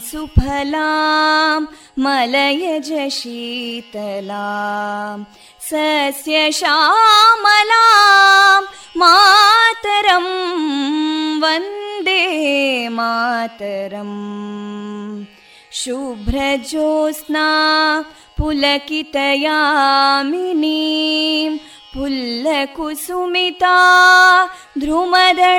सुफलां मलयज शीतलां सस्यश्यामलां मातरं वन्दे मातरम्। शुभ्रज्योत्स्ना पुलकितयामिनीं पुल्लकुसुमिता ध्रुमदळशोभिनीं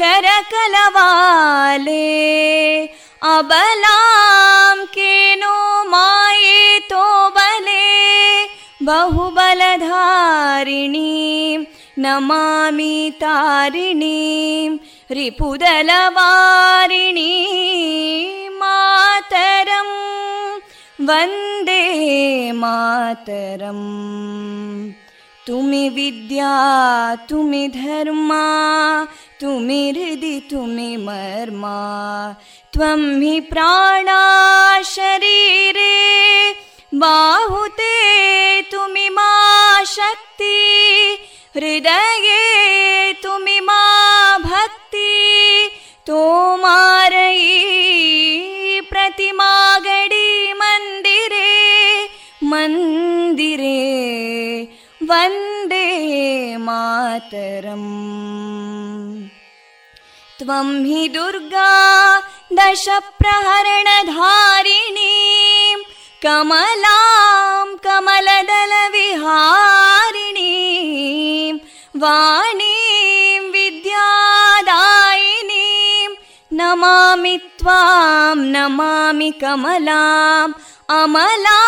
करकलवाले अबलां केनो मायेतो बले बहुबलधारिणीं नमामि तारिणीं रिपुदलवारिणी मातरं वन्दे मातरम् तुमि विद्या तुमि धर्मा तुमि हृदि तुमि मर्मा त्वं हि प्राणा शरीरे बाहुते तुमि मा शक्ति हृदये तुमि मा भक्ति तोमारयी प्रतिमा गडी मन्दिरे मन्दिरे वन्दे मातरम् त्वं हि दुर्गा दशप्रहरणधारिणीं कमलां कमलदलविहारिणीं वाणीं विद्यादायिनीं नमामि त्वां नमामि कमलाम् अमलामतुलां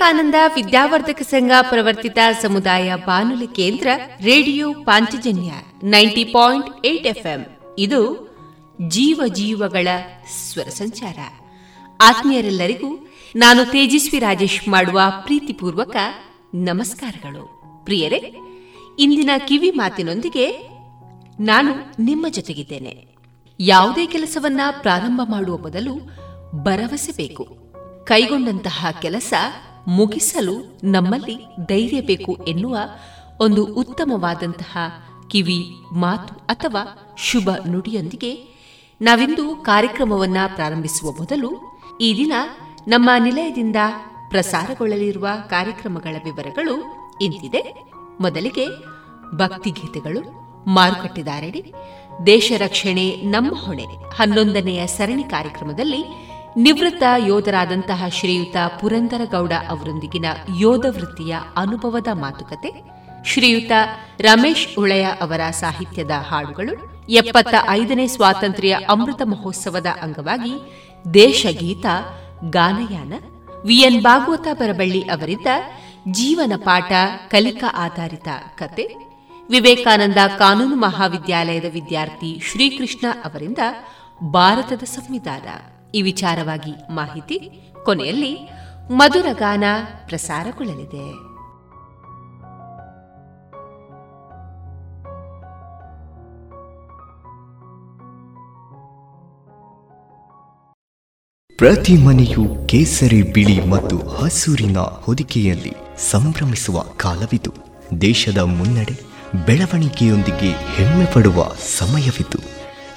ವಿವೇಕಾನಂದ ವಿದ್ಯಾವರ್ಧಕ ಸಂಘ ಪ್ರವರ್ತಿತ ಸಮುದಾಯ ಬಾನುಲಿ ಕೇಂದ್ರ radio Panchajanya ninety point eight FM. ಇದು ಜೀವ ಜೀವಗಳ ಸ್ವರ ಸಂಚಾರ. ಆತ್ಮೀಯರೆಲ್ಲರಿಗೂ ನಾನು ತೇಜಸ್ವಿ ರಾಜೇಶ್ ಮಾಡುವ ಪ್ರೀತಿಪೂರ್ವಕ ನಮಸ್ಕಾರಗಳು. ಪ್ರಿಯರೇ, ಇಂದಿನ ಕಿವಿ ಮಾತಿನೊಂದಿಗೆ ನಾನು ನಿಮ್ಮ ಜೊತೆಗಿದ್ದೇನೆ. ಯಾವುದೇ ಕೆಲಸವನ್ನ ಪ್ರಾರಂಭ ಮಾಡುವ ಬದಲು ಭರವಸೆ ಬೇಕು. ಕೈಗೊಂಡಂತಹ ಕೆಲಸ ಮುಗಿಸಲು ನಮ್ಮಲ್ಲಿ ಧೈರ್ಯ ಬೇಕು ಎನ್ನುವ ಒಂದು ಉತ್ತಮವಾದಂತಹ ಕಿವಿ, ಮಾತು ಅಥವಾ ಶುಭ ನುಡಿಯೊಂದಿಗೆ ನಾವಿಂದು ಕಾರ್ಯಕ್ರಮವನ್ನ ಪ್ರಾರಂಭಿಸುವ ಮೊದಲು ಈ ದಿನ ನಮ್ಮ ನಿಲಯದಿಂದ ಪ್ರಸಾರಗೊಳ್ಳಲಿರುವ ಕಾರ್ಯಕ್ರಮಗಳ ವಿವರಗಳು ಇಂತಿದೆ. ಮೊದಲಿಗೆ ಭಕ್ತಿಗೀತೆಗಳು ಮಾರುಕಟ್ಟೆದಾರಡಿ ದೇಶ ರಕ್ಷಣೆ, ನಮ್ಮ ಹೊಣೆ ಹನ್ನೊಂದನೆಯ ಸರಣಿ ಕಾರ್ಯಕ್ರಮದಲ್ಲಿ ನಿವೃತ್ತ ಯೋಧರಾದಂತಹ ಶ್ರೀಯುತ ಪುರಂದರಗೌಡ ಅವರೊಂದಿಗಿನ ಯೋಧ ವೃತ್ತಿಯ ಅನುಭವದ ಮಾತುಕತೆ, ಶ್ರೀಯುತ ರಮೇಶ್ ಉಳಯ ಅವರ ಸಾಹಿತ್ಯದ ಹಾಡುಗಳು ಎಪ್ಪತ್ತ ಐದನೇ ಸ್ವಾತಂತ್ರ್ಯ ಅಮೃತ ಮಹೋತ್ಸವದ ಅಂಗವಾಗಿ ದೇಶಗೀತ, ಗಾನಯಾನ ವಿಎನ್ ಭಾಗವತ ಬರಬಳ್ಳಿ ಅವರಿಂದ ಜೀವನ ಪಾಠ, ಕಲಿಕಾ ಆಧಾರಿತ ಕತೆ, ವಿವೇಕಾನಂದ ಕಾನೂನು ಮಹಾವಿದ್ಯಾಲಯದ ವಿದ್ಯಾರ್ಥಿ ಶ್ರೀಕೃಷ್ಣ ಅವರಿಂದ ಭಾರತದ ಸಂವಿಧಾನ. ಈ ವಿಚಾರವಾಗಿ ಮಾಹಿತಿ ಕೊನೆಯಲ್ಲಿ ಮಧುರ ಗಾನ ಪ್ರಸಾರಗೊಳ್ಳಲಿದೆ. ಪ್ರತಿ ಮನೆಯು ಕೇಸರಿ ಬಿಳಿ ಮತ್ತು ಹಸೂರಿನ ಹೊದಿಕೆಯಲ್ಲಿ ಸಂಭ್ರಮಿಸುವ ಕಾಲವಿದು. ದೇಶದ ಮುನ್ನಡೆ ಬೆಳವಣಿಗೆಯೊಂದಿಗೆ ಹೆಮ್ಮೆ ಪಡುವ ಸಮಯವಿದು.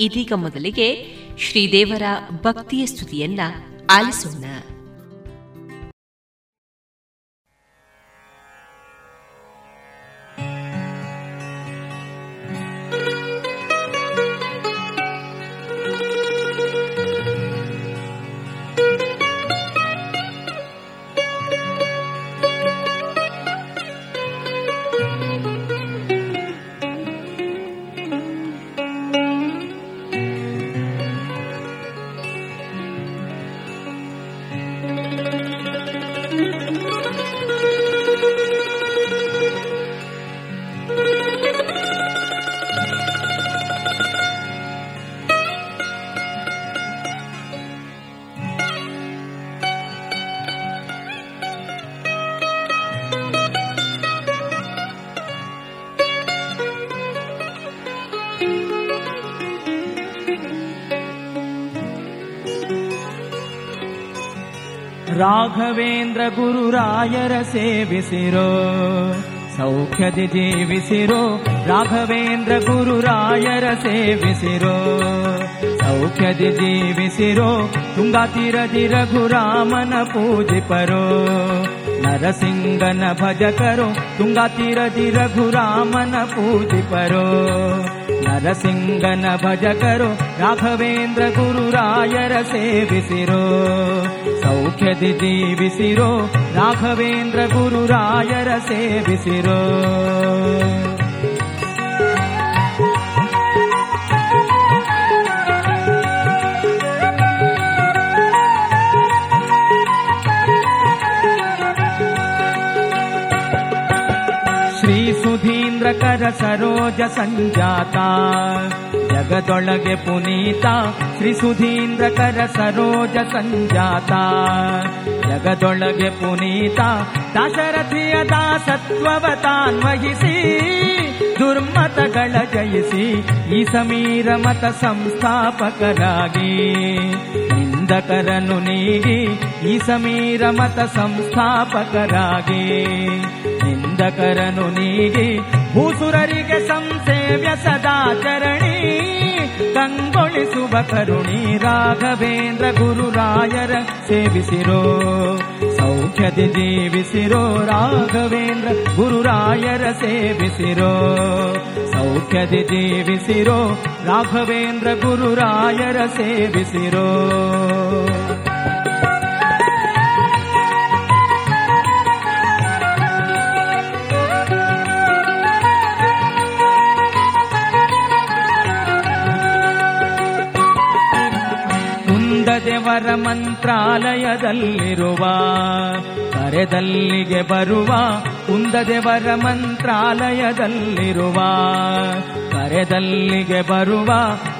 ಇದೀಗ ಮೊದಲಿಗೆ ಶ್ರೀದೇವರ ಭಕ್ತಿಯ ಸ್ತುತಿಯನ್ನ ಆಲಿಸೋಣ. ರಾಘವೇಂದ್ರ ಗುರುರಾಯರ ಸೇವಿಸಿರೋ ಸೌಖ್ಯದಿ ಜೀವಿಸಿರೋ ರಾಘವೇಂದ್ರ ಗುರುರಾಯರ ಸೇವಿಸಿರೋ ಸೌಖ್ಯದಿ ಜೀವಿಸಿರೋ ತುಂಗಾತಿರದಿ ರಘುರಾಮನ ಪೂಜಿಪರೋ ನರಸಿಂಗನ ಭಜಕರೋ ತುಂಗಾತಿರದಿ ರಘುರಾಮನ ಪೂಜಿಪರೋ ನರಸಿಂಗನ ಭಜಕರು ರಾಘವೇಂದ್ರ ಗುರುರಾಯರ ಸೇವಿಸಿರೋ ಸೌಖ್ಯದಿ ಜೀವಿಸಿರೋ ರಾಘವೇಂದ್ರ ಗುರುರಾಯರ ಸೇವಿಸಿರೋ. ಸರೋಜ ಸಂಜಾತ. ಜಗದೊಳಗೆ ಪುನೀತ ಶ್ರೀ ಸುಧೀಂದ್ರಕರ ಸರೋಜ ಸಂಜಾತ. ಜಗದೊಳಗೆ ಪುನೀತ ದಾಶರಥಿಯ ದಾಸತ್ವವತಾನ್ವಹಿಸಿ, ದುರ್ಮತಗಳ ಜಯಿಸಿ, ಈ ಸಮೀರ ಮತ ಸಂಸ್ಥಾಪಕರಾಗಿ. ನಿಂದಕರನು ನೀಗಿ ಈ ಸಮೀರ ಮತ ಸಂಸ್ಥಾಪಕರಾಗಿ. ನಿಂದಕರನು ನೀಗಿ ಭೂಸುರರಿಗೆ ಸಂಸೇವ್ಯ ಸದಾಚರಣಿ, ಕಂಗೊಳಿಸುವ ಕರುಣಿ ರಾಘವೇಂದ್ರ ಗುರುರಾಯರ ಸೇವಿಸಿರೋ ಸೌಖ್ಯದಿ ಜೀವಿಸಿರೋ ರಾಘವೇಂದ್ರ ಗುರುರಾಯರ ಸೇವಿಸಿರೋ ಸೌಖ್ಯದಿ ಜೀವಿಸಿರೋ ರಾಘವೇಂದ್ರ ಗುರುರಾಯರ ಸೇವಿಸಿರೋ. ಕುಂದದೇವರ ಮಂತ್ರಾಲಯದಲ್ಲಿರುವ ಕರೆದಲ್ಲಿಗೆ ಬರುವ ಕುಂದದೇವರ ಮಂತ್ರಾಲಯದಲ್ಲಿರುವ ಕರೆದಲ್ಲಿಗೆ ಬರುವ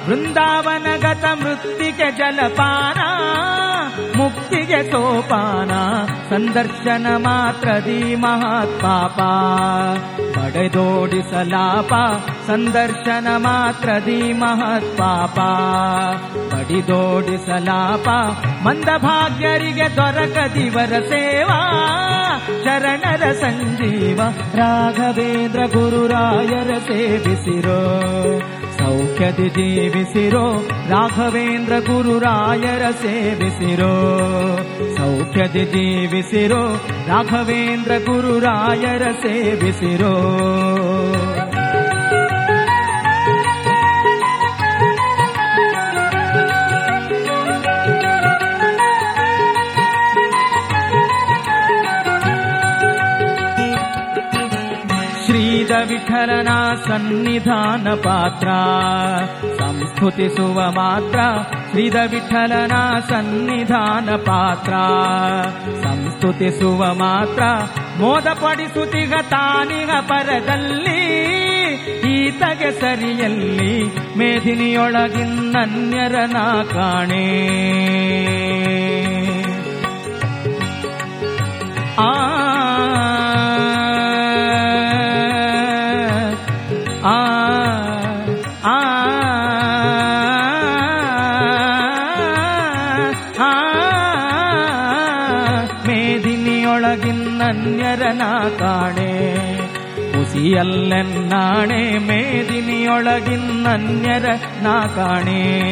ವೃಂದಾವನಗತ ಮೃತ್ತಿಗೆ ಜಲಪಾನ, ಮುಕ್ತಿಗೆ ಸೋಪಾನ, ಸಂದರ್ಶನ ಮಾತ್ರದಿ ಮಹಾತ್ಪಾಪ. ಪಡೆದೋಡಿಸಲಾಪ, ಸಂದರ್ಶನ ಮಾತ್ರದಿ ಮಹತ್ಪಾಪ. ಬಡಿದೋಡಿಸಲಾಪ ಮಂದಭಾಗ್ಯರಿಗೆ ದೊರಕದಿವರ ಸೇವಾ ಶರಣರ ಸಂಜೀವ ರಾಘವೇಂದ್ರ ಗುರುರಾಯರ ಸೇವಿಸಿರೋ ಸೌಖ್ಯದಿ ಜೀವಿಸಿರೋ ರಾಘವೇಂದ್ರ ಗುರುರಾಯರ ಸೇವಿಸಿರೋ ಸೌಖ್ಯದಿ ಜೀವಿಸಿರೋ ರಾಘವೇಂದ್ರ ಗುರುರಾಯರ ಸೇವಿಸಿರೋ ವಿಠಲನ ಸನ್ನಿಧಾನ ಪಾತ್ರ. ಸಂಸ್ಕೃತಿಸುವ ಮಾತ್ರ ಶ್ರೀದ ವಿಠಲನ ಸನ್ನಿಧಾನ ಪಾತ್ರ. ಸಂಸ್ಕೃತಿಸುವ ಮಾತ್ರ ಮೋದಪಡಿಸುತ್ತಿಗ ತಾನಿಗ ಪರದಲ್ಲಿ. ಈತಗೆ ಸರಿಯಲ್ಲಿ ಮೇದಿನಿಯೊಳಗಿನ್ನನ್ಯರನ ಕಾಣೆ. ಆ ಕಾಣೆ ಕುಸಿಯಲ್ಲೆನ್ನಾಣೆ ಮೇದಿನಿಯೊಳಗಿನ್ನನ್ಯರ ನಾ ಕಾಣೆ.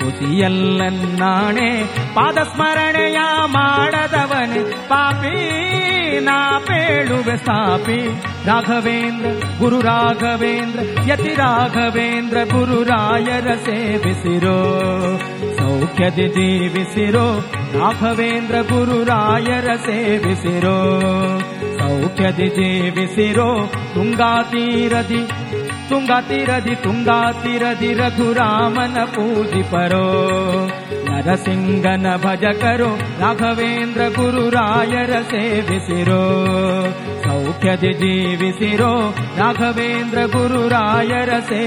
ಕುಸಿಯಲ್ಲೆನ್ನಾಣೆ ಪಾದಸ್ಮರಣೆಯ ಮಾಡದವನೆ, ಪಾಪಿ ನಾ ಪೇಳುವೆ ಸ್ಥಾಪಿ ರಾಘವೇಂದ್ರ, ಗುರು ರಾಘವೇಂದ್ರ, ಯತಿ ರಾಘವೇಂದ್ರ ಗುರುರಾಯರ ಸೇವಿಸಿರೋ, ಸೌಖ್ಯದಿ ಜೀವಿಸಿರೋ, ರಾಘವೇಂದ್ರ ಗುರುರಾಯರ ಸೇವಿಸಿರೋ. सौख्यदि विसिरो तुङ्गा तीरधि तुङ्गा तीरधि तुङ्गा तीरधि रघु रामन पूजि परो नरसिंहन भज करो राघवेन्द्र गुरु रायरसे विसिरो सौख्यदिजी राघवेन्द्र गुरु रायरसे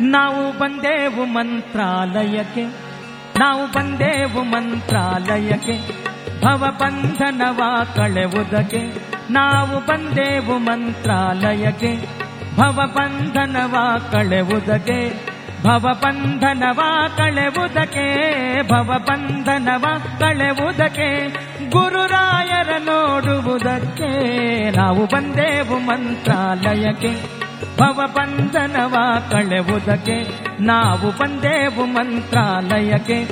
ನಾವು ಬಂದೇವು ಮಂತ್ರಾಲಯಕ್ಕೆ, ನಾವು ಬಂದೇವು ಮಂತ್ರಾಲಯಕ್ಕೆ, ಭವಬಂಧನವ ಕಳೆವುದಕ್ಕೆ, ನಾವು ಬಂದೇವು ಮಂತ್ರಾಲಯಕ್ಕೆ, ಭವಬಂಧನವ ಕಳೆವುದಕ್ಕೆ ಭವಬಂಧನವ ಕಳೆವುದಕ್ಕೆ ಭವಬಂಧನವ ಕಳೆವುದಕ್ಕೆ, ಗುರುರಾಯರ ನೋಡುವುದಕ್ಕೆ, ನಾವು ಬಂದೇವು ಮಂತ್ರಾಲಯಕ್ಕೆ. ಭವಬಂಧನವ ಕಳೆವುದಕ್ಕೆ ನಾವು ಬಂದೇವು ಮಂತ್ರಾಲಯಕ್ಕೆ.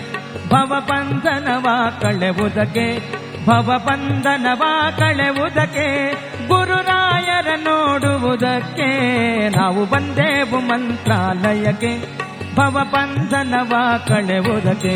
ಭವಬಂಧನವ ಕಳೆವುದಕ್ಕೆ ಭವಬಂಧನವ ಕಳೆವುದಕ್ಕೆ ಗುರುರಾಯರ ನೋಡುವುದಕ್ಕೆ, ನಾವು ಬಂದೇವು ಮಂತ್ರಾಲಯಕ್ಕೆ. ಭವಬಂಧನವ ಕಳೆವುದಕ್ಕೆ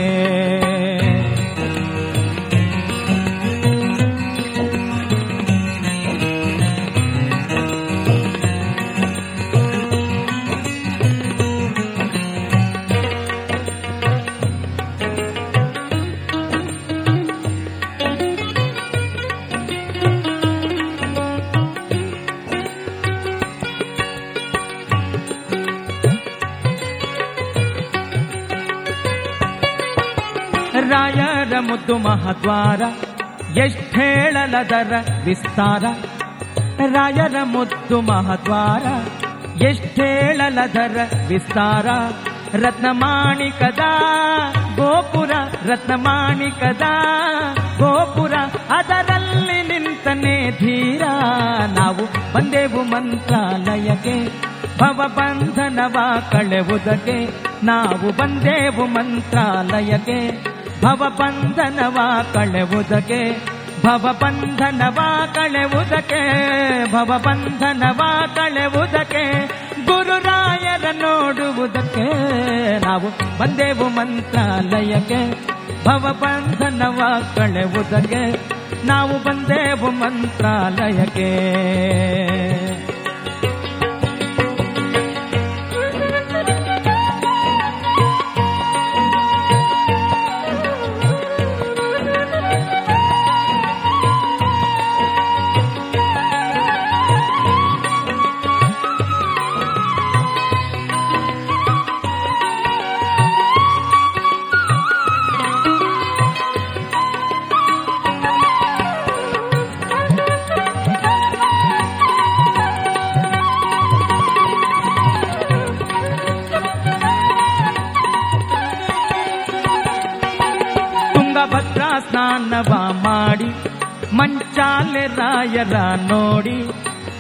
ರಾಯರ ಮುದ್ದು ಮಹದ್ವಾರ ಎಷ್ಟೇಳಲದರ ವಿಸ್ತಾರ? ರಾಯರ ಮುದ್ದು ಮಹದ್ವಾರ ಎಷ್ಟೇಳಲದರ ವಿಸ್ತಾರ? ರತ್ನಮಾಣಿಕದ, ಗೋಪುರ ರತ್ನಮಾಣಿಕದ, ಗೋಪುರ ಅದರಲ್ಲಿ ನಿಂತನೆ ಧೀರ. ನಾವು ಬಂದೆವು ಮಂತ್ರಾಲಯಕ್ಕೆ, ಭವಬಂಧನವ ಕಳೆವುದಕ್ಕೆ. ನಾವು ಬಂದೆವು ಮಂತ್ರಾಲಯಕ್ಕೆ ಭವ ಬಂಧನವ ಕಳೆವುದಕ್ಕೆ ಭವ ಬಂಧನವ ಕಳೆವುದಕ್ಕೆ ಭವ ಬಂಧನವ ಕಳೆವುದಕ್ಕೆ ಗುರುರಾಯರ ನೋಡುವುದಕ್ಕೆ ನಾವು ಬಂದೆವು ಮಂತ್ರಾಲಯಕ್ಕೆ ಭವ ಬಂಧನವ ಕಳೆವುದಕ್ಕೆ ನಾವು ಬಂದೆವು ಮಂತ್ರಾಲಯಕ್ಕೆ. ರಾಯರ ನೋಡಿ,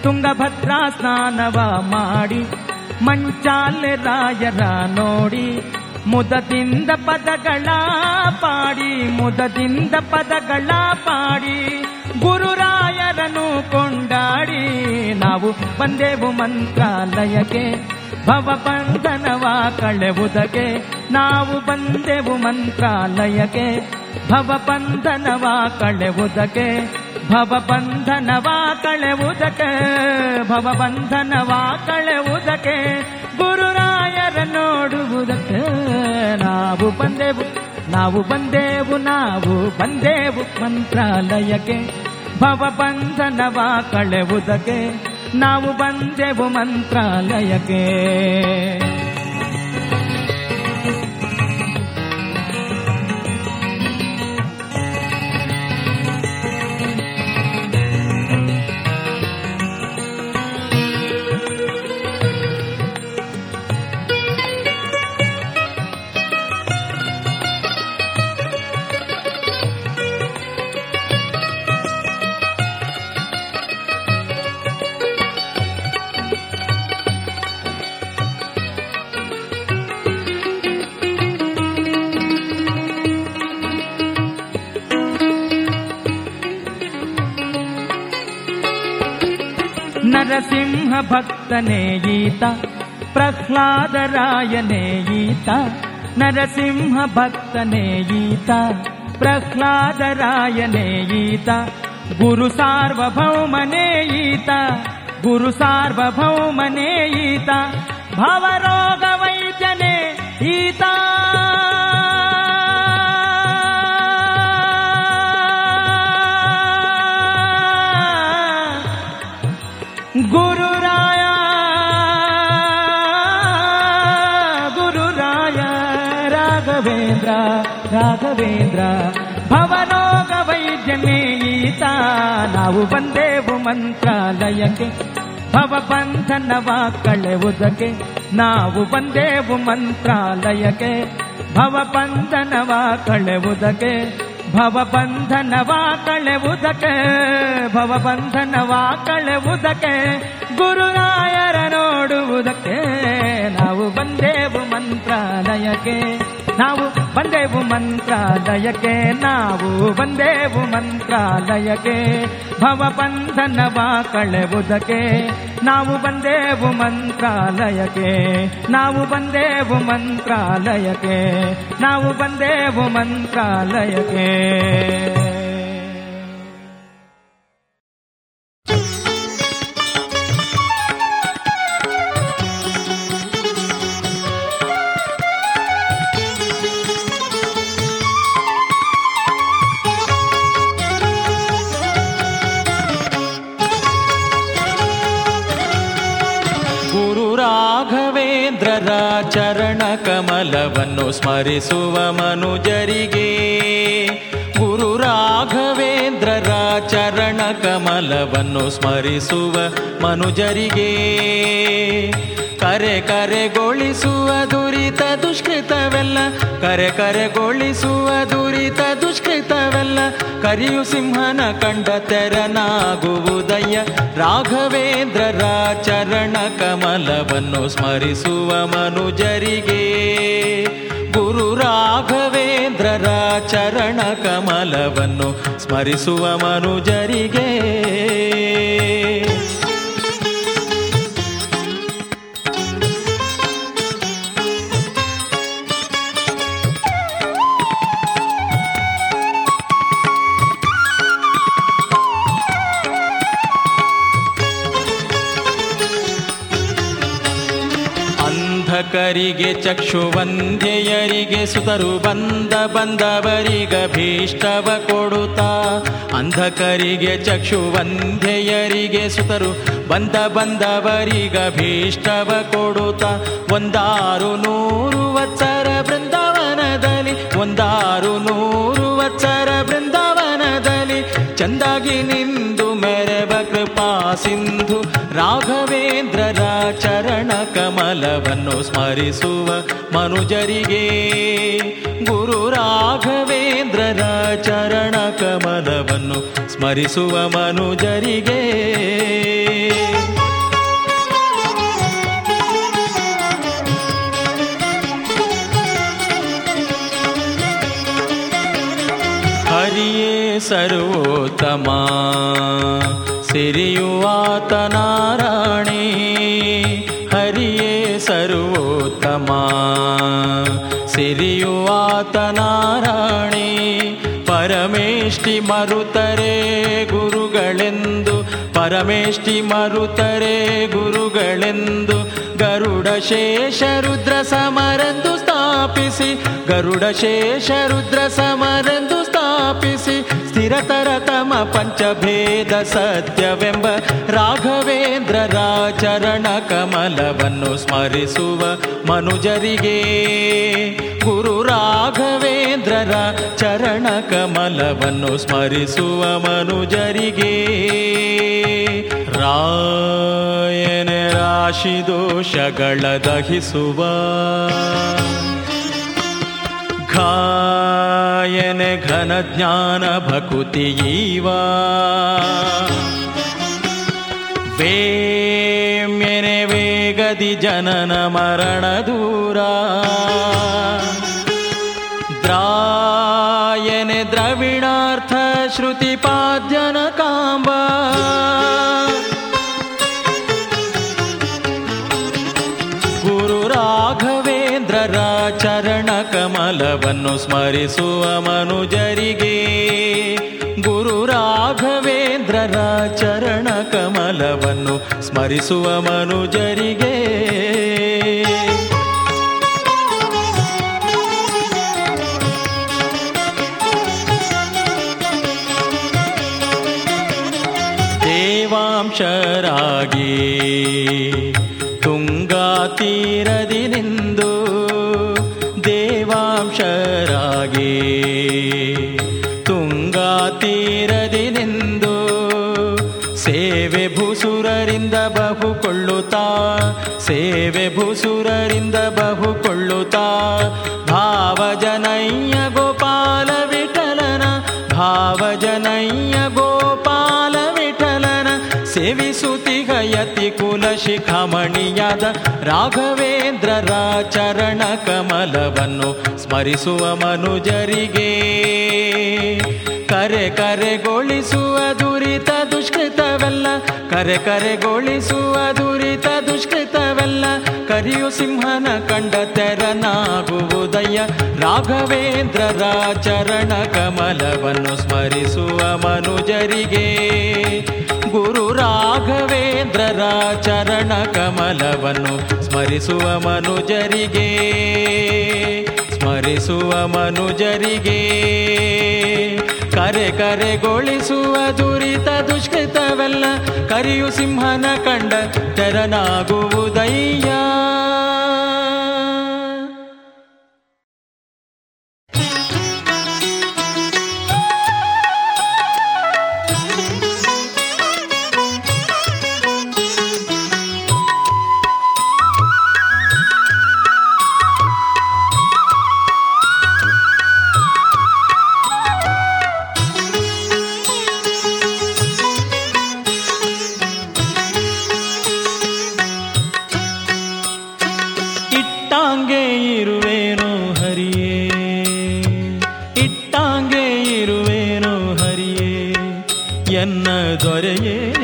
ತುಂಗಭದ್ರಾ ಸ್ನಾನವ ಮಾಡಿ, ಮಂಚಾಲೆ ರಾಯರ ನೋಡಿ, ಮುದದಿಂದ ಪದಗಳ ಪಾಡಿ, ಮುದದಿಂದ ಪದಗಳ ಪಾಡಿ ಗುರುರಾಯರನು ಕೊಂಡಾಡಿ, ನಾವು ಬಂದೆವು ಮಂತ್ರಾಲಯಕ್ಕೆ ಭವ ಬಂಧನವ ಕಳೆವುದಕ್ಕೆ, ನಾವು ಬಂದೆವು ಮಂತ್ರಾಲಯಕ್ಕೆ. ಭವ ಬಂಧನವ ಕಳೆವುದಕ್ಕೆ ಭವ ಬಂಧನವ ಕಳೆವುದಕ್ಕೆ ಭವ ಬಂಧನವ ಕಳೆವುದಕ್ಕೆ ಗುರುರಾಯರ ನೋಡುವುದಕ್ಕೆ ನಾವು ಬಂದೆವು ನಾವು ಬಂದೆವು ನಾವು ಬಂದೆವು ಮಂತ್ರಾಲಯಕ್ಕೆ. ಭವ ಬಂಧನವ ಕಳೆವುದಕ್ಕೆ ನಾವು ಬಂದೆವು ಮಂತ್ರಾಲಯಕ್ಕೆ. ने गीता प्रह्लाद रायने गीता नरसिंह भक्तने गीता प्रह्लाद रायने गीता गुरु सार्वभौमने ईता गुरु सार्वभौमने ईता गीता। ನಾವು ಬಂದೇವು ಮಂತ್ರಾಲಯಕ್ಕೆ. ಭವ ಬಂಧನವ ಕಳೆವುದಕ್ಕೆ ನಾವು ಬಂದೇವು ಮಂತ್ರಾಲಯಕ್ಕೆ. ಭವ ಬಂಧನವ ಕಳೆವುದಕ್ಕೆ ಭವ ಬಂಧನವ ಕಳೆವುದಕ್ಕೆ ಭವಬಂಧನವ ಕಳೆವುದಕ್ಕೆ ಗುರುರಾಯರ ನೋಡುವುದಕ್ಕೆ ನಾವು ಬಂದೆವು ಮಂತ್ರಾಲಯಕ್ಕೆ ನಾವು ಬಂದೆವು ಮಂತ್ರಾಲಯಕ್ಕೆ, ನಾವು ಬಂದೆವು ಮಂತ್ರಾಲಯಕ್ಕೆ. ಭವ ಬಾ ಕಳೆವುದಕ್ಕೆ ನಾವು ಬಂದೆವು ಮಂತ್ರಾಲಯಕ್ಕೆ. ನಾವು ಬಂದೆವು ಮಂತ್ರಾಲಯಕ್ಕೆ. ನಾವು ಬಂದೆವು ಮಂತ್ರಾಲಯಕ್ಕೆ. ಕಮಲವನ್ನು ಸ್ಮರಿಸುವ ಮನುಜರಿಗೆ ಗುರು ರಾಘವೇಂದ್ರರ ಚರಣ ಕಮಲವನ್ನು ಸ್ಮರಿಸುವ ಮನುಜರಿಗೆ ಕರೆ ಕರೆಗೊಳಿಸುವ ದುರಿತ ದುಷ್ಕೃತವೆಲ್ಲ, ಕರೆ ಕರೆಗೊಳಿಸುವ ದುರಿತ ದುಷ್ಕೃತವೆಲ್ಲ ಕರಿಯು ಸಿಂಹನ ಕಂಡ ತೆರನಾಗುವುದಯ್ಯ. ರಾಘವೇಂದ್ರರ ಚರಣ ಕಮಲವನ್ನು ಸ್ಮರಿಸುವ ಮನುಜರಿಗೆ. ಗುರು ರಾಘವೇಂದ್ರರ ಚರಣ ಕಮಲವನ್ನು ಸ್ಮರಿಸುವ ಮನುಜರಿಗೆ. ಅಂಧಕರಿಗೆ ಚಕ್ಷುವಂಧ್ಯೆಯರಿಗೆ ಸುತರು ಬಂದ ಬಂದವರಿಗ ಭೀಷ್ಟವ ಕೊಡುತ್ತಾ. ಅಂಧಕರಿಗೆ ಚಕ್ಷುವಂಧ್ಯೆಯರಿಗೆ ಸುತರು ಬಂದ ಬಂದವರಿಗ ಭೀಷ್ಟವ ಕೊಡುತ್ತ. ಒಂದಾರು ನೂರು ವತ್ಸರ ಬೃಂದಾವನದಲ್ಲಿ, ಒಂದಾರು ನೂರು ವತ್ಸರ ಬೃಂದಾವನದಲ್ಲಿ ಚಂದಾಗಿ ನಿಂದು ಮೆರವ ಕೃಪಾ ಸಿಂಧು ರಾಘವೇಂದ್ರ ಚರಣ ಕಮಲವನ್ನು ಸ್ಮರಿಸುವ ಮನುಜರಿಗೆ ಗುರು ರಾಘವೇಂದ್ರರ ಚರಣ ಕಮಲವನ್ನು ಸ್ಮರಿಸುವ ಮನುಜರಿಗೆ. ಹರಿಯೇ ಸರ್ವೋತ್ತಮ ಸಿರಿಯುವಾತ ಸರ್ವೋತ್ತಮ ಸಿರಿಯುವಾತನಾರಾಣಿ ಪರಮೇಷ್ಠಿ ಮರುತರೆ ಗುರುಗಳೆಂದು ಪರಮೇಷ್ಠಿ ಮರುತರೆ ಗುರುಗಳೆಂದು. ಗರುಡ ಶೇಷ ರುದ್ರ ಸಮರಂದು ಸ್ಥಾಪಿಸಿ, ಗರುಡ ಶೇಷ ರುದ್ರ ಸಮರಂದು ಸ್ಥಾಪಿಸಿ, ಸ್ಥಿರತರ ತಮ ಪಂಚಭೇದ ಸತ್ಯವೆಂಬ ರಾಘವೇಂದ್ರ ಚರಣ ಕಮಲವನ್ನು ಸ್ಮರಿಸುವ ಮನುಜರಿಗೆ. ಗುರು ರಾಘವೇಂದ್ರರ ಚರಣ ಕಮಲವನ್ನು ಸ್ಮರಿಸುವ ಮನುಜರಿಗೆ. ರಾಯನ ರಾಶಿ ದೋಷಗಳ ದಹಿಸುವ ಘಾಯನ ಘನ ಜ್ಞಾನ ಭಕುತಿಯೀವ ವೇಮ್ಯನೆ ವೇಗದಿ ಜನನ ಮರಣ ದೂರ ದ್ರಾಯನೆ ದ್ರವಿಣಾರ್ಥ ಶ್ರುತಿ ಕಮಲವನ್ನು ಸ್ಮರಿಸುವ ಮನುಜರಿಗೆ ಗುರು ರಾಘವೇಂದ್ರರ ಚರಣ ಕಮಲವನ್ನು ಸ್ಮರಿಸುವ ಮನುಜರಿಗೆ. ದೇವಾಂಶರಾಗಿ ತುಂಗಾ ತೀರದಿ ನಿಂದು ತುಂಗಾ ತೀರದಿ ನಿಂದು ಸೇವೆ ಭೂಸುರರಿಂದ ಬಹುಕೊಳ್ಳುತ್ತಾ, ಸೇವೆ ಭೂಸುರರಿಂದ ಬಹುಕೊಳ್ಳುತ್ತಾ, ಭಾವಜನಯ್ಯ ಗೋಪಾಲ ವಿಠಲನ, ಭಾವಜನಯ್ಯ ಗೋಪಾಲ ವಿಠಲನ ಸೇವಿಸುತ್ತಿಗಯತಿ ಕುಲ ಶಿಖಮಣಿಯಾದ ರಾಘವೇಂದ್ರರ ಚರಣ ಕಮಲವನ್ನು ಸ್ಮರಿಸುವ ಮನುಜರಿಗೆ. ಕರೆ ಕರೆಗೊಳಿಸುವ ದುರಿತ ದುಷ್ಕೃತವೆಲ್ಲ, ಕರೆ ಕರೆಗೊಳಿಸುವ ದುರಿತ ದುಷ್ಕೃತವೆಲ್ಲ, ಕರಿಯು ಸಿಂಹನ ಕಂಡ ತೆರನಾಗುವುದಯ್ಯ ರಾಘವೇಂದ್ರರ ಚರಣ ಕಮಲವನ್ನು ಸ್ಮರಿಸುವ ಮನುಜರಿಗೆ. ಗುರು ರಾಘವೇಂದ್ರರ ಚರಣ ಕಮಲವನ್ನು ಸ್ಮರಿಸುವ ಮನುಜರಿಗೆ ಸ್ಮರಿಸುವ ಮನುಜರಿಗೆ. ಕರೆ ಕರೆಗೊಳಿಸುವ ದುರಿತ ದುಷ್ಕೃತವೆಲ್ಲ ಕರಿಯು ಸಿಂಹನ ಕಂಡ ತೆರನಾಗುವುದಯ್ಯ ದೊರೆಯೇ?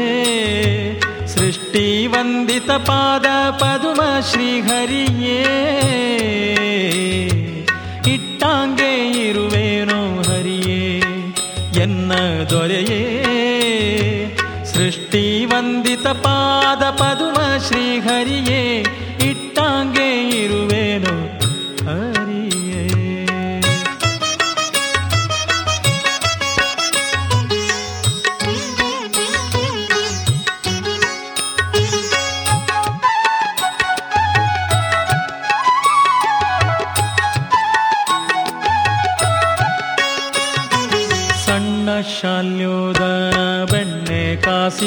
ಸೃಷ್ಟಿ ವಂದಿತ ಪಾದ ಪದುಮ ಶ್ರೀಹರಿಯೇ? ಇಟ್ಟಾಂಗೆ ಇರುವೇನೋ ಹರಿಯೇ? ಎನ್ನ ದೊರೆಯೇ? ಸೃಷ್ಟಿ ವಂದಿತ ಪಾದ ಪದುಮ ಶ್ರೀಹರಿಯೇ? ಇಟ್ಟಾಂಗೆ ಇರುವೇನೋ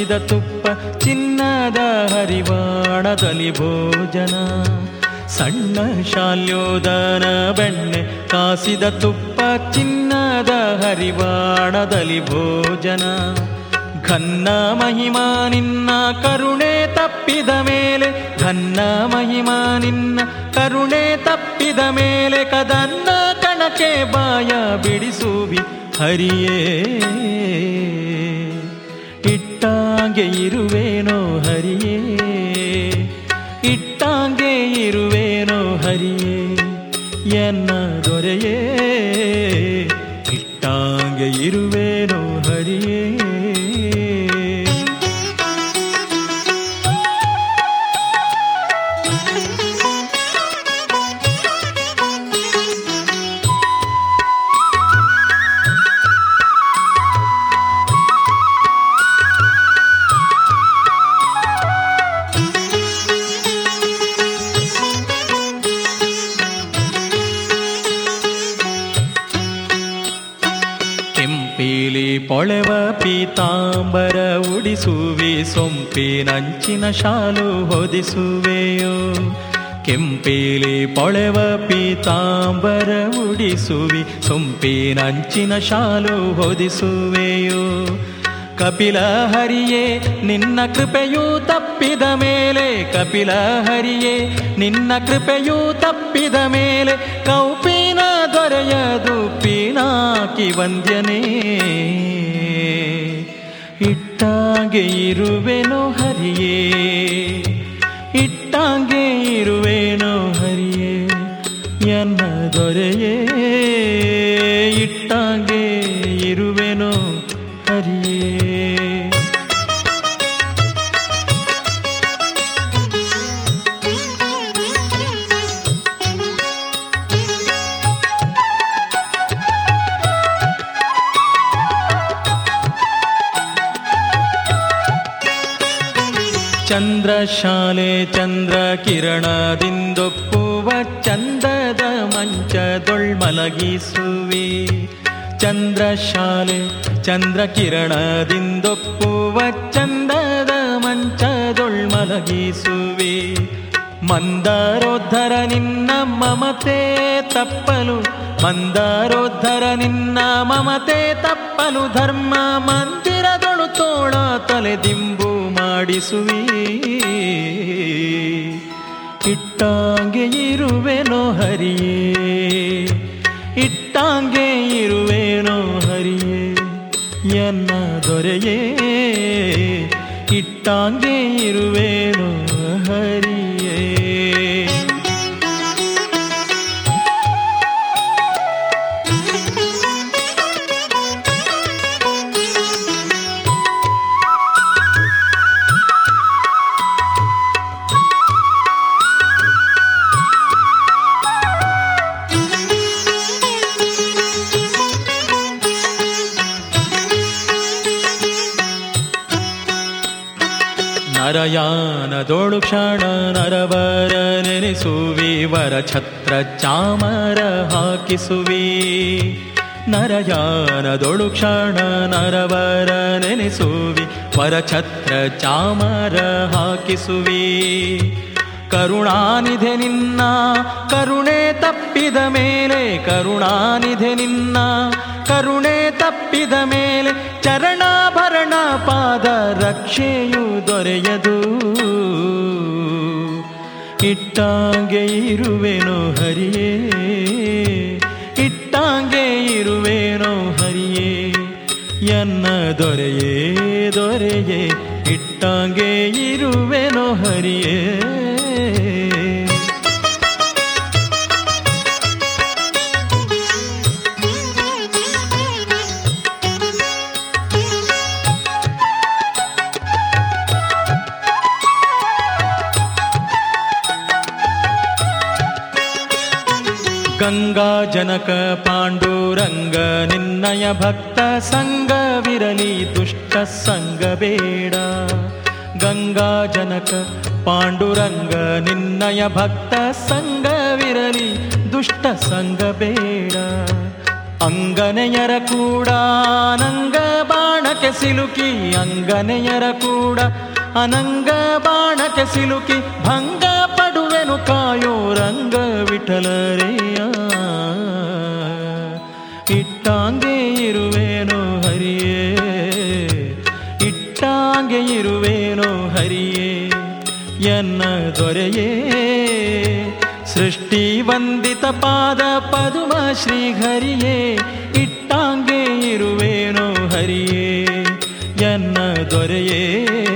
ಕಾಸಿದ ತುಪ್ಪ, ಚಿನ್ನದ ಹರಿವಾಣದಲ್ಲಿ ಭೋಜನ. ಸಣ್ಣ ಶಾಲ್ಯೋದನ ಬೆಣ್ಣೆ ಕಾಸಿದ ತುಪ್ಪ, ಚಿನ್ನದ ಹರಿವಾಣದಲ್ಲಿ ಭೋಜನ. ಘನ್ನ ಮಹಿಮಾ ನಿನ್ನ ಕರುಣೆ ತಪ್ಪಿದ ಮೇಲೆ, ಘನ್ನ ಮಹಿಮಾ ನಿನ್ನ ಕರುಣೆ ತಪ್ಪಿದ ಮೇಲೆ, ಕದನ್ನ ಕಣಕ್ಕೆ ಬಾಯ ಬಿಡಿಸುವಿ ಹರಿಯೇ. ಇಟ್ಟಾಗೆ ಇರುವೇನೋ ಹರಿಯೇ? ಸೊಂಪಿನಂಚಿನ ಶಾಲು ಹೊದಿಸುವೆಯೋ? ಕೆಂಪೀಲಿ ಪೊಳೆವ ಪೀತಾಂಬರ ಉಡಿಸುವಿ. ಸೊಂಪಿನಂಚಿನ ಶಾಲು ಹೊದಿಸುವೆಯೋ? ಕಪಿಲ ಹರಿಯೇ, ನಿನ್ನ ಕೃಪೆಯೂ ತಪ್ಪಿದ ಮೇಲೆ. ಕಪಿಲ ಹರಿಯೇ, ನಿನ್ನ ಕೃಪೆಯೂ ತಪ್ಪಿದ ಮೇಲೆ. ಕೌಪಿನ ದೊರೆಯದು ಪೀನಾಕಿ ವಂದ್ಯನೇ. ಇಟ್ಟಾಗೆ ಇರುವೆನೋ ಹರಿಯೇ ಇಟ್ಟಾಗೆ ಇರುವೆನೋ ಹರಿಯೇ ಎನ್ನ ದೊರೆಯೇ. ಚಂದ್ರಶಾಲೆ ಚಂದ್ರ ಕಿರಣದಿಂದೊಪ್ಪುವ ಚಂದದ ಮಂಚದೊಳ್ಮಲಗಿಸುವಿ ಚಂದ್ರಶಾಲೆ ಚಂದ್ರ ಕಿರಣದಿಂದೊಪ್ಪುವ ಚಂದದ ಮಂಚದೊಳ್ಮಲಗಿಸುವಿ ಮಂದಾರೋದ್ಧರ ನಿನ್ನ ಮಮತೆ ತಪ್ಪಲು, ಮಂದಾರೋದ್ಧರ ನಿನ್ನ ಮಮತೆ ತಪ್ಪಲು ಧರ್ಮ ಮಂದಿರದೊಳು ತೋಳ ತಲೆದಿಂಬು ಮಾಡಿಸುವಿ. ಇಟ್ಟಾಂಗೆ ಇರುವೆನೋ ಹರಿಯೇ? ಇಟ್ಟಾಂಗೆ ಇರುವೆನೋ ಹರಿಯೇ? ಎನ್ನ ದೊರೆಯೇ? ಇಟ್ಟಾಂಗೆ ಇರುವೆನೋ ಹರಿಯೇ? ನರಯಾನದೋಳು ಕ್ಷಣ ನರವರ ನೆನೆಸುವಿ, ವರ ಛತ್ರ ಚಾಮರ ಹಾಕಿಸುವಿ. ನರಯಾನದೊಳು ಕ್ಷಣ ನರವರ ನೆನೆಸುವಿ, ವರ ಛತ್ರ ಚಾಮರ ಹಾಕಿಸುವಿ. ಕರುಣಾನಿಧೆ ನಿನ್ನ, ಕರುಣೆ ತಪ್ಪಿದ ಮೇಲೆ ಕರುಣಾನಿಧೆ ನಿನ್ನ ಕರುಣೆ ತಪ್ಪಿದ ಮೇಲೆ ಚರಣಾಭರಣ ಪಾದ ರಕ್ಷೆಯು ದೊರೆಯದು. ಇಟ್ಟಾಂಗೆ ಇರುವೆನೋ ಹರಿಯೇ, ಇಟ್ಟಾಂಗೆ ಇರುವೆನೋ ಹರಿಯೇ, ಎನ್ನ ದೊರೆಯೇ ದೊರೆಯೇ, ಇಟ್ಟಾಂಗೆ ಇರುವೆನೋ ಹರಿಯೇ. ಗಂಗಾ ಜನಕ ಪಾಂಡುರಂಗ, ನಿನ್ನಯ ಭಕ್ತ ಸಂಗವಿರಲಿ ದುಷ್ಟ ಸಂಗ ಬೇಡ. ಗಂಗಾ ಜನಕ ಪಾಂಡುರಂಗ, ನಿನ್ನಯ ಭಕ್ತ ಸಂಗವಿರಲಿ ದುಷ್ಟ ಸಂಗ ಬೇಡ. ಅಂಗನೆಯರ ಕೂಡ ಅನಂಗ ಬಾಣಕ್ಕೆ ಸಿಲುಕಿ, ಅಂಗನೆಯರ ಕೂಡ ಅನಂಗ ಬಾಣಕ್ಕೆ ಸಿಲುಕಿ, ಭಂಗ ಪಡುವೆನು ಕಾಯೋ ರಂಗ ವಿಠಲರೆಯ ಇಟ್ಟಾಂಗೆ ಇರುವೇನೋ ಹರಿಯೇ, ಇಟ್ಟಾಂಗೆ ಇರುವೇನೋ ಹರಿಯೇ, ಎನ್ನ ದೊರೆಯೇ. ಸೃಷ್ಟಿ ವಂದಿತ ಪಾದ ಪದುಮ ಶ್ರೀಹರಿಯೇ, ಇಟ್ಟಾಂಗೆ ಇರುವೇನೋ ಹರಿಯೇ, ಎನ್ನ ದೊರೆಯೇ.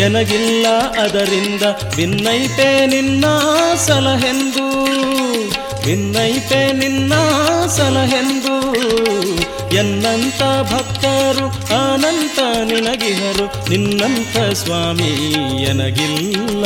ಎನಗಿಲ್ಲ ಅದರಿಂದ ಭಿನ್ನೈತೆ ನಿನ್ನ ಸಲಹೆಂದು. ಭಿನ್ನೈತೆ ನಿನ್ನ ಸಲಹೆಂದು. ಎನ್ನಂತ ಭಕ್ತರು ಅನಂತ ನಿನಗಿಹರು. ನಿನ್ನಂತ ಸ್ವಾಮಿ ಎನಗಿಲ್ಲ.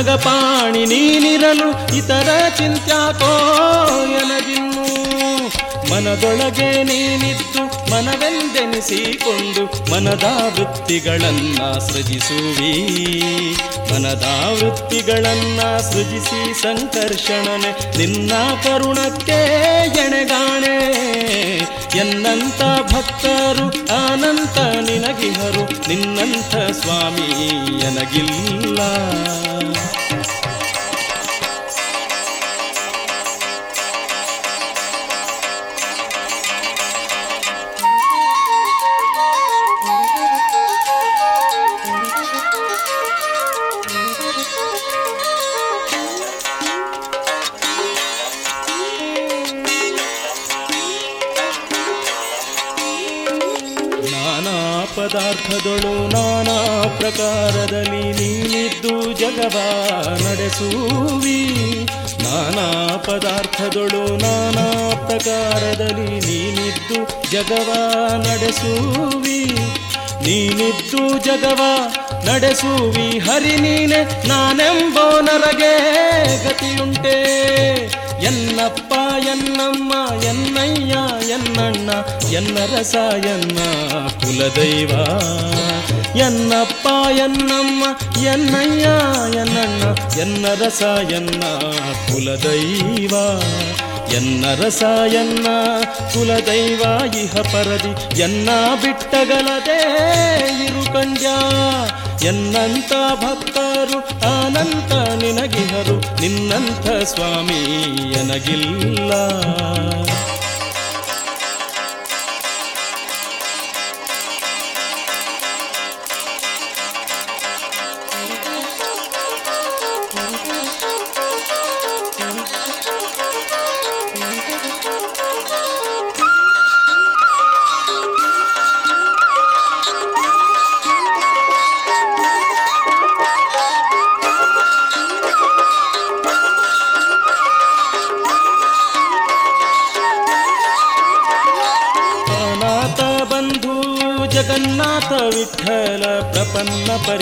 ನಗಪಾಣಿ ನೀನಿರಲು ಇತರ ಚಿಂತ್ಯಾಕೋ ಎನಗಿನ್ನು ಮನದೊಳಗೆ ನೀನಿದ್ದು ಮನವೆಂದೆನಿಸಿಕೊಂಡು ಮನದ ವೃತ್ತಿಗಳನ್ನ ಸೃಜಿಸುವಿ. ಮನದ ವೃತ್ತಿಗಳನ್ನ ಸೃಜಿಸಿ ಸಂಕರ್ಷಣನೆ ನಿನ್ನ ಕರುಣಕ್ಕೆ ಎಣೆಗಾಣೆ. ಎನ್ನಂತ ಭಕ್ತರು ಅನಂತ ನಿನಗಿಹರು ನಿನ್ನಂಥ ಸ್ವಾಮಿ ಎನಗಿಲ್ಲ. ಜಗವ ನಡೆಸುವಿ ನೀನಿದ್ದು ಜಗವ ನಡೆಸುವಿ ಹರಿ ನೀನೆ ನಾನೆಂಬೋ ನರಗೆ ಗತಿಯುಂಟೆ ಎನ್ನಪ್ಪ ಎನ್ನಮ್ಮ ಎನ್ನಯ್ಯ ಎನ್ನಣ್ಣ ಎನ್ನ ರಸ ಎನ್ನ ಕುಲದೈವ ಎನ್ನಪ್ಪ ಎನ್ನಮ್ಮ ಎನ್ನಯ್ಯ ಎನ್ನಣ್ಣ ಎನ್ನ ರಸ ಎನ್ನ ಕುಲದೈವ ಎನ್ನ ರಸ ಎನ್ನ ಕುಲದೈವ ಇಹ ಪರದಿ ಎನ್ನ ಬಿಟ್ಟಗಲದೆ ಇರು ಕಂಡ್ಯಾ. ಎನ್ನಂತ ಭಕ್ತರು ಅನಂತ ನಿನಗಿಹರು ನಿನ್ನಂಥ ಸ್ವಾಮಿ ಎನಗಿಲ್ಲ.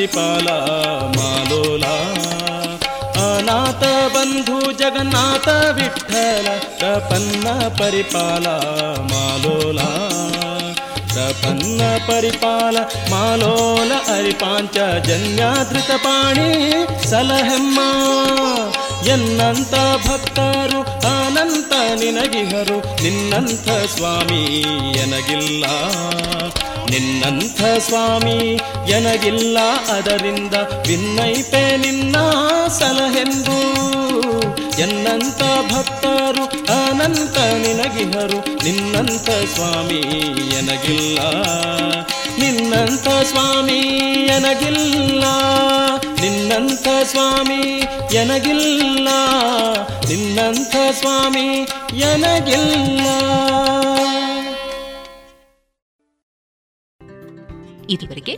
ಪರಿಪಾಲ ಮಾಲೋಲ. ಅನಾಥ ಬಂಧು ಜಗನ್ನಾಥ ವಿಠಲ ಪ್ರಪನ್ನ ಪರಿಪಾಲ ಮಾಲೋಲ. ಪ್ರಪನ್ನ ಪರಿಪಾಲ ಮಾಲೋಲ ಅರಿಪಾಂಚ ಜನ್ಯಾದೃತ ಪಾಣಿ ಸಲಹೆಮ್ಮ. ಎನ್ನಂತ ಭಕ್ತರು ಅನಂತ ನಿನಗಿಹರು ನಿನ್ನಂತ ಸ್ವಾಮಿ ಎನಗಿಲ್ಲ. ನಿನ್ನಂಥ ಸ್ವಾಮಿ ಎನಗಿಲ್ಲ ಅದರಿಂದ ವಿನ್ನೈಪೆ ನಿನ್ನ ಸಲಹೆಂದು. ಎನ್ನಂತ ಭಕ್ತರು, ಅನಂತ ನಿನಗಿಹರು. ನಿನ್ನಂತ ಸ್ವಾಮಿ ಎನಗಿಲ್ಲ. ನಿನ್ನಂತ ಸ್ವಾಮಿ ಎನಗಿಲ್ಲ. ನಿನ್ನಂಥ ಸ್ವಾಮಿ ಎನಗಿಲ್ಲ. ನಿನ್ನಂಥ ಸ್ವಾಮಿ ಎನಗಿಲ್ಲ. ಇದುವರೆಗೆ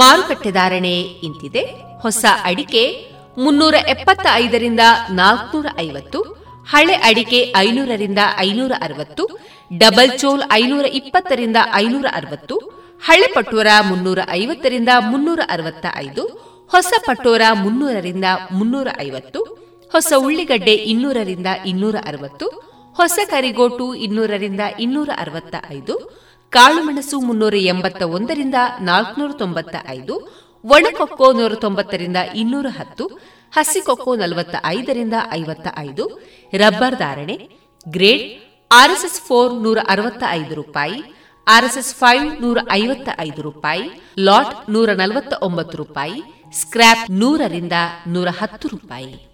ಮಾರುಕಟ್ಟೆ ಧಾರಣೆ ಇಂತಿದೆ. ಹೊಸ ಅಡಿಕೆ ಮುನ್ನೂರ ಎಪ್ಪತ್ತ ಐದರಿಂದ ನಾಲ್ಕನೂರ ಐವತ್ತು ಹಳೆ ಅಡಿಕೆ ಐನೂರರಿಂದ ಐನೂರ ಅರವತ್ತು ಡಬಲ್ ಚೋಲ್ ಐನೂರ ಇಪ್ಪತ್ತರಿಂದ ಐನೂರ ಅರವತ್ತು ಹಳೆ ಪಟೋರ ಮುನ್ನೂರ ಐವತ್ತರಿಂದ ಮುನ್ನೂರ ಅರವತ್ತ ಐದು ಹೊಸ ಪಟೋರ ಮುನ್ನೂರರಿಂದ ಮುನ್ನೂರ ಐವತ್ತು ಹೊಸ ಉಳ್ಳಿಗಡ್ಡೆ ಇನ್ನೂರರಿಂದ ಇನ್ನೂರ ಅರವತ್ತು ಹೊಸ ಕರಿಗೋಟು ಇನ್ನೂರರಿಂದ ಇನ್ನೂರ ಅರವತ್ತ ಐದು ಕಾಳುಮೆಣಸು ಮುನ್ನೂರ ಎಂಬತ್ತ ಒಂದರಿಂದ ನಾಲ್ಕುನೂರ ತೊಂಬತ್ತ ಐದು ಒಣಕೊಕ್ಕೋ ನೂರ ತೊಂಬತ್ತರಿಂದ ಇನ್ನೂರ ಹತ್ತು ಹಸಿಕೊಕ್ಕೋ ನಲವತ್ತ ಐದರಿಂದ ಐವತ್ತ ಐದು ರಬ್ಬರ್ ಧಾರಣೆ, ಗ್ರೇಡ್, ಆರ್ಎಸ್ಎಸ್ ಫೋರ್ ನೂರ ಅರವತ್ತ ಐದು ರೂಪಾಯಿ, ಆರ್ಎಸ್ಎಸ್ ಫೈವ್ ನೂರ ಐವತ್ತ ಐದು ರೂಪಾಯಿ, ಲಾಟ್ ನೂರ ನಲವತ್ತ ಒಂಬತ್ತು ರೂಪಾಯಿ ಸ್ಕ್ರಾಪ್ ನೂರರಿಂದ ನೂರ ಹತ್ತು ರೂಪಾಯಿ.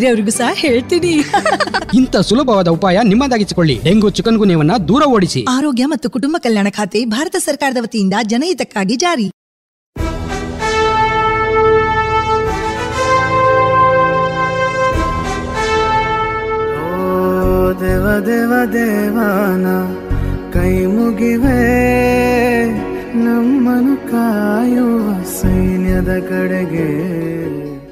ಬೇರೆಯವ್ರಿಗೂ ಸಹ ಹೇಳ್ತೀನಿ. ಇಂಥ ಸುಲಭವಾದ ಉಪಾಯ ನಿಮ್ಮದಾಗಿಸಿಕೊಳ್ಳಿ. ಡೆಂಗು ಚಿಕನ್ ಗುನ್ಯವನ್ನ ದೂರ ಓಡಿಸಿ. ಆರೋಗ್ಯ ಮತ್ತು ಕುಟುಂಬ ಕಲ್ಯಾಣ ಖಾತೆ ಭಾರತ ಸರ್ಕಾರದ ವತಿಯಿಂದ ಜನಹಿತಕ್ಕಾಗಿ ಜಾರಿ. ದೇವ ದೇವ ದೇವ ದೇವಾನ ಕೈ ಮುಗಿವೆ. ನಮ್ಮನು ಕಾಯುವ ಸೈನ್ಯದ ಕಡೆಗೆ.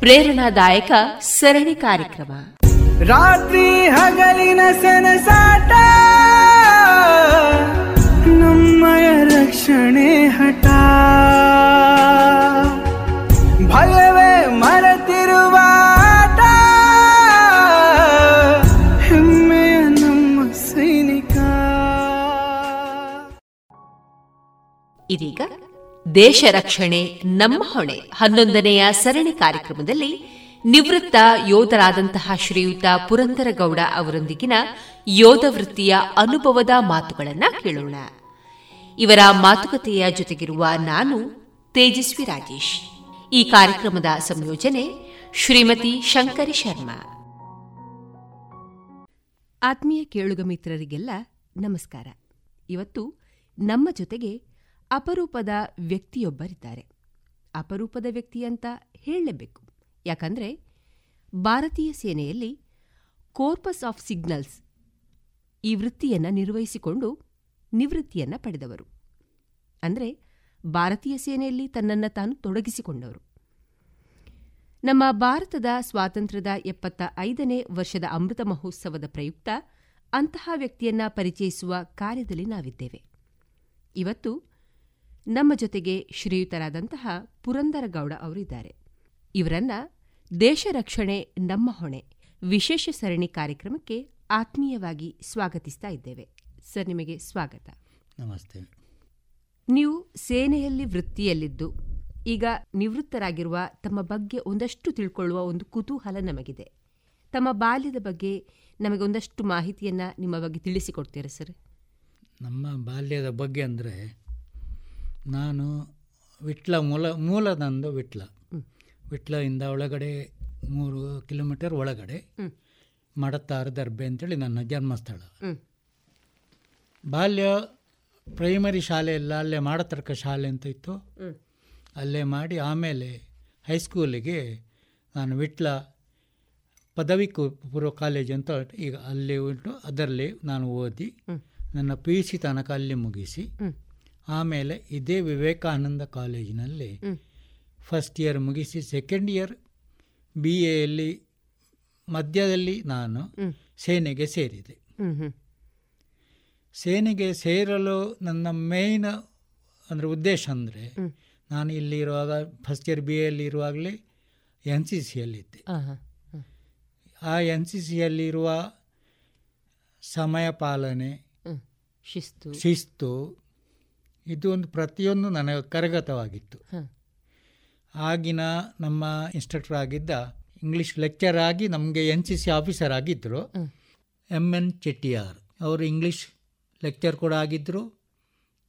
ಪ್ರೇರಣಾದಾಯಕ ಸರಣಿ ಕಾರ್ಯಕ್ರಮ. ರಾತ್ರಿ ಹಗಲಿನ ಸನಸಾಟ ನಮ್ಮಯ ರಕ್ಷಣೆ ಹಠ. ಭಯವೇ ಮರೆತಿರುವ ಹೆಮ್ಮೆಯ ನಮ್ಮ ಸೈನಿಕ. ಇದೀಗ ದೇಶ ರಕ್ಷಣೆ ನಮ್ಮ ಹೊಣೆ. ಹನ್ನೊಂದನೆಯ ಸರಣಿ ಕಾರ್ಯಕ್ರಮದಲ್ಲಿ ನಿವೃತ್ತ ಯೋಧರಾದಂತಹ ಶ್ರೀಯುತ ಪುರಂದರಗೌಡ ಅವರೊಂದಿಗಿನ ಯೋಧ ವೃತ್ತಿಯ ಅನುಭವದ ಮಾತುಗಳನ್ನು ಕೇಳೋಣ. ಇವರ ಮಾತುಕತೆಯ ಜೊತೆಗಿರುವ ನಾನು ತೇಜಸ್ವಿ ರಾಜೇಶ್. ಈ ಕಾರ್ಯಕ್ರಮದ ಸಂಯೋಜನೆ ಶ್ರೀಮತಿ ಶಂಕರಿ ಶರ್ಮಾ. ಆತ್ಮೀಯ ಕೇಳುಗ ಮಿತ್ರರಿಗೆಲ್ಲ ನಮಸ್ಕಾರ. ಇವತ್ತು ನಮ್ಮ ಜೊತೆಗೆ ಅಪರೂಪದ ವ್ಯಕ್ತಿಯೊಬ್ಬರಿದ್ದಾರೆ. ಅಪರೂಪದ ವ್ಯಕ್ತಿ ಅಂತ ಹೇಳಲೇಬೇಕು. ಯಾಕಂದರೆ ಭಾರತೀಯ ಸೇನೆಯಲ್ಲಿ ಕೋರ್ಪಸ್ ಆಫ್ ಸಿಗ್ನಲ್ಸ್ ಈ ವೃತ್ತಿಯನ್ನು ನಿರ್ವಹಿಸಿಕೊಂಡು ನಿವೃತ್ತಿಯನ್ನು ಪಡೆದವರು. ಅಂದರೆ ಭಾರತೀಯ ಸೇನೆಯಲ್ಲಿ ತನ್ನನ್ನು ತಾನು ತೊಡಗಿಸಿಕೊಂಡವರು. ನಮ್ಮ ಭಾರತದ ಸ್ವಾತಂತ್ರ್ಯದ ಎಪ್ಪತ್ತ ಐದನೇ ವರ್ಷದ ಅಮೃತ ಮಹೋತ್ಸವದ ಪ್ರಯುಕ್ತ ಅಂತಹ ವ್ಯಕ್ತಿಯನ್ನ ಪರಿಚಯಿಸುವ ಕಾರ್ಯದಲ್ಲಿ ನಾವಿದ್ದೇವೆ. ಇವತ್ತು ನಮ್ಮ ಜೊತೆಗೆ ಶ್ರೀಯುತರಾದಂತಹ ಪುರಂದರಗೌಡ ಅವರಿದ್ದಾರೆ. ಇವರನ್ನ ದೇಶ ರಕ್ಷಣೆ ನಮ್ಮ ಹೊಣೆ ವಿಶೇಷ ಸರಣಿ ಕಾರ್ಯಕ್ರಮಕ್ಕೆ ಆತ್ಮೀಯವಾಗಿ ಸ್ವಾಗತಿಸ್ತಾ ಇದ್ದೇವೆ. ಸರ್ ನಿಮಗೆ ಸ್ವಾಗತ. ನಮಸ್ತೆ. ನೀವು ಸೇನೆಯಲ್ಲಿ ವೃತ್ತಿಯಲ್ಲಿದ್ದು ಈಗ ನಿವೃತ್ತರಾಗಿರುವ ತಮ್ಮ ಬಗ್ಗೆ ಒಂದಷ್ಟು ತಿಳ್ಕೊಳ್ಳುವ ಒಂದು ಕುತೂಹಲ ನಮಗಿದೆ. ತಮ್ಮ ಬಾಲ್ಯದ ಬಗ್ಗೆ ನಮಗೆ ಒಂದಷ್ಟು ಮಾಹಿತಿಯನ್ನು ನಿಮ್ಮ ಬಗ್ಗೆ ತಿಳಿಸಿಕೊಡ್ತೀರಾ ಸರ್? ನಮ್ಮ ಬಾಲ್ಯದ ಬಗ್ಗೆ ಅಂದರೆ ನಾನು ವಿಟ್ಲ ಮೂಲ ಮೂಲದಂದು ವಿಟ್ಲ. ವಿಟ್ಲದಿಂದ ಒಳಗಡೆ ಮೂರು ಕಿಲೋಮೀಟರ್ ಒಳಗಡೆ ಮಡತ್ತಾರು ದರ್ಬೆ ಅಂತೇಳಿ ನನ್ನ ಜನ್ಮಸ್ಥಳ. ಬಾಲ್ಯ ಪ್ರೈಮರಿ ಶಾಲೆ ಎಲ್ಲ ಅಲ್ಲೇ ಮಾಡತರ್ಕ ಶಾಲೆ ಅಂತ ಇತ್ತು. ಅಲ್ಲೇ ಮಾಡಿ ಆಮೇಲೆ ಹೈಸ್ಕೂಲಿಗೆ ನಾನು ವಿಟ್ಲ ಪದವಿ ಪೂರ್ವ ಕಾಲೇಜ್ ಅಂತ ಈಗ ಅಲ್ಲಿ ಉಂಟು ಅದರಲ್ಲಿ ನಾನು ಓದಿ ನನ್ನ ಪಿ ಯು ಸಿ ತನಕ ಅಲ್ಲಿ ಮುಗಿಸಿ ಆಮೇಲೆ ಇದೇ ವಿವೇಕಾನಂದ ಕಾಲೇಜಿನಲ್ಲಿ ಫಸ್ಟ್ ಇಯರ್ ಮುಗಿಸಿ ಸೆಕೆಂಡ್ ಇಯರ್ ಬಿ ಎಯಲ್ಲಿ ಮಧ್ಯದಲ್ಲಿ ನಾನು ಸೇನೆಗೆ ಸೇರಿದೆ. ಸೇನೆಗೆ ಸೇರಲು ನನ್ನ ಮೇಯ್ನ್ ಅಂದರೆ ಉದ್ದೇಶ ಅಂದರೆ ನಾನು ಇಲ್ಲಿರುವಾಗ ಫಸ್ಟ್ ಇಯರ್ ಬಿ ಎಲ್ಲಿ ಇರುವಾಗಲೇ ಎನ್ ಸಿ ಸಿಯಲ್ಲಿದ್ದೆ ಆ ಎನ್ ಸಿ ಸಿಯಲ್ಲಿರುವ ಸಮಯ ಪಾಲನೆ ಶಿಸ್ತು. ಶಿಸ್ತು ಇದು ಒಂದು ಪ್ರತಿಯೊಂದು ನನಗೆ ಕರಗತವಾಗಿತ್ತು. ಆಗಿನ ನಮ್ಮ ಇನ್ಸ್ಟ್ರಕ್ಟರ್ ಆಗಿದ್ದ ಇಂಗ್ಲೀಷ್ ಲೆಕ್ಚರ್ ಆಗಿ ನಮಗೆ ಎನ್ ಸಿ ಸಿ ಆಫೀಸರ್ ಆಗಿದ್ದರು ಎಂ ಎನ್ ಚೆಟ್ಟಿಯಾರ್ ಅವರು ಇಂಗ್ಲೀಷ್ ಲೆಕ್ಚರ್ ಕೂಡ ಆಗಿದ್ದರು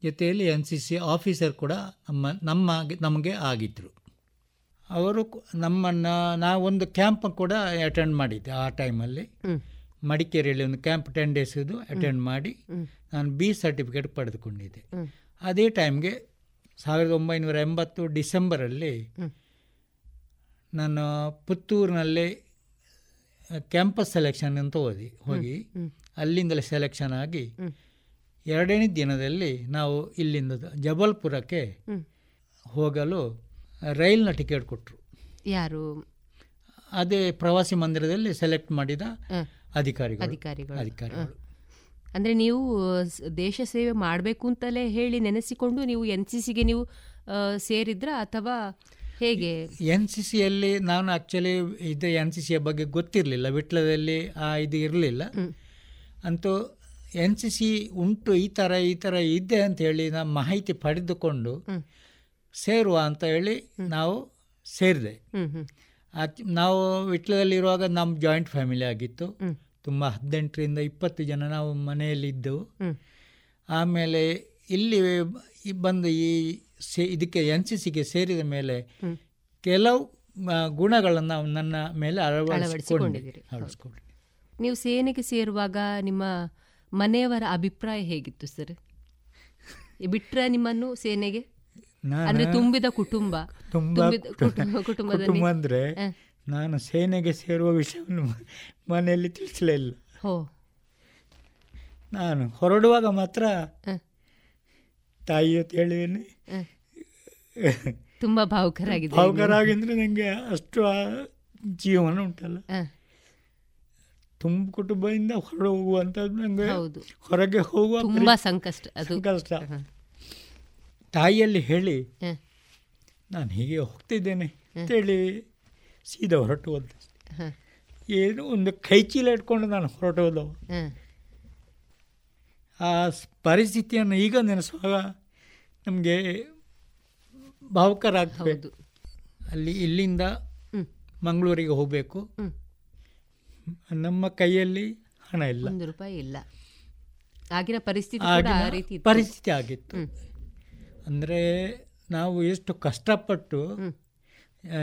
ಜೊತೆಯಲ್ಲಿ ಎನ್ ಸಿ ಸಿ ಆಫೀಸರ್ ಕೂಡ ನಮ್ಮ ನಮ್ಮ ನಮಗೆ ಆಗಿದ್ದರು ಅವರು ನಮ್ಮನ್ನು ನಾವೊಂದು ಕ್ಯಾಂಪ್ ಕೂಡ ಅಟೆಂಡ್ ಮಾಡಿದ್ದೆ ಆ ಟೈಮಲ್ಲಿ ಮಡಿಕೇರಿಯಲ್ಲಿ ಒಂದು ಕ್ಯಾಂಪ್ ಟೆನ್ ಡೇಸ್ ಇದು ಅಟೆಂಡ್ ಮಾಡಿ ನಾನು ಬಿ ಸರ್ಟಿಫಿಕೇಟ್ ಪಡೆದುಕೊಂಡಿದ್ದೆ. ಅದೇ ಟೈಮ್ಗೆ ಸಾವಿರದ ಒಂಬೈನೂರ ಎಂಬತ್ತು ಡಿಸೆಂಬರಲ್ಲಿ ನಾನು ಪುತ್ತೂರಿನಲ್ಲಿ ಕ್ಯಾಂಪಸ್ ಸೆಲೆಕ್ಷನ್ ಅಂತ ಓದಿ ಹೋಗಿ ಅಲ್ಲಿಂದಲೇ ಸೆಲೆಕ್ಷನ್ ಆಗಿ ಎರಡನೇ ದಿನದಲ್ಲಿ ನಾವು ಇಲ್ಲಿಂದ ಜಬಲ್ಪುರಕ್ಕೆ ಹೋಗಲು ರೈಲ್ನ ಟಿಕೆಟ್ ಕೊಟ್ಟರು ಯಾರು? ಅದೇ ಪ್ರವಾಸಿ ಮಂದಿರದಲ್ಲಿ ಸೆಲೆಕ್ಟ್ ಮಾಡಿದ ಅಧಿಕಾರಿಗಳು. ಅಧಿಕಾರಿಗಳು. ಅಧಿಕಾರಿಗಳು. ಅಂದರೆ ನೀವು ದೇಶ ಸೇವೆ ಮಾಡಬೇಕು ಅಂತಲೇ ಹೇಳಿ ನೆನೆಸಿಕೊಂಡು ನೀವು ಎನ್ ಸಿ ಸಿಗೆ ನೀವು ಸೇರಿದ್ರ ಅಥವಾ ಹೇಗೆ? ಎನ್ ಸಿ ಸಿಯಲ್ಲಿ ನಾನು ಆ್ಯಕ್ಚುಲಿ ಇದು ಎನ್ ಸಿ ಸಿಯ ಬಗ್ಗೆ ಗೊತ್ತಿರಲಿಲ್ಲ ವಿಟ್ಲದಲ್ಲಿ ಆ ಇದು ಇರಲಿಲ್ಲ. ಅಂತೂ ಎನ್ ಸಿ ಸಿ ಉಂಟು ಈ ಥರ ಈ ಥರ ಇದೆ ಅಂತ ಹೇಳಿ ನಾನು ಮಾಹಿತಿ ಪಡೆದುಕೊಂಡು ಸೇರುವ ಅಂತ ಹೇಳಿ ನಾವು ಸೇರಿದೆ. ನಾವು ವಿಟ್ಲದಲ್ಲಿರುವಾಗ ನಮ್ಮ ಜಾಯಿಂಟ್ ಫ್ಯಾಮಿಲಿ ಆಗಿತ್ತು. ತುಂಬ ಹದಿನೆಂಟರಿಂದ ಇಪ್ಪತ್ತು ಜನ ನಾವು ಮನೆಯಲ್ಲಿದ್ದೆವು. ಆಮೇಲೆ ಇಲ್ಲಿ ಬಂದು ಈ ಸೇ ಇದಕ್ಕೆ ಎನ್ ಸಿ ಸಿಗೆ ಸೇರಿದ ಮೇಲೆ ಕೆಲವು ಗುಣಗಳನ್ನು ನಾವು ನನ್ನ ಮೇಲೆ ಅಳವಡಿಸಿಕೊಂಡಿದ್ದೆ ಅಳವಡಿಸಿಕೊಂಡಿದ್ದೀರಿ. ನೀವು ಸೇನೆಗೆ ಸೇರುವಾಗ ನಿಮ್ಮ ಮನೆಯವರ ಅಭಿಪ್ರಾಯ ಹೇಗಿತ್ತು ಸರ್? ಬಿಟ್ರೆ ನಿಮ್ಮನ್ನು ಸೇನೆಗೆ? ಅಂದ್ರೆ ತುಂಬಿದ ಕುಟುಂಬ. ಕುಟುಂಬ ಕುಟುಂಬ ಅಂದರೆ ನಾನು ಸೇನೆಗೆ ಸೇರುವ ವಿಷಯವನ್ನು ಮನೆಯಲ್ಲಿ ತಿಳಿಸಲಿಲ್ಲ ನಾನು ಹೊರಡುವಾಗ ಮಾತ್ರ ತಾಯಿ ಅಂತ ಹೇಳಿದ್ದೇನೆ ತುಂಬಾ ಭಾವುಕರಾಗಿದೆ ಭಾವುಕರಾಗಿದ್ರೆ ನನಗೆ ಅಷ್ಟು ಆ ಜೀವನ ಉಂಟಲ್ಲ. ತುಂಬ ಕುಟುಂಬದಿಂದ ಹೊರ ಹೋಗುವಂಥದ್ದು ನನಗೆ. ಹೊರಗೆ ಹೋಗುವ ತುಂಬಾ ಸಂಕಷ್ಟ. ಸಂಕಷ್ಟ. ತಾಯಿಯಲ್ಲಿ ಹೇಳಿ ನಾನು ಹೀಗೆ ಹೋಗ್ತಿದ್ದೇನೆ ಅಂತೇಳಿ ಸೀದಾ ಹೊರಟು ಹೋದ. ಏನು ಒಂದು ಕೈ ಚೀಲ ಇಟ್ಕೊಂಡು ನಾನು ಹೊರಟು ಹೋದವ ಆ ಪರಿಸ್ಥಿತಿಯನ್ನು ಈಗ ನೆನೆಸುವಾಗ ನಮಗೆ ಭಾವುಕರಾಗ್ತದೆ. ಅಲ್ಲಿ ಇಲ್ಲಿಂದ ಮಂಗಳೂರಿಗೆ ಹೋಗಬೇಕು. ನಮ್ಮ ಕೈಯಲ್ಲಿ ಹಣ ಇಲ್ಲ. ಒಂದು ರೂಪಾಯಿ ಇಲ್ಲ. ಆಗಿನ ಪರಿಸ್ಥಿತಿ. ಪರಿಸ್ಥಿತಿ ಆಗಿತ್ತು. ಅಂದರೆ ನಾವು ಎಷ್ಟು ಕಷ್ಟಪಟ್ಟು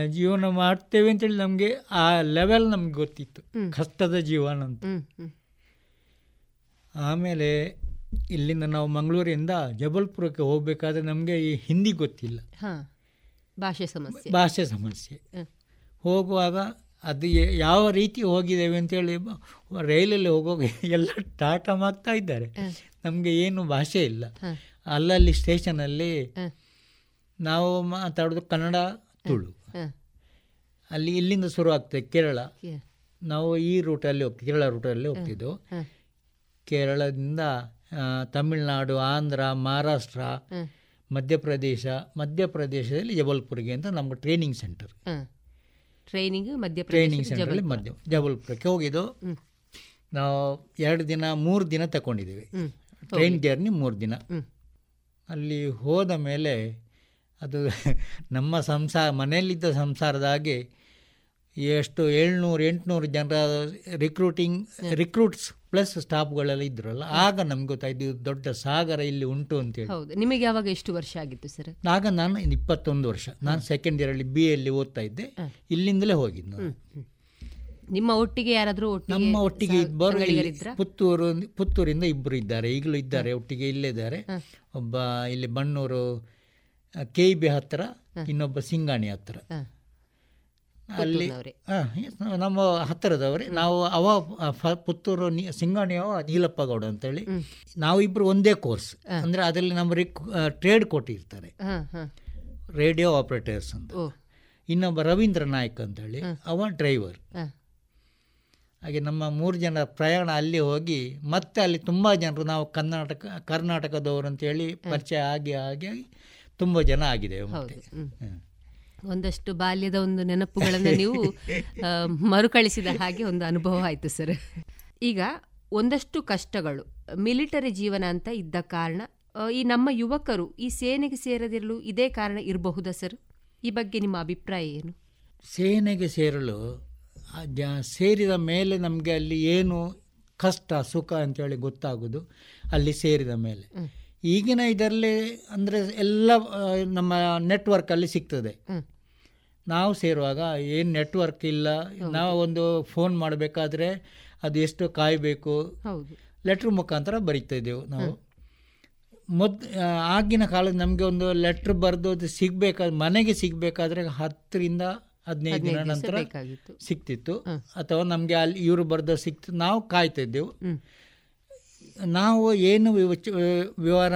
ಜೀವನ ಮಾಡ್ತೇವೆ ಅಂತೇಳಿ ನಮಗೆ ಆ ಲೆವೆಲ್ ನಮ್ಗೆ ಗೊತ್ತಿತ್ತು. ಕಷ್ಟದ ಜೀವನ ಅಂತ. ಆಮೇಲೆ ಇಲ್ಲಿಂದ ನಾವು ಮಂಗಳೂರಿಂದ ಜಬಲ್ಪುರಕ್ಕೆ ಹೋಗ್ಬೇಕಾದ್ರೆ ನಮಗೆ ಈ ಹಿಂದಿ ಗೊತ್ತಿಲ್ಲ. ಭಾಷೆ ಸಮಸ್ಯೆ. ಭಾಷೆ ಸಮಸ್ಯೆ. ಹೋಗುವಾಗ ಅದು ಯಾವ ರೀತಿ ಹೋಗಿದ್ದೇವೆ ಅಂತೇಳಿ ರೈಲಲ್ಲಿ ಹೋಗುವಾಗ ಎಲ್ಲ ಟಾಟಾ ಮಾಡ್ತಾ ಇದ್ದಾರೆ. ನಮಗೆ ಏನು ಭಾಷೆ ಇಲ್ಲ. ಅಲ್ಲಲ್ಲಿ ಸ್ಟೇಷನಲ್ಲಿ ನಾವು ಮಾತಾಡೋದು ಕನ್ನಡ ತುಳು. ಅಲ್ಲಿ ಇಲ್ಲಿಂದ ಶುರು ಆಗ್ತದೆ ಕೇರಳ. ನಾವು ಈ ರೂಟಲ್ಲಿ ಹೋಗ್ತೀವಿ ಕೇರಳ ರೂಟಲ್ಲಿ ಹೋಗ್ತಿದ್ದೆವು. ಕೇರಳದಿಂದ ತಮಿಳುನಾಡು ಆಂಧ್ರ ಮಹಾರಾಷ್ಟ್ರ. ಮಧ್ಯಪ್ರದೇಶ ಮಧ್ಯಪ್ರದೇಶದಲ್ಲಿ ಜಬಲ್ಪುರ್ಗೆ ಅಂತ ನಮ್ಗೆ training centre. Training Madhya Pradesh training centre ಮಧ್ಯ ಜಬಲ್ಪುರಕ್ಕೆ ಹೋಗಿದ್ದು. ನಾವು ಎರಡು ದಿನ ಮೂರು ದಿನ ತಗೊಂಡಿದ್ದೀವಿ ಟ್ರೈನ್ ಜರ್ನಿ ಮೂರು ದಿನ. ಅಲ್ಲಿ ಹೋದ ಮೇಲೆ ಅದು ನಮ್ಮ ಸಂಸಾರ ಮನೆಯಲ್ಲಿದ್ದ ಸಂಸಾರದ ಹಾಗೆ ಎಷ್ಟು ಏಳ್ನೂರು ಎಂಟುನೂರು ಜನರ ರಿಕ್ರೂಟಿಂಗ್ ರಿಕ್ರೂಟ್ಸ್ ಪ್ಲಸ್ ಸ್ಟಾಫ್ಗಳೆಲ್ಲ ಇದ್ರಲ್ಲ ಆಗ ನಮ್ಗೆ ಗೊತ್ತಾಯ್ತು ದೊಡ್ಡ ಸಾಗರ ಇಲ್ಲಿ ಉಂಟು ಅಂತೇಳಿ ಹೌದು. ನಿಮಗೆ ಯಾವಾಗ ಎಷ್ಟು ವರ್ಷ ಆಗಿತ್ತು ಸರ್ ಆಗ ನಾನು ಇಪ್ಪತ್ತೊಂದು ವರ್ಷ. ನಾನು ಸೆಕೆಂಡ್ ಇಯರಲ್ಲಿ ಬಿ ಎಲ್ಲಿ ಓದ್ತಾ ಇದ್ದೆ. ಇಲ್ಲಿಂದಲೇ ಹೋಗಿದ್ದು ನಿಮ್ಮ ಒಟ್ಟಿಗೆ ಯಾರಾದರೂ ನಮ್ಮ ಒಟ್ಟಿಗೆ ಇಬ್ಬರು ಪುತ್ತೂರು ಪುತ್ತೂರಿಂದ ಇಬ್ಬರು ಇದ್ದಾರೆ. ಈಗಲೂ ಇದ್ದಾರೆ ಒಟ್ಟಿಗೆ ಇಲ್ಲೇ ಇದ್ದಾರೆ. ಒಬ್ಬ ಇಲ್ಲಿ ಬಣ್ಣೂರು ಕೆ ಬಿ ಹತ್ತಿರ ಇನ್ನೊಬ್ಬ ಸಿಂಗಾಣಿ ಹತ್ತಿರ ಅಲ್ಲಿ ನಮ್ಮ ಹತ್ತಿರದವರೇ. ನಾವು ಅವ ಪುತ್ತೂರು ಸಿಂಗಾಣಿಯ ಸಿಂಗಾಣಿಯವ ನೀಲಪ್ಪ ಗೌಡ ಅಂತೇಳಿ. ನಾವಿಬ್ಬರು ಒಂದೇ ಕೋರ್ಸ್. ಅಂದರೆ ಅದರಲ್ಲಿ ನಮ್ಮ ರಿಕ್ ಟ್ರೇಡ್ ಕೊಟ್ಟಿರ್ತಾರೆ. ರೇಡಿಯೋ ಆಪರೇಟರ್ಸ್ ಅಂತ. ಇನ್ನೊಬ್ಬ ರವೀಂದ್ರ ನಾಯ್ಕ್ ಅಂತೇಳಿ. ಅವ ಡ್ರೈವರ್. ಹಾಗೆ ನಮ್ಮ ಮೂರು ಜನ ಪ್ರಯಾಣ ಅಲ್ಲಿ ಹೋಗಿ ಮತ್ತೆ ಅಲ್ಲಿ ತುಂಬ ಜನರು ನಾವು ಕರ್ನಾಟಕ ಕರ್ನಾಟಕದವರು ಅಂತೇಳಿ ಪರಿಚಯ ಆಗಿ ಆಗಿ ತುಂಬ ಜನ ಆಗಿದ್ದೇವೆ ಮತ್ತೆ. ಒಂದಷ್ಟು ಬಾಲ್ಯದ ಒಂದು ನೆನಪುಗಳನ್ನು ನೀವು ಮರುಕಳಿಸಿದ ಹಾಗೆ ಒಂದು ಅನುಭವ ಆಯಿತು ಸರ್ ಈಗ ಒಂದಷ್ಟು ಕಷ್ಟಗಳು ಮಿಲಿಟರಿ ಜೀವನ ಅಂತ ಇದ್ದ ಕಾರಣ ಈ ನಮ್ಮ ಯುವಕರು ಈ ಸೇನೆಗೆ ಸೇರದಿರಲು ಇದೇ ಕಾರಣ ಇರಬಹುದಾ ಸರ್ ಈ ಬಗ್ಗೆ ನಿಮ್ಮ ಅಭಿಪ್ರಾಯ ಏನು? ಸೇನೆಗೆ ಸೇರಲು ಸೇರಿದ ಮೇಲೆ ನಮಗೆ ಅಲ್ಲಿ ಏನು ಕಷ್ಟ ಸುಖ ಅಂತೇಳಿ ಗೊತ್ತಾಗೋದು ಅಲ್ಲಿ ಸೇರಿದ ಮೇಲೆ. ಈಗಿನ ಇದರಲ್ಲಿ ಅಂದರೆ ಎಲ್ಲ ನಮ್ಮ ನೆಟ್ವರ್ಕಲ್ಲಿ ಸಿಗ್ತದೆ. ನಾವು ಸೇರುವಾಗ ಏನು ನೆಟ್ವರ್ಕ್ ಇಲ್ಲ ನಾವು ಒಂದು ಫೋನ್ ಮಾಡಬೇಕಾದ್ರೆ ಅದು ಎಷ್ಟು ಕಾಯಬೇಕು? ಲೆಟ್ರ್ ಮುಖಾಂತರ ಬರೀತಾ ಇದ್ದೆವು ನಾವು. ಮೊದ್ ಆಗಿನ ಕಾಲದ ನಮಗೆ ಒಂದು ಲೆಟ್ರ್ ಬರೆದು ಅದು ಸಿಗಬೇಕಾದ್ರೆ ಮನೆಗೆ ಸಿಗಬೇಕಾದ್ರೆ ಹತ್ತರಿಂದ ಹದಿನೈದು ದಿನ ನಂತರ ಸಿಗ್ತಿತ್ತು. ಸಿಕ್ತಿತ್ತು ಅಥವಾ ನಮಗೆ ಅಲ್ಲಿ ಇವರು ಬರೆದು ಸಿಕ್ತು ನಾವು ಕಾಯ್ತಾ ಇದ್ದೆವು. ನಾವು ಏನು ವಿವರ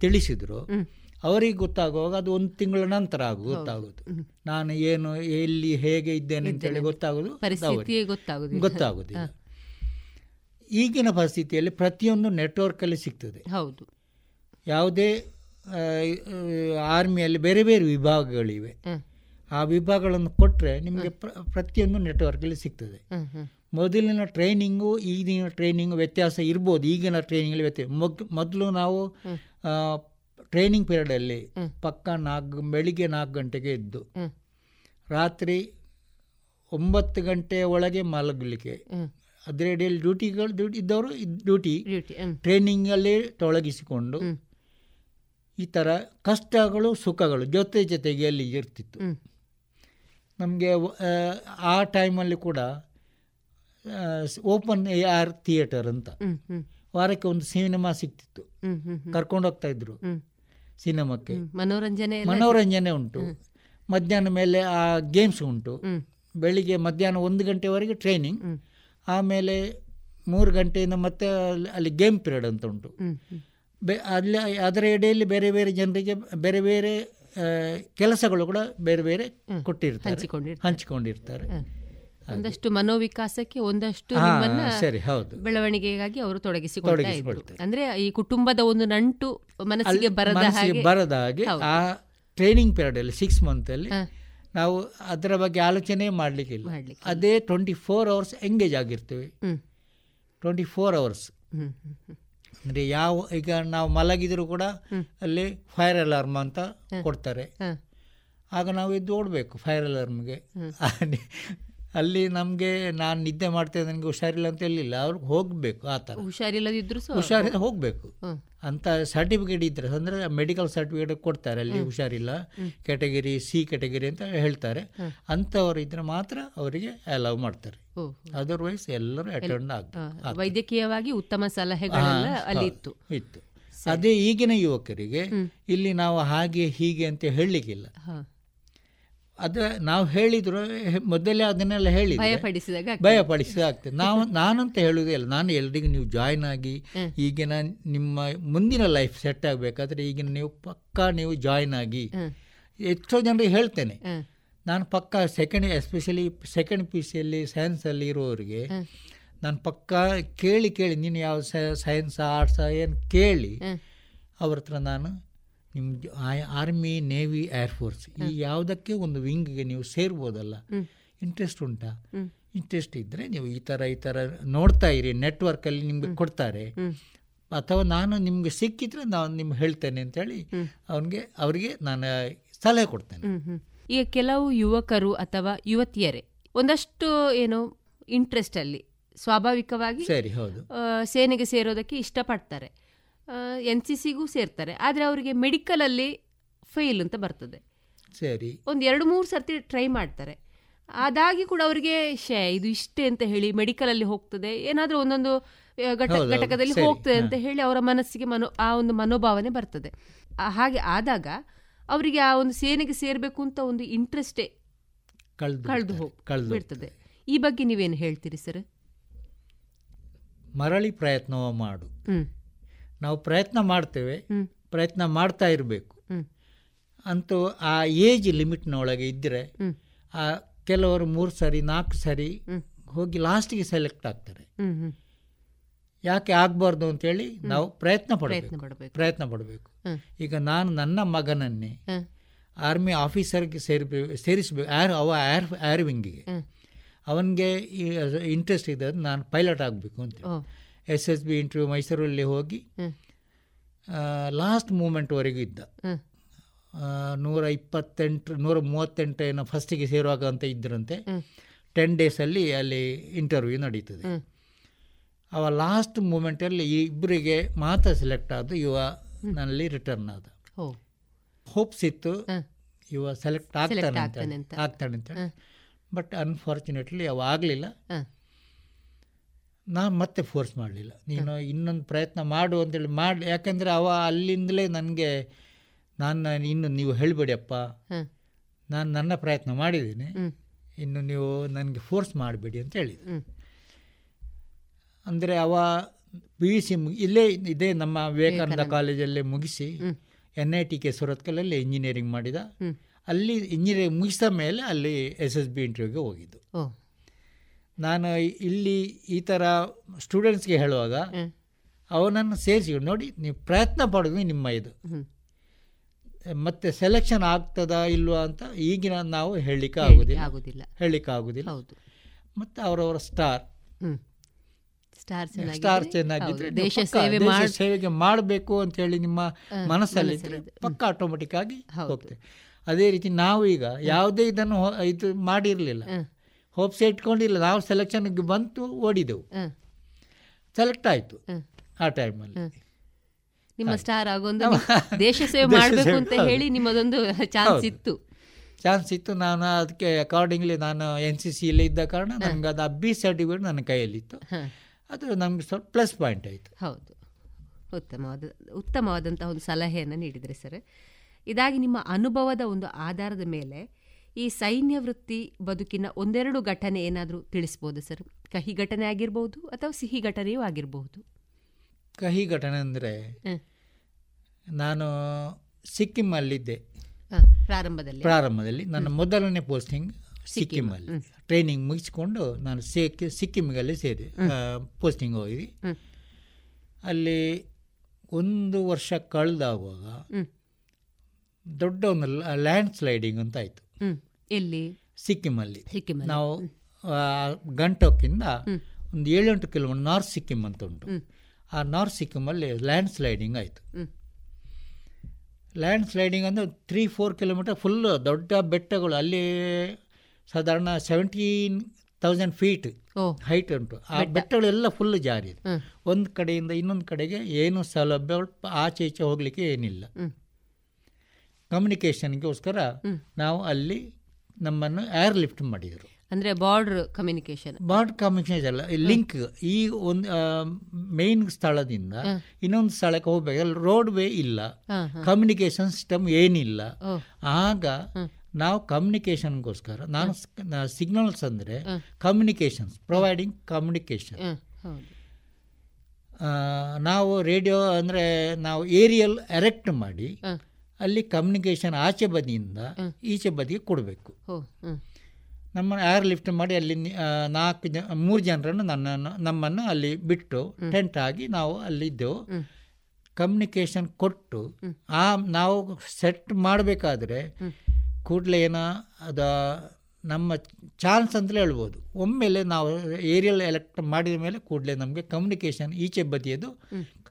ತಿಳಿಸಿದ್ರು ಅವರಿಗೆ ಗೊತ್ತಾಗುವಾಗ ಅದು ಒಂದು ತಿಂಗಳ ನಂತರ ಆಗು ಗೊತ್ತಾಗೋದು. ನಾನು ಏನು ಎಲ್ಲಿ ಹೇಗೆ ಇದ್ದೇನೆ ಅಂತೇಳಿ ಹೇಳಿ ಗೊತ್ತಾಗುದು ಗೊತ್ತಾಗುದು. ಗೊತ್ತಾಗೋದಿಲ್ಲ. ಈಗಿನ ಪರಿಸ್ಥಿತಿಯಲ್ಲಿ ಪ್ರತಿಯೊಂದು ನೆಟ್ವರ್ಕಲ್ಲಿ ಸಿಗ್ತದೆ. ಹೌದು. ಯಾವುದೇ ಆರ್ಮಿಯಲ್ಲಿ ಬೇರೆ ಬೇರೆ ವಿಭಾಗಗಳಿವೆ. ಆ ವಿಭಾಗಗಳನ್ನು ಕೊಟ್ಟರೆ ನಿಮಗೆ ಪ್ರ ಪ್ರತಿಯೊಂದು ನೆಟ್ವರ್ಕಲ್ಲಿ ಸಿಗ್ತದೆ. ಮೊದಲಿನ ಟ್ರೈನಿಂಗು ಈಗಿನ ಟ್ರೈನಿಂಗು ವ್ಯತ್ಯಾಸ ಇರ್ಬೋದು. ಈಗಿನ ಟ್ರೈನಿಂಗಲ್ಲಿ ವ್ಯತ್ಯಾಸ ಮೊಗ್ ಮೊದಲು ನಾವು ಟ್ರೈನಿಂಗ್ ಪೀರಿಯಡಲ್ಲಿ ಪಕ್ಕ ನಾಲ್ಕು ಬೆಳಿಗ್ಗೆ ನಾಲ್ಕು ಗಂಟೆಗೆ ಇದ್ದು ರಾತ್ರಿ ಒಂಬತ್ತು ಗಂಟೆ ಒಳಗೆ ಮಲಗಲಿಕ್ಕೆ. ಅದರಡಿಯಲ್ಲಿ ಡ್ಯೂಟಿಗಳು ಡ್ಯೂಟಿ ಇದ್ದವರು ಡ್ಯೂಟಿ. ಟ್ರೈನಿಂಗಲ್ಲಿ ತೊಳಗಿಸಿಕೊಂಡು ಈ ಥರ ಕಷ್ಟಗಳು ಸುಖಗಳು ಜೊತೆ ಜೊತೆಗೆ ಅಲ್ಲಿ ಇರ್ತಿತ್ತು. ನಮಗೆ ಆ ಟೈಮಲ್ಲಿ ಕೂಡ ಓಪನ್ ಎ ಆರ್ ಥಿಯೇಟರ್ ಅಂತ. ವಾರಕ್ಕೆ ಒಂದು ಸಿನಿಮಾ ಸಿಗ್ತಿತ್ತು. ಕರ್ಕೊಂಡೋಗ್ತಾ ಇದ್ರು. ಸಿನಿಮಾಕ್ಕೆ ಮನೋರಂಜನೆ ಮನೋರಂಜನೆ ಉಂಟು. ಮಧ್ಯಾಹ್ನ ಮೇಲೆ ಆ ಗೇಮ್ಸ್ ಉಂಟು. ಬೆಳಿಗ್ಗೆ ಮಧ್ಯಾಹ್ನ ಒಂದು ಗಂಟೆವರೆಗೆ ಟ್ರೈನಿಂಗ್ ಆಮೇಲೆ ಮೂರು ಗಂಟೆಯಿಂದ ಮತ್ತೆ ಅಲ್ಲಿ- ಅಲ್ಲಿ ಗೇಮ್ ಪಿರಿಯಡ್ ಅಂತ ಉಂಟು. ಅಲ್ಲಿ. ಬೆ ಅದರ ಅದರ ಎಡೆಯಲ್ಲಿ ಬೇರೆ ಬೇರೆ ಜನರಿಗೆ ಬೇರೆ ಬೇರೆ ಕೆಲಸಗಳು ಕೂಡ ಬೇರೆ ಬೇರೆ ಕೊಟ್ಟಿರ್ತಾರೆ. ಹಂಚಿಕೊಂಡಿರ್ತಾರೆ. ಒಂದಷ್ಟು ಮನೋವಿಕಾಸಕ್ಕೆ ಒಂದಷ್ಟು ಸರಿ, ಹೌದು. ಬೆಳವಣಿಗೆಗಾಗಿ ಅವರು ತೊಡಗಿಸಿಕೊಳ್ತಾರೆ. ಅಂದ್ರೆ ಈ ಕುಟುಂಬದ ಒಂದು ನಂಟು ಮನಸ್ಸಿಗೆ ಅಲ್ಲಿ ಬರದ ಹಾಗೆ ಬರದ ಹಾಗೆ ಆ ಟ್ರೈನಿಂಗ್ ಪೀರಿಯಡಲ್ಲಿ ಸಿಕ್ಸ್ ಮಂತ್ ಅಲ್ಲಿ ನಾವು ಅದರ ಬಗ್ಗೆ ಆಲೋಚನೆ ಮಾಡ್ಲಿಕ್ಕೆ ಇಲ್ಲ ಅದೇ ಟ್ವೆಂಟಿ ಫೋರ್ ಅವರ್ಸ್ ಎಂಗೇಜ್ ಆಗಿರ್ತೀವಿ. Twenty four hours. ಅಂದರೆ ಯಾವ ಈಗ ನಾವು ಮಲಗಿದ್ರು ಕೂಡ ಅಲ್ಲಿ ಫೈರ್ ಅಲಾರ್ಮ್ ಅಂತ ಕೊಡ್ತಾರೆ. ಆಗ ನಾವು ಎದ್ದು ಓಡಬೇಕು ಫೈರ್ ಅಲಾರ್ಮ್ಗೆ ಅಲ್ಲಿ ನಮಗೆ ನಾನು ನಿದ್ದೆ ಮಾಡ್ತೇನೆ ನನಗೆ ಹುಷಾರಿಲ್ಲ ಅಂತ ಹೇಳಿಲ್ಲ. ಅವ್ರಿಗೆ ಹೋಗಬೇಕು ಆ ಥರ. ಹುಷಾರಿಲ್ಲದಿದ್ರು ಸಹ ಹುಷಾರಿಲ್ಲ ಹೋಗಬೇಕು. ಅಂತ ಸರ್ಟಿಫಿಕೇಟ್ ಇದ್ದರೆ ಅಂದರೆ ಮೆಡಿಕಲ್ ಸರ್ಟಿಫಿಕೇಟ್ ಕೊಡ್ತಾರೆ ಅಲ್ಲಿ ಹುಷಾರಿಲ್ಲ. ಕ್ಯಾಟಗರಿ ಸಿ ಕ್ಯಾಟಗರಿ ಅಂತ ಹೇಳ್ತಾರೆ. ಅಂಥವ್ರು ಇದ್ರೆ ಮಾತ್ರ ಅವರಿಗೆ ಅಲೌ ಮಾಡ್ತಾರೆ. ಅದರ್ವೈಸ್ ಎಲ್ಲರೂ ಅಟೆಂಡ್ ಆಗ್ತಾರೆ ವೈದ್ಯಕೀಯವಾಗಿ ಉತ್ತಮ ಸಲಹೆಗಳೆಲ್ಲ ಅಲ್ಲಿ ಇತ್ತು. ಇತ್ತು. ಅದೇ ಈಗಿನ ಯುವಕರಿಗೆ ಇಲ್ಲಿ ನಾವು ಹಾಗೆ ಹೀಗೆ ಅಂತ ಹೇಳಲಿಕ್ಕಿಲ್ಲ. ಅದು ನಾವು ಹೇಳಿದ್ರು ಮೊದಲೇ ಅದನ್ನೆಲ್ಲ ಹೇಳಿ ಭಯಪಡಿಸಿದಾಗ ಆಗ್ತದೆ. ಭಯಪಡಿಸಿದ ಆಗ್ತದೆ. ನಾವು ನಾನಂತ ಹೇಳುವುದೇ ಇಲ್ಲ. ನಾನು ಎಲ್ರಿಗೂ ನೀವು ಜಾಯ್ನ್ ಆಗಿ ಈಗಿನ ನಿಮ್ಮ ಮುಂದಿನ ಲೈಫ್ ಸೆಟ್ ಆಗಬೇಕಾದ್ರೆ ಈಗಿನ ನೀವು ಪಕ್ಕಾ ನೀವು ಜಾಯ್ನ್ ಆಗಿ ಎಷ್ಟೋ ಜನರಿಗೆ ಹೇಳ್ತೇನೆ. ನಾನು ಪಕ್ಕ ಸೆಕೆಂಡ್ ಎಸ್ಪೆಷಲಿ ಸೆಕೆಂಡ್ ಪಿ ಸಿಯಲ್ಲಿ ಸೈನ್ಸಲ್ಲಿ ಇರೋರಿಗೆ ನಾನು ಪಕ್ಕ ಕೇಳಿ ಕೇಳಿ ನೀನು ಯಾವ ಸೈನ್ಸ್ ಆರ್ಟ್ಸ್ ಏನು ಕೇಳಿ ಅವ್ರ ಹತ್ರ ನಾನು ನಿಮ್ಮ ಆರ್ಮಿ ನೇವಿ ಏರ್ಫೋರ್ಸ್ ಈ ಯಾವುದಕ್ಕೆ ಒಂದು ವಿಂಗ್ಗೆ ನೀವು ಸೇರ್ಬೋದಲ್ಲ? ಇಂಟ್ರೆಸ್ಟ್ ಉಂಟಾ? ಇಂಟ್ರೆಸ್ಟ್ ಇದ್ದರೆ ನೀವು ಈ ಥರ ಈ ಥರ ನೋಡ್ತಾ ಇರಿ ನೆಟ್ವರ್ಕಲ್ಲಿ ನಿಮಗೆ ಕೊಡ್ತಾರೆ. ಅಥವಾ ನಾನು ನಿಮಗೆ ಸಿಕ್ಕಿದ್ರೆ ನಾನು ನಿಮ್ಗೆ ಹೇಳ್ತೇನೆ ಅಂತೇಳಿ ಅವನಿಗೆ ಅವರಿಗೆ ನಾನು ಸಲಹೆ ಕೊಡ್ತೇನೆ. ಈಗ ಕೆಲವು ಯುವಕರು ಅಥವಾ ಯುವತಿಯರೇ ಒಂದಷ್ಟು ಏನು ಇಂಟ್ರೆಸ್ಟ್ ಅಲ್ಲಿ ಸ್ವಾಭಾವಿಕವಾಗಿ ಸರಿ ಹೌದು. ಸೇನೆಗೆ ಸೇರೋದಕ್ಕೆ ಇಷ್ಟಪಡ್ತಾರೆ. ಎನ್ ಸಿ ಸಿಗೂ ಸೇರ್ತಾರೆ ಆದರೆ ಅವರಿಗೆ ಮೆಡಿಕಲಲ್ಲಿ ಫೇಲ್ ಅಂತ ಬರ್ತದೆ. ಸರಿ. ಒಂದು ಎರಡು ಮೂರು ಸರ್ತಿ ಟ್ರೈ ಮಾಡ್ತಾರೆ. ಅದಾಗಿ ಕೂಡ ಅವರಿಗೆ ಶೇ ಇದು ಇಷ್ಟೇ ಅಂತ ಹೇಳಿ ಮೆಡಿಕಲಲ್ಲಿ ಹೋಗ್ತದೆ ಏನಾದರೂ ಒಂದೊಂದು ಘಟ ಘಟಕದಲ್ಲಿ ಹೋಗ್ತದೆ ಅಂತ ಹೇಳಿ ಅವರ ಮನಸ್ಸಿಗೆ ಮನೋ ಆ ಒಂದು ಮನೋಭಾವನೆ ಬರ್ತದೆ. ಹಾಗೆ ಆದಾಗ ಅವರಿಗೆ ಆ ಒಂದು ಸೇನೆಗೆ ಸೇರಬೇಕು ಅಂತ ಒಂದು ಇಂಟ್ರೆಸ್ಟೇ ಕಳ್ದು ಕಳೆದು ಹೋಗಿ ಬಿಡ್ತದೆ. ಈ ಬಗ್ಗೆ ನೀವೇನು ಹೇಳ್ತೀರಿ ಸರ್? ಮರಳಿ ಪ್ರಯತ್ನವ ಮಾಡು. ಹ್ಮ್. ನಾವು ಪ್ರಯತ್ನ ಮಾಡ್ತೇವೆ ಪ್ರಯತ್ನ ಮಾಡ್ತಾ ಇರಬೇಕು. ಅಂತೂ ಆ ಏಜ್ ಲಿಮಿಟ್ನೊಳಗೆ ಇದ್ದರೆ ಆ ಕೆಲವರು ಮೂರು ಸರಿ ನಾಲ್ಕು ಸರಿ ಹೋಗಿ ಲಾಸ್ಟಿಗೆ ಸೆಲೆಕ್ಟ್ ಆಗ್ತಾರೆ. ಯಾಕೆ ಆಗಬಾರ್ದು ಅಂತೇಳಿ ನಾವು ಪ್ರಯತ್ನ ಪಡಬೇಕು. ಪ್ರಯತ್ನ ಪಡಬೇಕು. ಈಗ ನಾನು ನನ್ನ ಮಗನನ್ನೇ ಆರ್ಮಿ ಆಫೀಸರ್ಗೆ ಸೇರಿಬೇಕು ಸೇರಿಸಬೇಕು ಆರ್ ಅವ ಆರ್ ಆರ್ವಿಂಗಿಗೆ ಅವನಿಗೆ ಇಂಟ್ರೆಸ್ಟ್ ಇದೆ ನಾನು ಪೈಲಟ್ ಆಗಬೇಕು ಅಂತ. ಎಸ್ ಎಸ್ ಬಿ ಇಂಟರ್ವ್ಯೂ ಮೈಸೂರಲ್ಲಿ ಹೋಗಿ. ಲಾಸ್ಟ್ ಮೂಮೆಂಟ್ವರೆಗೂ ಇದ್ದ ನೂರ ಇಪ್ಪತ್ತೆಂಟು ನೂರ ಮೂವತ್ತೆಂಟು ಏನೋ ಫಸ್ಟಿಗೆ ಸೇರುವಾಗ ಅಂತ ಇದ್ದರಂತೆ. ಟೆನ್ ಡೇಸಲ್ಲಿ ಅಲ್ಲಿ ಇಂಟರ್ವ್ಯೂ ನಡೀತದೆ. ಅವ ಲಾಸ್ಟ್ ಮೂಮೆಂಟಲ್ಲಿ ಈ ಇಬ್ಬರಿಗೆ ಮಾತ್ರ ಸೆಲೆಕ್ಟ್ ಆದ ಇವ ನಲ್ಲಿ ರಿಟರ್ನ್ ಆದ. ಹೋಪ್ಸ್ ಇತ್ತು ಇವ ಸೆಲೆಕ್ಟ್ ಆಗ್ತಾನೆ ಅಂತ ಆಗ್ತಾನೆ ಅಂತ. ಬಟ್ ಅನ್ಫಾರ್ಚುನೇಟ್ಲಿ ಅವ ಆಗಲಿಲ್ಲ. ನಾನು ಮತ್ತೆ ಫೋರ್ಸ್ ಮಾಡಲಿಲ್ಲ. ನೀನು ಇನ್ನೊಂದು ಪ್ರಯತ್ನ ಮಾಡು ಅಂತೇಳಿ ಮಾಡಿ ಯಾಕಂದರೆ ಅವ ಅಲ್ಲಿಂದಲೇ ನನಗೆ ನಾನು ಇನ್ನು ನೀವು ಹೇಳಬೇಡಿಯಪ್ಪ. ನಾನು ನನ್ನ ಪ್ರಯತ್ನ ಮಾಡಿದ್ದೀನಿ. ಇನ್ನು ನೀವು ನನಗೆ ಫೋರ್ಸ್ ಮಾಡಬೇಡಿ ಅಂತ ಹೇಳಿದ. ಅಂದರೆ ಅವ ಪಿ ಯು ಸಿ ಇಲ್ಲೇ ಇದೇ ನಮ್ಮ ವಿವೇಕಾನಂದ ಕಾಲೇಜಲ್ಲೇ ಮುಗಿಸಿ ಎನ್ ಐ ಟಿ ಕೆ ಸುರತ್ಕಲಲ್ಲಿ ಇಂಜಿನಿಯರಿಂಗ್ ಮಾಡಿದ. ಅಲ್ಲಿ ಇಂಜಿನಿಯರಿಂಗ್ ಮುಗಿಸಿದ ಮೇಲೆ ಅಲ್ಲಿ ಎಸ್ ಎಸ್ ಬಿ ಇಂಟರ್ವ್ಯೂಗೆ ಹೋಗಿದ್ದು. ನಾನು ಇಲ್ಲಿ ಈ ಥರ ಸ್ಟೂಡೆಂಟ್ಸ್ಗೆ ಹೇಳುವಾಗ ಅವನನ್ನು ಸೇರಿಸಿ ನೋಡಿ ನೀವು ಪ್ರಯತ್ನ ಪಡೋದು ನಿಮ್ಮ ಇದು. ಮತ್ತೆ ಸೆಲೆಕ್ಷನ್ ಆಗ್ತದಾ ಇಲ್ವಾ ಅಂತ ಈಗಿನ ನಾವು ಹೇಳಲಿಕ್ಕೆ ಆಗೋದಿಲ್ಲ. ಆಗೋದಿಲ್ಲ. ಹೇಳಲಿಕ್ಕೆ ಆಗೋದಿಲ್ಲ. ಹೌದು. ಮತ್ತು ಅವರವರ ಸ್ಟಾರ್. ಸ್ಟಾರ್ ಚೆನ್ನಾಗಿದ್ರೆ- ದೇಶ ಸೇವೆ ದೇಶ ಸೇವೆಗೆ ಮಾಡಬೇಕು ಅಂತ ಹೇಳಿ ನಿಮ್ಮ ಮನಸ್ಸಲ್ಲಿ. ಪಕ್ಕ ಆಟೋಮೆಟಿಕ್ ಆಗಿ ಹೋಗ್ತೇವೆ. ಅದೇ ರೀತಿ ನಾವು ಈಗ ಯಾವುದೇ ಇದನ್ನು ಇದು ಮಾಡಿರಲಿಲ್ಲ. ಹೋಪ್ಸ್ ಇಟ್ಕೊಂಡಿಲ್ಲ. ನಾವು ಸೆಲೆಕ್ಷನ್ಗೆ ಬಂತು ಓಡಿದೆವು. ಸೆಲೆಕ್ಟ್ ಆಯಿತು. ಆ ಟೈಮಲ್ಲಿ ನಿಮ್ಮ ಸ್ಟಾರ್ ಆಗೊಂದು ದೇಶ ಸೇವೆ ಮಾಡಬೇಕು ಅಂತ ಹೇಳಿ ನಿಮ್ಮದೊಂದು ಚಾನ್ಸ್ ಇತ್ತು. ಚಾನ್ಸ್ ಇತ್ತು. ನಾನು ಅದಕ್ಕೆ ಅಕಾರ್ಡಿಂಗ್ಲಿ ನಾನು ಎನ್ ಸಿ ಸಿಯಲ್ಲಿ ಇದ್ದ ಕಾರಣ ನನಗೆ ಅದು ಅಬ್ಬಿ ಸರ್ಟಿಫಿಕೇಟ್ ನನ್ನ ಕೈಯಲ್ಲಿತ್ತು. ಅದು ನಮ್ಗೆ ಸ್ವಲ್ಪ ಪ್ಲಸ್ ಪಾಯಿಂಟ್ ಆಯಿತು. ಹೌದು. ಉತ್ತಮವಾದ ಉತ್ತಮವಾದಂತಹ ಒಂದು ಸಲಹೆಯನ್ನು ನೀಡಿದರೆ ಸರ್ ಇದಾಗಿ ನಿಮ್ಮ ಅನುಭವದ ಒಂದು ಆಧಾರದ ಮೇಲೆ ಈ ಸೈನ್ಯ ವೃತ್ತಿ ಬದುಕಿನ ಒಂದೆರಡು ಘಟನೆ ಏನಾದರೂ ತಿಳಿಸ್ಬೋದು ಸರ್? ಕಹಿ ಘಟನೆ ಆಗಿರ್ಬೋದು ಅಥವಾ ಸಿಹಿ ಘಟನೆಯೂ ಆಗಿರಬಹುದು ಕಹಿ ಘಟನೆ ಅಂದರೆ ನಾನು ಸಿಕ್ಕಿಮಲ್ಲಿದ್ದೆ. ಪ್ರಾರಂಭದಲ್ಲಿ. ಪ್ರಾರಂಭದಲ್ಲಿ. ನನ್ನ ಮೊದಲನೇ ಪೋಸ್ಟಿಂಗ್ ಸಿಕ್ಕಿಮಲ್ಲಿ. ಟ್ರೈನಿಂಗ್ ಮುಗಿಸ್ಕೊಂಡು ನಾನು ಸಿಕ್ಕಿ ಸಿಕ್ಕಿಮಿಗಲ್ಲಿ ಸೇರಿ ಪೋಸ್ಟಿಂಗ್ ಹೋಗಿದ್ವಿ. ಅಲ್ಲಿ ಒಂದು ವರ್ಷ ಕಳೆದಾಗುವಾಗ ದೊಡ್ಡ ಒಂದು ಲ್ಯಾಂಡ್ ಸ್ಲೈಡಿಂಗ್ ಅಂತ ಆಯಿತು. ಎಲ್ಲಿ? ಸಿಕ್ಕಿಮಲ್ಲಿ. ಸಿಕ್ಕಿಮ್ ನಾವು ಗಂಟೋಕಿಂದ ಒಂದು ಏಳೆಂಟು ಕಿಲೋಮೀಟರ್ ನಾರ್ತ್ ಸಿಕ್ಕಿಂ ಅಂತ ಉಂಟು ಆ ನಾರ್ತ್ ಸಿಕ್ಕಿಮಲ್ಲಿ ಲ್ಯಾಂಡ್ ಸ್ಲೈಡಿಂಗ್ ಆಯಿತು. ಲ್ಯಾಂಡ್ ಸ್ಲೈಡಿಂಗ್ ಅಂದರೆ ತ್ರೀ ಫೋರ್ ಕಿಲೋಮೀಟರ್ ಫುಲ್ ದೊಡ್ಡ ಬೆಟ್ಟಗಳು. ಅಲ್ಲಿ ಸಾಧಾರಣ ಸೆವೆಂಟೀನ್ ತೌಸಂಡ್ ಫೀಟ್ ಹೈಟ್ ಉಂಟು. ಆ ಬೆಟ್ಟಗಳೆಲ್ಲ ಫುಲ್ ಜಾರಿ ಒಂದು ಕಡೆಯಿಂದ ಇನ್ನೊಂದು ಕಡೆಗೆ ಏನು ಸೌಲಭ್ಯ ಆಚೆ ಈಚೆ ಹೋಗಲಿಕ್ಕೆ ಏನಿಲ್ಲ. ಕಮ್ಯುನಿಕೇಷನ್ಗೋಸ್ಕರ ನಾವು ಅಲ್ಲಿ ನಮ್ಮನ್ನು ಏರ್ ಲಿಫ್ಟ್ ಮಾಡಿದರು. ಅಂದರೆ ಬಾರ್ಡರ್ ಕಮ್ಯುನಿಕೇಷನ್ ಬಾರ್ಡ್ ಕಮ್ಯುನಿಕೇಷನ್ ಅಲ್ಲ ಲಿಂಕ್ ಈ ಒಂದು ಮೇನ್ ಸ್ಥಳದಿಂದ ಇನ್ನೊಂದು ಸ್ಥಳಕ್ಕೆ ಹೋಗ್ಬೇಕು. ರೋಡ್ ವೇ ಇಲ್ಲ. ಕಮ್ಯುನಿಕೇಷನ್ ಸಿಸ್ಟಮ್ ಏನಿಲ್ಲ. ಆಗ ನಾವು ಕಮ್ಯುನಿಕೇಷನ್ಗೋಸ್ಕರ ನಾನು ಸಿಗ್ನಲ್ಸ್ ಅಂದರೆ ಕಮ್ಯುನಿಕೇಷನ್ಸ್ ಪ್ರೊವೈಡಿಂಗ್ ಕಮ್ಯುನಿಕೇಷನ್ ನಾವು ರೇಡಿಯೋ ಅಂದರೆ ನಾವು ಏರಿಯಲ್ ಎರೆಕ್ಟ್ ಮಾಡಿ ಅಲ್ಲಿ ಕಮ್ಯುನಿಕೇಷನ್ ಆಚೆ ಬದಿಯಿಂದ ಈಚೆ ಬದಿಗೆ ಕೊಡಬೇಕು. ನಮ್ಮ ಏರ್ ಲಿಫ್ಟ್ ಮಾಡಿ ಅಲ್ಲಿ ನಾಲ್ಕು ಜನ ಮೂರು ಜನರನ್ನು ನನ್ನನ್ನು ನಮ್ಮನ್ನು ಅಲ್ಲಿ ಬಿಟ್ಟು ಟೆಂಟ್ ಆಗಿ ನಾವು ಅಲ್ಲಿದ್ದೆವು ಕಮ್ಯುನಿಕೇಷನ್ ಕೊಟ್ಟು ಆ ನಾವು ಸೆಟ್ ಮಾಡಬೇಕಾದ್ರೆ ಕೂಡಲೇ ಏನೋ ಅದ ನಮ್ಮ ಚಾನ್ಸ್ ಅಂತಲೇ ಹೇಳ್ಬೋದು. ಒಮ್ಮೆಲೆ ನಾವು ಏರಿಯಲ್ ಎಲೆಕ್ಟ್ ಮಾಡಿದ ಮೇಲೆ ಕೂಡಲೇ ನಮಗೆ ಕಮ್ಯುನಿಕೇಷನ್ ಈಚೆ ಬದಿಯದು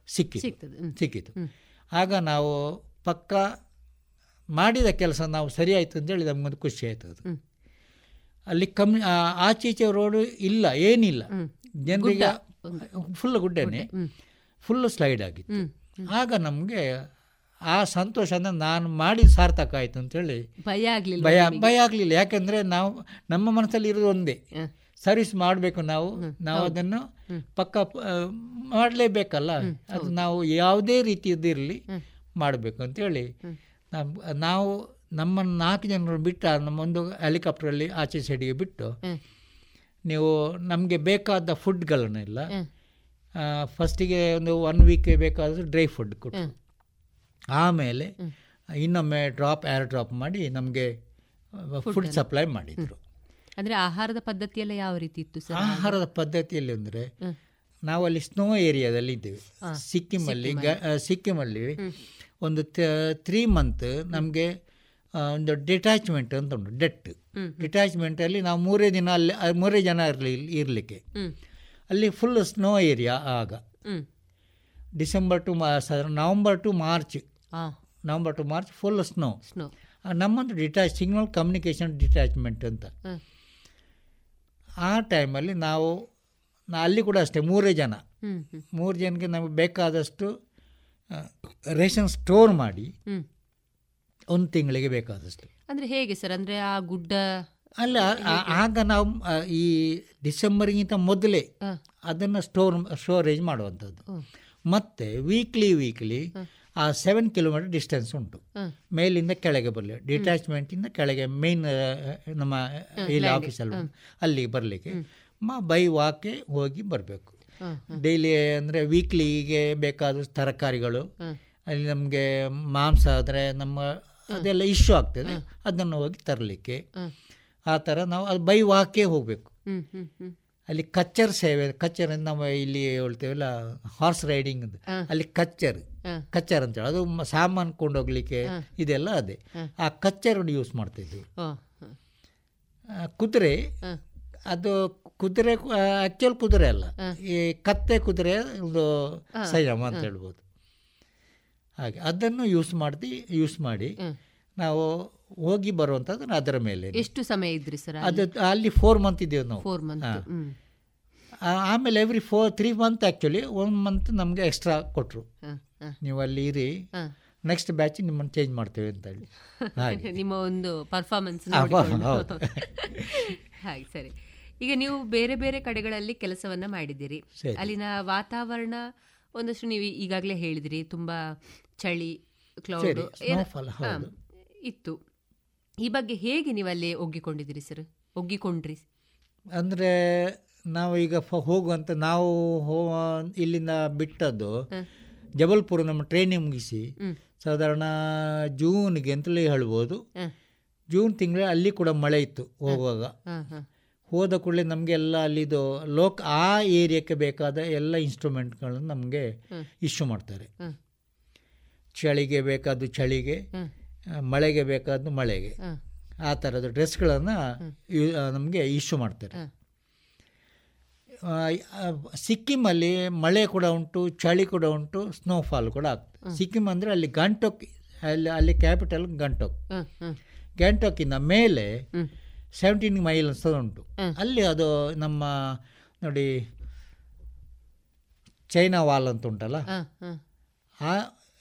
ಸಿಕ್ಕಿತು ಸಿಗ್ತದೆ, ಸಿಕ್ಕಿತು ಆಗ ನಾವು ಪಕ್ಕ ಮಾಡಿದ ಕೆಲಸ ನಾವು ಸರಿಯಾಯಿತು ಅಂತೇಳಿ ನಮಗೊಂದು ಖುಷಿ ಆಯಿತು ಅದು. ಅಲ್ಲಿ ಕಮ್ಮಿ ಆಚೀಚೆ ರೋಡು ಇಲ್ಲ ಏನಿಲ್ಲ. ಜನರಿಗೆ ಫುಲ್ ಗುಡ್ಡೆನೆ. ಫುಲ್ ಸ್ಲೈಡ್ ಆಗಿತ್ತು. ಆಗ ನಮಗೆ ಆ ಸಂತೋಷ ಅಂದರೆ ನಾನು ಮಾಡಿ ಸಾರ್ಥಕ ಆಯಿತು ಅಂತೇಳಿ ಭಯ ಆಗಲಿಲ್ಲ ಭಯ ಭಯ ಆಗಲಿಲ್ಲ. ಯಾಕೆಂದರೆ ನಾವು ನಮ್ಮ ಮನಸ್ಸಲ್ಲಿ ಇರೋದು ಒಂದೇ. ಸರ್ವಿಸ್ ಮಾಡಬೇಕು ನಾವು. ನಾವು ಅದನ್ನು ಪಕ್ಕ ಮಾಡಲೇಬೇಕಲ್ಲ? ಅದು ನಾವು ಯಾವುದೇ ರೀತಿಯದಿರಲಿ ಮಾಡಬೇಕು ಅಂತೇಳಿ ನಮ್ಮ ನಾವು ನಮ್ಮ ನಾಲ್ಕು ಜನರು ಬಿಟ್ಟು ನಮ್ಮ ಒಂದು ಹೆಲಿಕಾಪ್ಟ್ರಲ್ಲಿ ಆಚೆ ಸೈಡಿಗೆ ಬಿಟ್ಟು ನೀವು ನಮಗೆ ಬೇಕಾದ ಫುಡ್ಗಳನ್ನೆಲ್ಲ ಫಸ್ಟಿಗೆ ಒಂದು ಒನ್ ವೀಕ್ ಬೇಕಾದ್ರೆ ಡ್ರೈ ಫುಡ್ ಕೊಟ್ಟು ಆಮೇಲೆ ಇನ್ನೊಮ್ಮೆ ಡ್ರಾಪ್ ಏರ್ ಡ್ರಾಪ್ ಮಾಡಿ ನಮಗೆ ಫುಡ್ ಸಪ್ಲೈ ಮಾಡಿದರು. ಅಂದರೆ ಆಹಾರದ ಪದ್ಧತಿಯಲ್ಲಿ ಯಾವ ರೀತಿ ಇತ್ತು ಸರ್? ಆಹಾರದ ಪದ್ಧತಿಯಲ್ಲಿ ಅಂದರೆ ನಾವಲ್ಲಿ ಸ್ನೋ ಏರಿಯಾದಲ್ಲಿ ಇದ್ದೇವೆ ಸಿಕ್ಕಿಮಲ್ಲಿ ಗ- ಸಿಕ್ಕಿಮಲ್ಲಿ ಒಂದು ತ್ರೀ ಮಂತ್ ನಮಗೆ ಒಂದು ಡಿಟ್ಯಾಚ್ಮೆಂಟ್ ಅಂತ ಉಂಟು ಡೆಟ್ ಡಿಟ್ಯಾಚ್ಮೆಂಟಲ್ಲಿ ನಾವು ಮೂರೇ ದಿನ ಅಲ್ಲಿ ಮೂರೇ ಜನ ಇರಲಿ ಇರಲಿಕ್ಕೆ. ಅಲ್ಲಿ ಫುಲ್ ಸ್ನೋ ಏರಿಯಾ ಆಗ. ಡಿಸೆಂಬರ್ ಟು ಮಾ November to March. November to March full snow ನಮ್ಮೊಂದು detach signal communication detachment ಅಂತ. ಆ ಟೈಮಲ್ಲಿ ನಾವು ಅಲ್ಲಿ ಕೂಡ ಅಷ್ಟೇ ಮೂರೇ ಜನ. ಮೂರು ಜನಕ್ಕೆ ನಮಗೆ ಬೇಕಾದಷ್ಟು ರೇಷನ್ ಸ್ಟೋರ್ ಮಾಡಿ ಒಂದು ತಿಂಗಳಿಗೆ ಬೇಕಾದಷ್ಟು. ಅಂದರೆ ಹೇಗೆ ಸರ್? ಅಂದರೆ ಆ ಗುಡ್ಡ ಅಲ್ಲ ಆಗ ನಾವು ಈ ಡಿಸೆಂಬರ್ಗಿಂತ ಮೊದಲೇ ಅದನ್ನು ಸ್ಟೋರ್ ಸ್ಟೋರೇಜ್ ಮಾಡುವಂಥದ್ದು. ಮತ್ತೆ ವೀಕ್ಲಿ ವೀಕ್ಲಿ ಆ ಸೆವೆನ್ ಕಿಲೋಮೀಟರ್ ಡಿಸ್ಟೆನ್ಸ್ ಉಂಟು. ಮೇಲಿಂದ ಕೆಳಗೆ ಬರಲಿ ಡಿಟ್ಯಾಚ್ಮೆಂಟಿಂದ ಕೆಳಗೆ ಮೇನ್ ನಮ್ಮ ಇಲ್ಲಿ. ಆಫೀಸಲ್ಲಿ. ಅಲ್ಲಿಗೆ ಬರಲಿಕ್ಕೆ ಮ ಬೈ ವಾಕೆ ಹೋಗಿ ಬರಬೇಕು. ಡೈಲಿ ಅಂದರೆ ವೀಕ್ಲಿಗೆ ಬೇಕಾದ ತರಕಾರಿಗಳು. ಅಲ್ಲಿ ನಮಗೆ ಮಾಂಸ ಆದರೆ ನಮ್ಮ ಅದೆಲ್ಲ ಇಶ್ಯೂ ಆಗ್ತದೆ. ಅದನ್ನು ಹೋಗಿ ತರಲಿಕ್ಕೆ. ಆ ಥರ ನಾವು ಅದು ಬೈ ವಾಕೇ ಹೋಗಬೇಕು. ಅಲ್ಲಿ ಕಚ್ಚರ್ ಸೇವೆ ಕಚ್ಚರ್ ಅಂತ ನಾವು ಇಲ್ಲಿ ಹೇಳ್ತೇವಲ್ಲ ಹಾರ್ಸ್ ರೈಡಿಂಗ್. ಅಲ್ಲಿ ಕಚ್ಚರ್. ಕಚ್ಚರ್ ಅಂತೇಳಿ ಅದು ಮ- ಸಾಮಾನು ಕೊಂಡೋಗ್ಲಿಕ್ಕೆ. ಇದೆಲ್ಲ ಅದೇ. ಆ ಕಚ್ಚರನ್ನು ಯೂಸ್ ಮಾಡ್ತಿದ್ವಿ ಕುದುರೆ ಅದು ಕುದುರೆ ಆಕ್ಚುಲ್ ಕುದುರೆ ಅಲ್ಲ. ಈ ಕತ್ತೆ ಕುದುರೆ ಒಂದು. ಸಂಯಮ ಅಂತ. ಹೇಳ್ಬೋದು. ಹಾಗೆ ಅದನ್ನು ಯೂಸ್ ಮಾಡಿ ಯೂಸ್ ಮಾಡಿ ನಾವು ಹೋಗಿ ಬರುವಂಥದ್ದು ಅದರ ಮೇಲೆ ಎಷ್ಟು ಸಮಯ ಇದ್ರಿ ಸರ್ ಅದು ಅಲ್ಲಿ ಫೋರ್ ಮಂತ್ ಇದ್ದೇವೆ ನಾವು. Four month. ಆಮೇಲೆ every four three month actually one month ನಮಗೆ ಎಕ್ಸ್ಟ್ರಾ ಕೊಟ್ಟರು ನೀವು ಅಲ್ಲಿ ಇರಿ ನೆಕ್ಸ್ಟ್ ಬ್ಯಾಚ್ ನಿಮ್ಮನ್ನು ಚೇಂಜ್ ಮಾಡ್ತೇವೆ ಅಂತ ಹೇಳಿ. ನಿಮ್ಮ ಒಂದು ಪರ್ಫಾರ್ಮೆನ್ಸ್. ಹಾಗೆ ಸರಿ. ಈಗ ನೀವು ಬೇರೆ ಬೇರೆ ಕಡೆಗಳಲ್ಲಿ ಕೆಲಸವನ್ನ ಮಾಡಿದ್ದೀರಿ. ಅಲ್ಲಿನ ವಾತಾವರಣ ಒಂದಷ್ಟು ನೀವು ಈಗಾಗಲೇ ಹೇಳಿದಿರಿ ತುಂಬಾ ಚಳಿ ಕ್ಲೌಡ್ ಇತ್ತು. ಈ ಬಗ್ಗೆ ಹೇಗೆ ನೀವು ಅಲ್ಲಿ ಒಗ್ಗಿಕೊಂಡಿದ್ದೀರಿ ಸರ್ ಒಗ್ಗಿಕೊಂಡ್ರಿ. ಅಂದರೆ ನಾವು ಈಗ ಹೋಗುವಂತ ನಾವು ಹೋ ಇಲ್ಲಿಂದ ಬಿಟ್ಟದ್ದು ಜಬಲ್ಪುರ ನಮ್ಮ ಟ್ರೈನಿಂಗ್ ಮುಗಿಸಿ. ಸಾಧಾರಣ ಜೂನ್ಗೆ ಅಂತಲೇ ಹೇಳ್ಬೋದು. ಜೂನ್ ತಿಂಗಳ ಅಲ್ಲಿ ಕೂಡ ಮಳೆ ಇತ್ತು ಹೋಗುವಾಗ. ಹೋದ ಕೂಡಲೇ ನಮಗೆ ಎಲ್ಲ ಅಲ್ಲಿದು ಲೋಕ್ ಆ ಏರಿಯಾಕ್ಕೆ ಬೇಕಾದ ಎಲ್ಲ ಇನ್ಸ್ಟ್ರೂಮೆಂಟ್ಗಳನ್ನು ನಮಗೆ ಇಶ್ಯೂ ಮಾಡ್ತಾರೆ. ಚಳಿಗೆ ಬೇಕಾದ್ದು ಚಳಿಗೆ ಮಳೆಗೆ ಬೇಕಾದ್ದು ಮಳೆಗೆ. ಆ ಥರದ ಡ್ರೆಸ್ಗಳನ್ನು ನಮಗೆ ಇಶ್ಯೂ ಮಾಡ್ತಾರೆ. ಸಿಕ್ಕಿಮಲ್ಲಿ ಮಳೆ ಕೂಡ ಉಂಟು ಚಳಿ ಕೂಡ ಉಂಟು ಸ್ನೋಫಾಲ್ ಕೂಡ ಆಗ್ತದೆ. ಸಿಕ್ಕಿಂ ಅಂದರೆ ಅಲ್ಲಿ ಗಂಟೋಕ್ ಅಲ್ಲಿ ಅಲ್ಲಿ ಕ್ಯಾಪಿಟಲ್ ಗಂಟೋಕ್ ಗ್ಯಾಂಟಾಕಿನ ಮೇಲೆ ಸೆವೆಂಟೀನ್ ಮೈಲ್ ಅಂತ ಉಂಟು ಅಲ್ಲಿ ಅದು ನಮ್ಮ ನೋಡಿ ಚೈನಾ ವಾಲ್ ಅಂತ ಉಂಟಲ್ಲ ಆ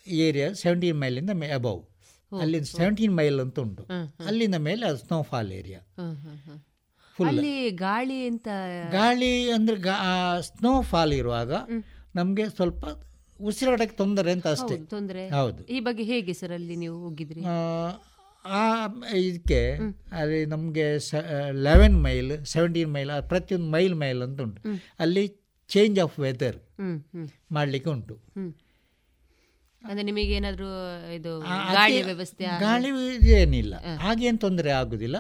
ಏರಿಯಾ ಸೆವೆಂಟೀನ್ ಮೈಲಿಂದ ಮೇ ಅಬೌವ್ ಅಲ್ಲಿ ಸೆವೆಂಟೀನ್ ಮೈಲ್ ಅಂತ ಉಂಟು ಅಲ್ಲಿಂದ ಮೇಲೆ ಅದು ಸ್ನೋಫಾಲ್ ಏರಿಯಾ ಫುಲ್ ಅಲ್ಲಿ ಗಾಳಿ ಅಂತ ಗಾಳಿ ಅಂದರೆ ಸ್ನೋ ಫಾಲ್ ಇರುವಾಗ ನಮಗೆ ಸ್ವಲ್ಪ ಉಸಿರಾಟಕ್ಕೆ ತೊಂದರೆ ಅಂತ ಅಷ್ಟೇ. ತೊಂದರೆ. ಹೌದು. ಈ ಬಗ್ಗೆ ಹೇಗೆ ಸರ್ ಅಲ್ಲಿ ನೀವು ಹೋಗಿದ್ರಿ? ಆ, ಇದಕ್ಕೆ ಅಲ್ಲಿ ನಮಗೆ ಲೆವೆನ್ ಮೈಲ್ ಸೆವೆಂಟೀನ್ ಮೈಲ್ ಪ್ರತಿಯೊಂದು ಮೈಲ್ ಮೈಲ್ ಅಂತ ಉಂಟು. ಅಲ್ಲಿ ಚೇಂಜ್ ಆಫ್ ವೆದರ್ ಮಾಡಲಿಕ್ಕೆ ಉಂಟು. ನಿಮಗೆ ಏನಾದರೂ ಇದು ಗಾಳಿ ವ್ಯವಸ್ಥೆ ಗಾಳಿ ಏನಿಲ್ಲ. ಹಾಗೇನು ತೊಂದರೆ ಆಗುದಿಲ್ಲ.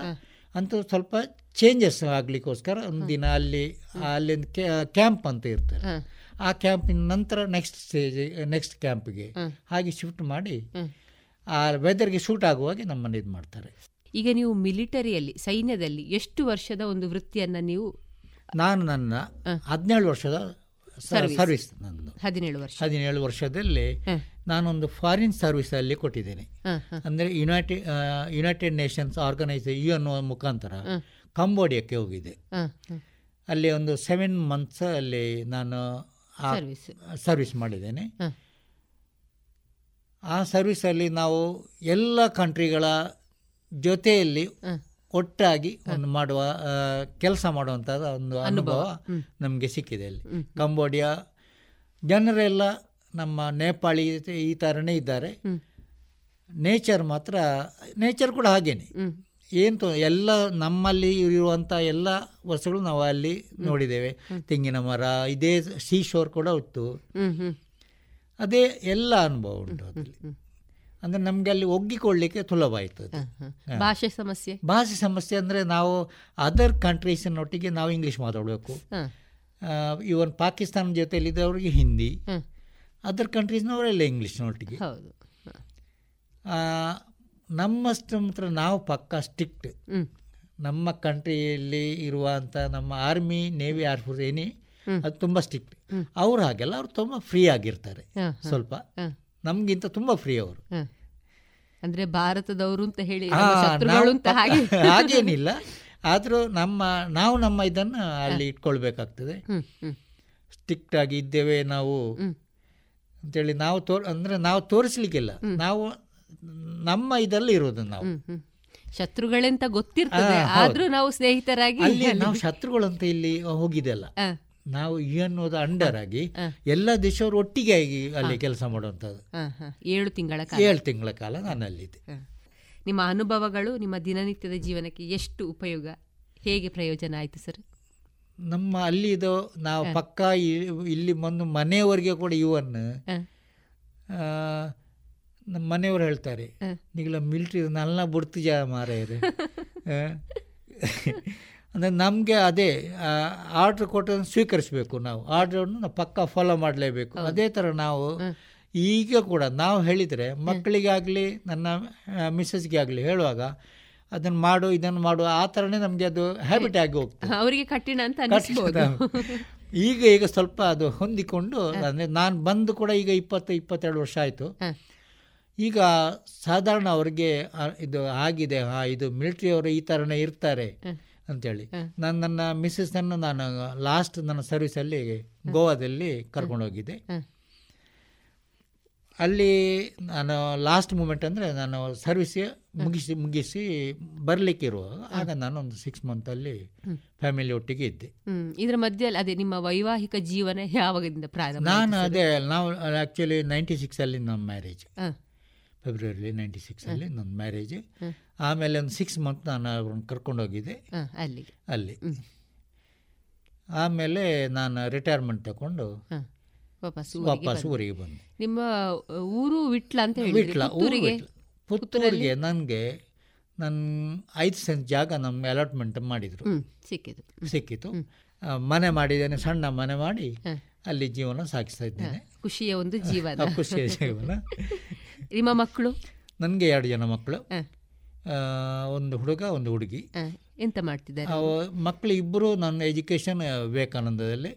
ಅಂತ ಸ್ವಲ್ಪ ಚೇಂಜಸ್ ಆಗ್ಲಿಕ್ಕೋಸ್ಕರ ಒಂದು ದಿನ ಅಲ್ಲಿ ಅಲ್ಲಿಂದ ಕ್ಯಾಂಪ್ ಅಂತ ಇರ್ತಾರೆ ಆ ಕ್ಯಾಂಪಿನ ನಂತರ ನೆಕ್ಸ್ಟ್ ಸ್ಟೇಜ್ ನೆಕ್ಸ್ಟ್ ಕ್ಯಾಂಪ್ಗೆ ಹಾಗೆ ಶಿಫ್ಟ್ ಮಾಡಿ ಆ ವೆದರ್ಗೆ ಶೂಟ್ ಆಗುವಾಗೆ ನಮ್ಮನ್ನು ಇದು ಮಾಡ್ತಾರೆ. ಈಗ ನೀವು ಮಿಲಿಟರಿಯಲ್ಲಿ ಸೈನ್ಯದಲ್ಲಿ ಎಷ್ಟು ವರ್ಷದ ಒಂದು ವೃತ್ತಿಯನ್ನ ನೀವು ನಾನು ನನ್ನ ಹದಿನೇಳು ವರ್ಷದ. ಸರ್ವಿಸ್ ನಂದು. ಹದಿನೇಳು ವರ್ಷ. ಹದಿನೇಳು ವರ್ಷದಲ್ಲಿ ನಾನೊಂದು ಫಾರಿನ್ ಸರ್ವಿಸ್ ಅಲ್ಲಿ ಕೊಟ್ಟಿದ್ದೇನೆ. ಅಂದರೆ united united nations organisation U ಅನ್ನುವ ಮುಖಾಂತರ ಕಂಬೋಡಿಯಾಕ್ಕೆ ಹೋಗಿದೆ ಅಲ್ಲಿ ಒಂದು ಸೆವೆನ್ ಮಂತ್ಸ್ ಅಲ್ಲಿ ನಾನು ಸರ್ವಿಸ್ ಮಾಡಿದ್ದೇನೆ. ಆ ಸರ್ವಿಸಲ್ಲಿ ನಾವು ಎಲ್ಲ ಕಂಟ್ರಿಗಳ ಜೊತೆಯಲ್ಲಿ ಒಟ್ಟಾಗಿ ಒಂದು ಮಾಡುವ ಕೆಲಸ ಮಾಡುವಂಥದ್ದು ಒಂದು ಅನುಭವ. ನಮಗೆ ಸಿಕ್ಕಿದೆ ಅಲ್ಲಿ. ಕಂಬೋಡಿಯಾ ಜನರೆಲ್ಲ ನಮ್ಮ ನೇಪಾಳಿ ಈ ಥರನೇ ಇದ್ದಾರೆ. ನೇಚರ್ ಮಾತ್ರ ನೇಚರ್ ಕೂಡ ಹಾಗೇನೆ. ಏನು ಎಲ್ಲ ನಮ್ಮಲ್ಲಿ ಇರುವಂಥ ಎಲ್ಲ ವಸ್ತುಗಳು ನಾವು ಅಲ್ಲಿ ನೋಡಿದ್ದೇವೆ. ತೆಂಗಿನ ಮರ ಇದೇ ಸೀ ಶೋರ್ ಕೂಡ ಇತ್ತು ಅದೇ ಎಲ್ಲ ಅನುಭವ ಉಂಟು ಅದರಲ್ಲಿ. ಅಂದರೆ ನಮಗೆ ಅಲ್ಲಿ ಒಗ್ಗಿಕೊಳ್ಳಿಕ್ಕೆ ಸುಲಭ ಆಯಿತು ಅದು ಭಾಷೆ ಸಮಸ್ಯೆ. ಭಾಷೆ ಸಮಸ್ಯೆ ಅಂದರೆ ನಾವು ಅದರ್ ಕಂಟ್ರೀಸಿನೊಟ್ಟಿಗೆ ನಾವು ಇಂಗ್ಲೀಷ್ ಮಾತಾಡಬೇಕು. ಇವನ್ ಪಾಕಿಸ್ತಾನ ಜೊತೆಯಲ್ಲಿದ್ದವರಿಗೆ ಹಿಂದಿ ಅದರ್ ಕಂಟ್ರೀಸ್ನವರೆಲ್ಲ ಇಂಗ್ಲೀಷ್ನೊಟ್ಟಿಗೆ ನಮ್ಮಷ್ಟು ಮಾತ್ರ ನಾವು ಪಕ್ಕ ಸ್ಟ್ರಿಕ್ಟ್ ನಮ್ಮ ಕಂಟ್ರಿಯಲ್ಲಿ ಇರುವಂಥ ನಮ್ಮ ಆರ್ಮಿ ನೇವಿ ಏರ್ಫೋರ್ಸ್ ಏನಿ ಅದು ತುಂಬ ಸ್ಟ್ರಿಕ್ಟ್. ಅವ್ರು ಹಾಗೆಲ್ಲ ಅವ್ರು ತುಂಬ ಫ್ರೀ ಆಗಿರ್ತಾರೆ. ಸ್ವಲ್ಪ. ನಮಗಿಂತ ತುಂಬ ಫ್ರೀ ಅವರು. ಅಂದ್ರೆ ಭಾರತದವರು ಅಂತ ಹೇಳಿ ಹಾಗೇನಿಲ್ಲ. ಆದರೂ ನಮ್ಮ ನಾವು ನಮ್ಮ ಇದನ್ನ ಅಲ್ಲಿ ಇಟ್ಕೊಳ್ಬೇಕಾಗ್ತದೆ. ಸ್ಟ್ರಿಕ್ಟ್ ಆಗಿ ಇದ್ದೇವೆ ನಾವು ಅಂತೇಳಿ ನಾವು ತೋರ್ ಅಂದ್ರೆ ನಾವು ತೋರಿಸ್ಲಿಕ್ಕಿಲ್ಲ. ನಾವು ನಮ್ಮ ಇದರಲ್ಲಿ ಇರೋದು ನಾವು. ಶತ್ರುಗಳೆಂತ ಗೊತ್ತಿರ್ತದೆ. ಆದ್ರೂ ನಾವು ಸ್ನೇಹಿತರಾಗಿ ನಾವು ಶತ್ರುಗಳಂತ ಇಲ್ಲಿ ಹೋಗಿದೆಲ್ಲ. ನಾವು ಯು ಅನ್ನೋದು ಅಂಡರ್ ಆಗಿ ಎಲ್ಲ ದೇಶವರು ಒಟ್ಟಿಗೆ ಆಗಿ ಅಲ್ಲಿ ಕೆಲಸ ಮಾಡುವಂಥದ್ದು. ಏಳು ತಿಂಗಳ ಏಳು ತಿಂಗಳ ಕಾಲ ನಾನು ಅಲ್ಲಿದ್ದೆ. ನಿಮ್ಮ ಅನುಭವಗಳು ನಿಮ್ಮ ದಿನನಿತ್ಯದ ಜೀವನಕ್ಕೆ ಎಷ್ಟು ಉಪಯೋಗ? ಹೇಗೆ ಪ್ರಯೋಜನ ಆಯಿತು ಸರ್? ನಮ್ಮ ಅಲ್ಲಿದು ನಾವು ಪಕ್ಕ ಇಲ್ಲಿ ಬಂದು ಮನೆಯವರಿಗೆ ಕೂಡ ಇವನ್ನು ನಮ್ಮ ಮನೆಯವರು ಹೇಳ್ತಾರೆ ನೀಗಲ ಮಿಲ್ಟ್ರಿ ನಲ್ಲ ಬುಡ್ತಿಜ ಮಾರಾಯರು? ಅಂದರೆ ನಮಗೆ ಅದೇ ಆರ್ಡ್ರ್ ಕೊಟ್ಟದನ್ನು ಸ್ವೀಕರಿಸಬೇಕು ನಾವು. ಆರ್ಡ್ರನ್ನು ನಾವು ಪಕ್ಕ ಫಾಲೋ ಮಾಡಲೇಬೇಕು. ಅದೇ ಥರ ನಾವು ಈಗ ಕೂಡ ನಾವು ಹೇಳಿದರೆ ಮಕ್ಕಳಿಗಾಗಲಿ ನನ್ನ ಮಿಸ್ಸಸ್ಗೆ ಆಗಲಿ ಹೇಳುವಾಗ ಅದನ್ನು ಮಾಡು ಇದನ್ನು ಮಾಡು ಆ ಥರನೇ ನಮಗೆ ಅದು ಹ್ಯಾಬಿಟ್ ಆಗಿ ಹೋಗ್ತದೆ. ಅವರಿಗೆ ಕಠಿಣ ಅಂತ ಅನ್ನಿಸ್ಬೋದು ಈಗ ಈಗ ಸ್ವಲ್ಪ ಅದು ಹೊಂದಿಕೊಂಡು ಅಂದರೆ ನಾನು ಬಂದು ಕೂಡ ಈಗ ಇಪ್ಪತ್ತು ಇಪ್ಪತ್ತೆರಡು ವರ್ಷ ಆಯಿತು. ಈಗ ಸಾಧಾರಣ ಅವ್ರಿಗೆ ಇದು ಆಗಿದೆ ಹಾ ಇದು ಮಿಲಿಟ್ರಿಯವರು ಈ ಥರನೇ ಇರ್ತಾರೆ. ಅಂತೇಳಿ. ನಾನು ನನ್ನ ಮಿಸ್ಸಸ್ಸನ್ನು ನಾನು ಲಾಸ್ಟ್ ನನ್ನ ಸರ್ವಿಸಲ್ಲಿ ಗೋವಾದಲ್ಲಿ ಕರ್ಕೊಂಡೋಗಿದ್ದೆ ಅಲ್ಲಿ ನಾನು ಲಾಸ್ಟ್ ಮೂಮೆಂಟ್ ಅಂದರೆ ನಾನು ಸರ್ವಿಸ್ ಮುಗಿಸಿ ಮುಗಿಸಿ ಬರಲಿಕ್ಕೆ ಇರುವಾಗ ಆಗ ನಾನು ಒಂದು ಸಿಕ್ಸ್ ಮಂತಲ್ಲಿ ಫ್ಯಾಮಿಲಿ ಒಟ್ಟಿಗೆ ಇದ್ದೆ. ಇದರ ಮಧ್ಯದಲ್ಲಿ ಅದೇ ನಿಮ್ಮ ವೈವಾಹಿಕ ಜೀವನ ಯಾವಾಗದಿಂದ ಪ್ರಾರಂಭ ನಾನು ಅದೇ ನಾವು ಆ್ಯಕ್ಚುಲಿ ನೈಂಟಿ ಸಿಕ್ಸಲ್ಲಿ ನಮ್ಮ ಮ್ಯಾರೇಜ್. ಫೆಬ್ರವರಿ ನೈಂಟಿ ಸಿಕ್ಸಲ್ಲಿ ನನ್ನ ಮ್ಯಾರೇಜ್ ಆಮೇಲೆ ಒಂದು ಸಿಕ್ಸ್ ಮಂತ್ ನಾನು ಅವ್ರನ್ನ ಕರ್ಕೊಂಡೋಗಿದ್ದೆ. ಅಲ್ಲಿ. ಅಲ್ಲಿ. ಆಮೇಲೆ ನಾನು ರಿಟೈರ್ಮೆಂಟ್ ತಗೊಂಡು. ವಾಪಸ್ ಊರಿಗೆ ಬಂದೆ. ನಿಮ್ಮ ಊರು ವಿಟ್ಲ ಅಂತ ವಿಟ್ಲ ಊರಿಗೆ ಪುತ್ತೂರಿಗೆ? ನನಗೆ ನನ್ನ ಐದು ಸೆಂಟ್ ಜಾಗ ನಮ್ಮ ಅಲಾಟ್ಮೆಂಟ್ ಮಾಡಿದರು. ಸಿಕ್ಕಿತು. ಸಿಕ್ಕಿತು. ಮನೆ ಮಾಡಿದ್ದೇನೆ ಸಣ್ಣ ಮನೆ ಮಾಡಿ ಅಲ್ಲಿ ಜೀವನ ಸಾಗಿಸ್ತಾ ಇದ್ದೇನೆ. ಖುಷಿಯ ಒಂದು ಜೀವನ. ಖುಷಿಯ ಜೀವನ. ನಿಮ್ಮ ಮಕ್ಕಳು? ನನಗೆ ಎರಡು ಜನ ಮಕ್ಕಳು. ಒಂದು ಹುಡುಗ ಒಂದು ಹುಡುಗಿ. ಎಂತ ಮಾಡ್ತಿದ್ದಾರೆ? ಮಕ್ಕಳು ಇಬ್ಬರು ನನ್ನ ಎಜುಕೇಷನ್ ವಿವೇಕಾನಂದದಲ್ಲಿ.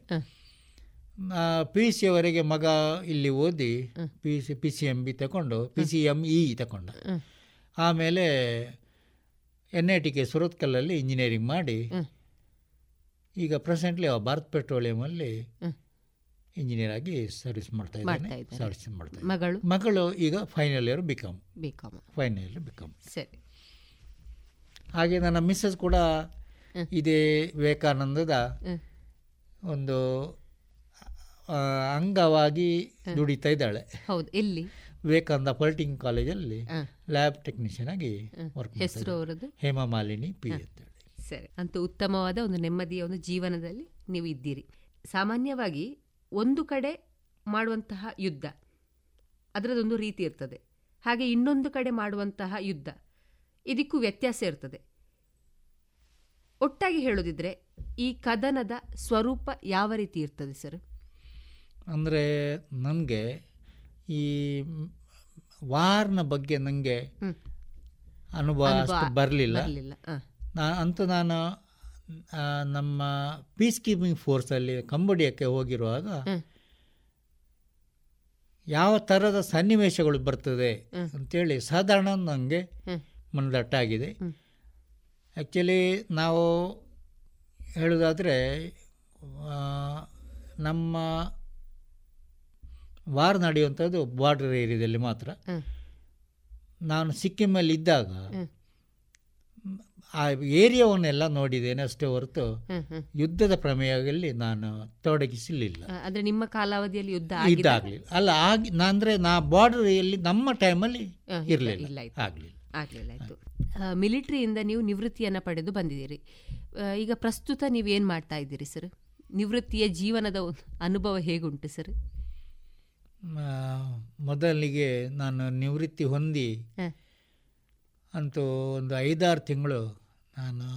ಪಿ ಸಿ ಅವರೆಗೆ ಮಗ ಇಲ್ಲಿ ಓದಿ P C P C M B ತಗೊಂಡು ಪಿ ಸಿ ಎಂ ಇ ತಗೊಂಡ. ಆಮೇಲೆ ಎನ್ ಐ ಟಿ ಕೆ ಸುರತ್ಕಲ್ಲಲ್ಲಿ ಇಂಜಿನಿಯರಿಂಗ್ ಮಾಡಿ ಈಗ ಪ್ರೆಸೆಂಟ್ಲಿ ಭಾರತ್ ಪೆಟ್ರೋಲಿಯಮಲ್ಲಿ ಇಂಜಿನಿಯರ್ ಆಗಿ ಸರ್ವಿಸ್ ಮಾಡ್ತಾ ಇದ್ದಾನೆ. ಸರ್ವಿಸ್ ಮಾಡ್ತಾ. ಮಗಳು? ಮಗಳು ಈಗ final year B com. Final year ಸರಿ. ಹಾಗೆ ನನ್ನ ಮಿಸ್ಸಸ್ ಕೂಡ ಇದೇ ವಿವೇಕಾನಂದದ ಒಂದು ಅಂಗವಾಗಿ ದುಡಿತಾ ಇದ್ದಾಳೆ. ಹೌದು ಇಲ್ಲಿ ವಿವೇಕಾನಂದ ಪೊಲಿಟಿಂಗ್ ಕಾಲೇಜಲ್ಲಿ ಲ್ಯಾಬ್ ಟೆಕ್ನಿಷಿಯನ್ ಆಗಿ ವರ್ಕ್ ಹೆಸರು ಅವರದ್ದು? ಹೇಮಾ ಮಾಲಿನಿ ಪಿ ಅಂತೇಳಿ ಸರಿ ಅಂತ ಉತ್ತಮವಾದ ಒಂದು ನೆಮ್ಮದಿಯ ಒಂದು ಜೀವನದಲ್ಲಿ ನೀವು ಇದ್ದೀರಿ. ಸಾಮಾನ್ಯವಾಗಿ ಒಂದು ಕಡೆ ಮಾಡುವಂತಹ ಯುದ್ಧ ಅದರದೊಂದು ರೀತಿ ಇರ್ತದೆ. ಹಾಗೆ ಇನ್ನೊಂದು ಕಡೆ ಮಾಡುವಂತಹ ಯುದ್ಧ ಇದಕ್ಕೂ ವ್ಯತ್ಯಾಸ ಇರ್ತದೆ. ಒಟ್ಟಾಗಿ ಹೇಳೋದಿದ್ರೆ ಈ ಕದನದ ಸ್ವರೂಪ ಯಾವ ರೀತಿ ಇರ್ತದೆ ಸರ್? ಅಂದರೆ ನನಗೆ ಈ ವಾರ್ನ ಬಗ್ಗೆ ನನಗೆ ಅನುಭವ ಬರಲಿಲ್ಲ. ಅಂತ ಹ. ನಾ ಅಂತೂ ನಾನು ನಮ್ಮ ಪೀಸ್ ಕೀಪಿಂಗ್ ಫೋರ್ಸಲ್ಲಿ ಕಂಬೋಡಿಯಕ್ಕೆ ಹೋಗಿರುವಾಗ ಯಾವ ಥರದ ಸನ್ನಿವೇಶಗಳು ಬರ್ತದೆ ಅಂತೇಳಿ ಸಾಧಾರಣ ನನಗೆ ಮನದಟ್ಟಾಗಿದೆ. ಆ್ಯಕ್ಚುಲಿ ನಾವು ಹೇಳೋದಾದರೆ ನಮ್ಮ ವಾರ್ ನಡೆಯುವಂಥದ್ದು ಬಾರ್ಡರ್ ಏರಿಯಾದಲ್ಲಿ ಮಾತ್ರ. ನಾನು ಸಿಕ್ಕಿಮಲ್ಲಿ ಇದ್ದಾಗ ಆ ಏರಿಯಾವನ್ನೆಲ್ಲ ನೋಡಿದ್ದೇನೆ ಅಷ್ಟೇ ಹೊರತು ಯುದ್ಧದ ಪ್ರಮೇಯದಲ್ಲಿ ನಾನು ತೊಡಗಿಸಲಿಲ್ಲ. ಅಂದರೆ ನಿಮ್ಮ ಕಾಲಾವಧಿಯಲ್ಲಿ ಯುದ್ಧ ಇದ್ದಾಗಲಿಲ್ಲ. ಅಲ್ಲ ಆಗಿ ನಾ ಅಂದರೆ ನಾ ಬಾರ್ಡರ್ ನಮ್ಮ ಟೈಮಲ್ಲಿ ಇರಲಿಲ್ಲ. ಆಗಲಿಲ್ಲ. ಆಗ್ಲಿಲ್ಲ ಆಯಿತು. ಮಿಲಿಟ್ರಿಯಿಂದ ಮಿಲಿಟರಿಯಿಂದ ನೀವು ನಿವೃತ್ತಿಯನ್ನು ಪಡೆದು ಬಂದಿದ್ದೀರಿ. ಈಗ ಪ್ರಸ್ತುತ ನೀವು ಏನು ಮಾಡ್ತಾ ಇದ್ದೀರಿ ಸರ್? ನಿವೃತ್ತಿಯ ಜೀವನದ ಅನುಭವ ಹೇಗುಂಟು ಸರ್? ಮೊದಲಿಗೆ ನಾನು ನಿವೃತ್ತಿ ಹೊಂದಿ. ಅಂತೂ ಒಂದು ಐದಾರು ತಿಂಗಳು ನಾನು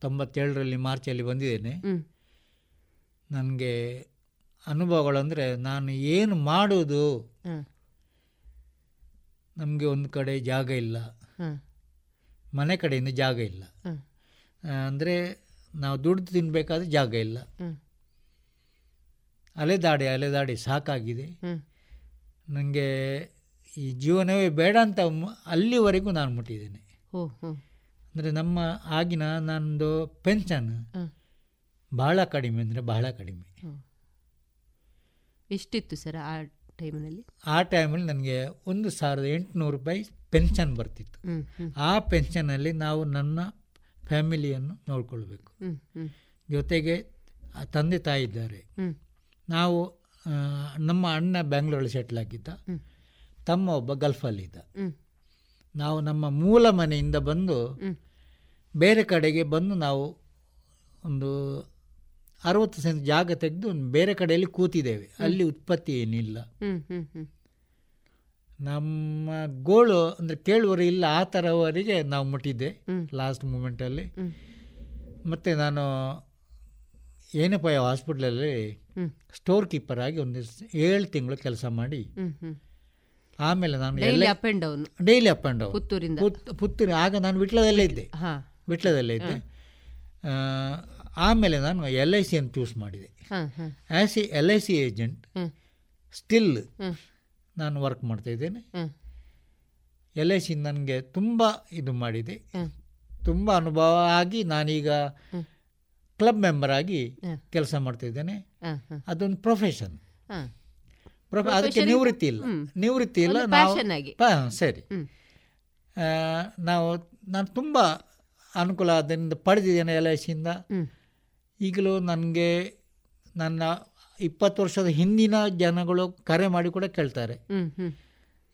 ತೊಂಬತ್ತೇಳರಲ್ಲಿ ಮಾರ್ಚಲ್ಲಿ ಬಂದಿದ್ದೇನೆ. ನನಗೆ ಅನುಭವಗಳಂದರೆ ನಾನು ಏನು ಮಾಡೋದು. ನಮಗೆ ಒಂದು ಕಡೆ ಜಾಗ ಇಲ್ಲ. ಮನೆ ಕಡೆಯಿಂದ ಜಾಗ ಇಲ್ಲ. ಅಂದರೆ ನಾವು ದುಡ್ದು ತಿನ್ನಬೇಕಾದ್ರೆ ಜಾಗ ಇಲ್ಲ. ಅಲೆದಾಡಿ ಅಲೆದಾಡಿ ಸಾಕಾಗಿದೆ. ನನಗೆ ಈ ಜೀವನವೇ ಬೇಡ ಅಂತ ಅಲ್ಲಿವರೆಗೂ ನಾನು ಮುಟ್ಟಿದ್ದೇನೆ. ಅಂದರೆ ನಮ್ಮ ಆಗಿನ ನಂದು ಪೆನ್ಷನ್. ಬಹಳ ಕಡಿಮೆ ಅಂದರೆ ಬಹಳ ಕಡಿಮೆ. ಎಷ್ಟಿತ್ತು ಸರ್ ಆ ಟೈಮಿನಲ್ಲಿ? ಆ ಟೈಮಲ್ಲಿ ನನಗೆ ಒಂದು ಸಾವಿರದ ಎಂಟುನೂರು ರೂಪಾಯಿ ಪೆನ್ಷನ್ ಬರ್ತಿತ್ತು. ಆ ಪೆನ್ಷನಲ್ಲಿ ನಾವು ನನ್ನ ಫ್ಯಾಮಿಲಿಯನ್ನು ನೋಡ್ಕೊಳ್ಬೇಕು. ಜೊತೆಗೆ ಆ ತಂದೆ ತಾಯಿ ಇದ್ದಾರೆ. ನಾವು ನಮ್ಮ ಅಣ್ಣ ಬ್ಯಾಂಗ್ಳೂರಲ್ಲಿ ಸೆಟ್ಲ್ ಆಗಿದ್ದ. ತಮ್ಮ ಒಬ್ಬ ಗಲ್ಫಲ್ಲಿದ್ದ. ನಾವು ನಮ್ಮ ಮೂಲ ಮನೆಯಿಂದ ಬಂದು ಬೇರೆ ಕಡೆಗೆ ಬಂದು ನಾವು ಒಂದು ಅರವತ್ತು ಸೆಂಟ್ ಜಾಗ ತೆಗೆದು ಬೇರೆ ಕಡೆಯಲ್ಲಿ ಕೂತಿದ್ದೇವೆ. ಅಲ್ಲಿ ಉತ್ಪತ್ತಿ ಏನಿಲ್ಲ. ನಮ್ಮ ಗೋಳು ಅಂದರೆ ಕೇಳುವರು ಇಲ್ಲ ಆ ಥರವರೆಗೆ ನಾವು ಮುಟ್ಟಿದ್ದೆ ಲಾಸ್ಟ್ ಮೂಮೆಂಟಲ್ಲಿ ಮತ್ತು ನಾನು ಏನಪ್ಪ ಹಾಸ್ಪಿಟ್ಲಲ್ಲಿ ಸ್ಟೋರ್ ಕೀಪರ್ ಆಗಿ ಒಂದು ಏಳು ತಿಂಗಳು ಕೆಲಸ ಮಾಡಿ. ಆಮೇಲೆ ನಾನು ಎಲ್ಲ down? Daily up and down ಪುತ್ತೂರಿಂದ? Puttur ಆಗ ನಾನು ವಿಟ್ಲದಲ್ಲೇ ಇದ್ದೆ. ಹಾ. ವಿಟ್ಲದಲ್ಲೇ ಇದ್ದೆ. ಆಮೇಲೆ ನಾನು ಎಲ್ ಐ ಸಿಯನ್ನು ಚೂಸ್ ಮಾಡಿದೆ. As a L I C agent. Still. ನಾನು ವರ್ಕ್ ಮಾಡ್ತಾ ಇದ್ದೇನೆ. ಎಲ್ ಐ ಸಿ ನನಗೆ ತುಂಬ ಇದು ಮಾಡಿದೆ. ತುಂಬ ಅನುಭವ ಆಗಿ ನಾನೀಗ ಕ್ಲಬ್ ಮೆಂಬರ್ ಆಗಿ ಕೆಲಸ ಮಾಡ್ತಾ ಇದ್ದೇನೆ. ಅದೊಂದು ಪ್ರೊಫೆಷನ್ ಅದಕ್ಕೆ ನಿವೃತ್ತಿ ಇಲ್ಲ. ನಿವೃತ್ತಿ ಇಲ್ಲ. ನಾವು ಸರಿ. ನಾವು ನಾನು ತುಂಬ ಅನುಕೂಲ ಅದರಿಂದ ಪಡೆದಿದ್ದೇನೆ ಎಲ್ ಐ ಸಿಯಿಂದ. ಈಗಲೂ ನನಗೆ ನನ್ನ ಇಪ್ಪತ್ತು ವರ್ಷದ ಹಿಂದಿನ ಜನಗಳು ಕರೆ ಮಾಡಿ ಕೂಡ ಕೇಳ್ತಾರೆ.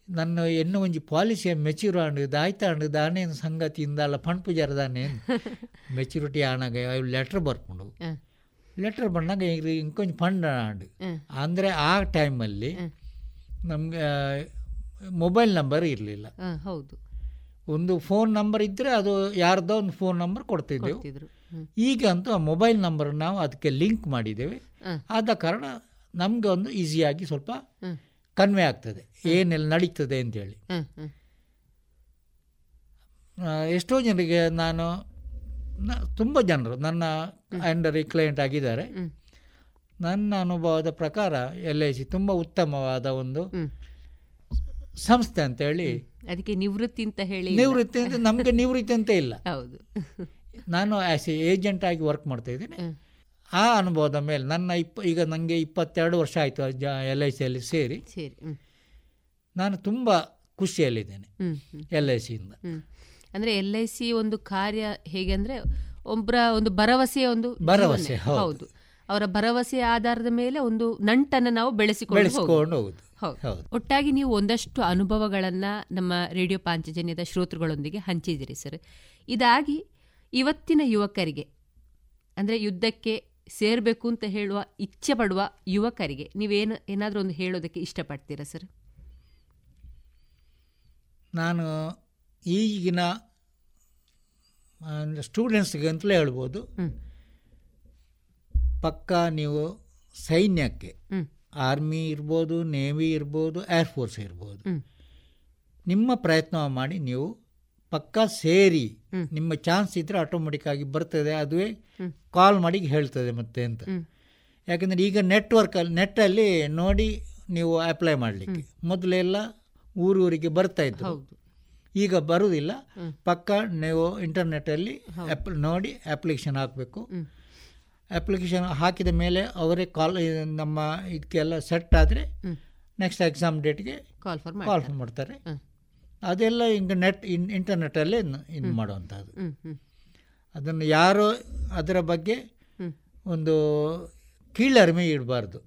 ನನ್ನ ಎನ್ನು ಒಂಜಿ ಪಾಲಿಸಿ ಮೆಚ್ಯೂರ್ ಆಂಡು ದಾಯ್ತ ಆಂಡ್ ದಾನೇನು ಸಂಗತಿಯಿಂದ ಅಲ್ಲ ಪಂಪುಜಾರ ದಾನೇನು ಮೆಚ್ಯೂರಿಟಿ ಆನಾಗ ಲೆಟ್ರ್ ಬರ್ಕೊಂಡು. ಲೆಟ್ರ್ ಬಂದಾಗ ಈಗ ಇಂಕೊಂಚ ಫಂಡ್ ಆಂಡು. ಅಂದರೆ ಆ ಟೈಮಲ್ಲಿ ನಮಗೆ ಮೊಬೈಲ್ ನಂಬರ್ ಇರಲಿಲ್ಲ ಹೌದು ಒಂದು ಫೋನ್ ನಂಬರ್ ಇದ್ದರೆ ಅದು ಯಾರ್ದೋ ಒಂದು ಫೋನ್ ನಂಬರ್ ಕೊಡ್ತಿದ್ದೆವು. ಈಗ ಅಂತೂ ಆ ಮೊಬೈಲ್ ನಂಬರ್ ನಾವು ಅದಕ್ಕೆ ಲಿಂಕ್ ಮಾಡಿದ್ದೇವೆ. ಆದ ಕಾರಣ ನಮ್ಗೆ ಒಂದು ಈಸಿಯಾಗಿ ಸ್ವಲ್ಪ. ಕನ್ವೆ ಆಗ್ತದೆ. ಏನೆಲ್ಲ ನಡೀತದೆ ಅಂತೇಳಿ. ಎಷ್ಟೋ ಜನರಿಗೆ ನಾನು ತುಂಬ ಜನರು ನನ್ನ ಅಂಡರ್ ಕ್ಲೈಂಟ್ ಆಗಿದ್ದಾರೆ. ನನ್ನ ಅನುಭವದ ಪ್ರಕಾರ ಎಲ್ ಐ ಸಿ ತುಂಬ ಉತ್ತಮವಾದ ಒಂದು ಸಂಸ್ಥೆ ಸಂಸ್ಥೆ ಅಂತೇಳಿ ಅದಕ್ಕೆ ನಿವೃತ್ತಿ ಅಂತ ಹೇಳಿ. ನಿವೃತ್ತಿ ಅಂತ ನಮಗೆ ನಿವೃತ್ತಿ ಅಂತ ಇಲ್ಲ. ಹೌದು. ನಾನು ಆ್ಯಸ್ ಎ ಏಜೆಂಟ್ ಆಗಿ ವರ್ಕ್ ಮಾಡ್ತಾ ಇದ್ದೀನಿ. ಆ ಅನುಭವದ ಮೇಲೆ ನನ್ನ ಇಪ್ಪ ಈಗ ನನಗೆ ಇಪ್ಪತ್ತೆರಡು ವರ್ಷ ಆಯಿತು ಜ ಎಲ್ ಐ ಸಿಯಲ್ಲಿ ಸೇರಿ. ಸೇರಿ ನಾನು ತುಂಬ ಖುಷಿಯಲ್ಲಿದ್ದೇನೆ. ಎಲ್ ಐ ಸಿಯಿಂದ ಅಂದರೆ ಎಲ್ ಐ ಸಿ ಒಂದು ಕಾರ್ಯ ಹೇಗೆ ಅಂದ್ರೆ ಒಬ್ಬರ ಒಂದು ಭರವಸೆಯ ಒಂದು ಭರವಸೆ, ಹೌದು. ಅವರ ಭರವಸೆಯ ಆಧಾರದ ಮೇಲೆ ಒಂದು ನಂಟನ್ನು ನಾವು ಬೆಳೆಸಿಕೊಂಡು. ಒಟ್ಟಾಗಿ ನೀವು ಒಂದಷ್ಟು ಅನುಭವಗಳನ್ನ ನಮ್ಮ ರೇಡಿಯೋ ಪಾಂಚಜನ್ಯದ ಶ್ರೋತೃಗಳೊಂದಿಗೆ ಹಂಚಿದಿರಿ ಸರ್. ಇದಾಗಿ ಇವತ್ತಿನ ಯುವಕರಿಗೆ ಅಂದರೆ ಯುದ್ಧಕ್ಕೆ ಸೇರಬೇಕು ಅಂತ ಹೇಳುವ ಇಚ್ಛೆ ಪಡುವ ಯುವಕರಿಗೆ ನೀವೇನು ಏನಾದರೂ ಒಂದು ಹೇಳೋದಕ್ಕೆ ಇಷ್ಟಪಡ್ತೀರಾ ಸರ್? ನಾನು ಈಗಿನ ಸ್ಟೂಡೆಂಟ್ಸ್ಗೆ ಅಂತಲೇ ಹೇಳ್ಬೋದು. ಪಕ್ಕ ನೀವು ಸೈನ್ಯಕ್ಕೆ ಆರ್ಮಿ ಇರ್ಬೋದು ನೇವಿ ಇರ್ಬೋದು ಏರ್ಫೋರ್ಸ್ ಇರ್ಬೋದು. ನಿಮ್ಮ ಪ್ರಯತ್ನ ಮಾಡಿ ನೀವು ಪಕ್ಕ ಸೇರಿ ನಿಮ್ಮ ಚಾನ್ಸ್ ಇದ್ದರೆ ಆಟೋಮೆಟಿಕ್ ಆಗಿ ಬರ್ತದೆ ಅದುವೇ ಕಾಲ್ ಮಾಡಿ ಹೇಳ್ತದೆ ಮತ್ತೆ ಅಂತ. ಯಾಕಂದ್ರೆ ಈಗ ನೆಟ್ವರ್ಕ್ ನೆಟ್ ನೆಟ್ಟಲ್ಲಿ ನೋಡಿ ನೀವು ಅಪ್ಲೈ ಮಾಡಲಿಕ್ಕೆ. ಮೊದಲೆಲ್ಲ ಊರೂರಿಗೆ ಬರ್ತಾ ಇತ್ತು ಈಗ ಬರುವುದಿಲ್ಲ ಪಕ್ಕ ನೀವು ಇಂಟರ್ನೆಟ್ಟಲ್ಲಿ ಅಪ್ ನೋಡಿ ಅಪ್ಲಿಕೇಶನ್ ಹಾಕಬೇಕು. ಅಪ್ಲಿಕೇಶನ್ ಹಾಕಿದ ಮೇಲೆ ಅವರೇ ಕಾಲ್ ನಮ್ಮ ಇದಕ್ಕೆಲ್ಲ ಸೆಟ್ ಆದರೆ ನೆಕ್ಸ್ಟ್ ಎಕ್ಸಾಮ್ ಡೇಟ್ಗೆ ಕಾಲ್ ಫಾರ್ ಕಾಲ್ ಮಾಡ್ತಾರೆ. ಅದೆಲ್ಲ ಹಿಂಗೆ ನೆಟ್ ಇನ್ ಇಂಟರ್ನೆಟ್ಟಲ್ಲೇ ಇದು ಮಾಡುವಂಥದ್ದು. ಅದನ್ನು ಯಾರು ಅದರ ಬಗ್ಗೆ ಒಂದು ಕೀಳರಿಮೆ ಇಡಬಾರ್ದು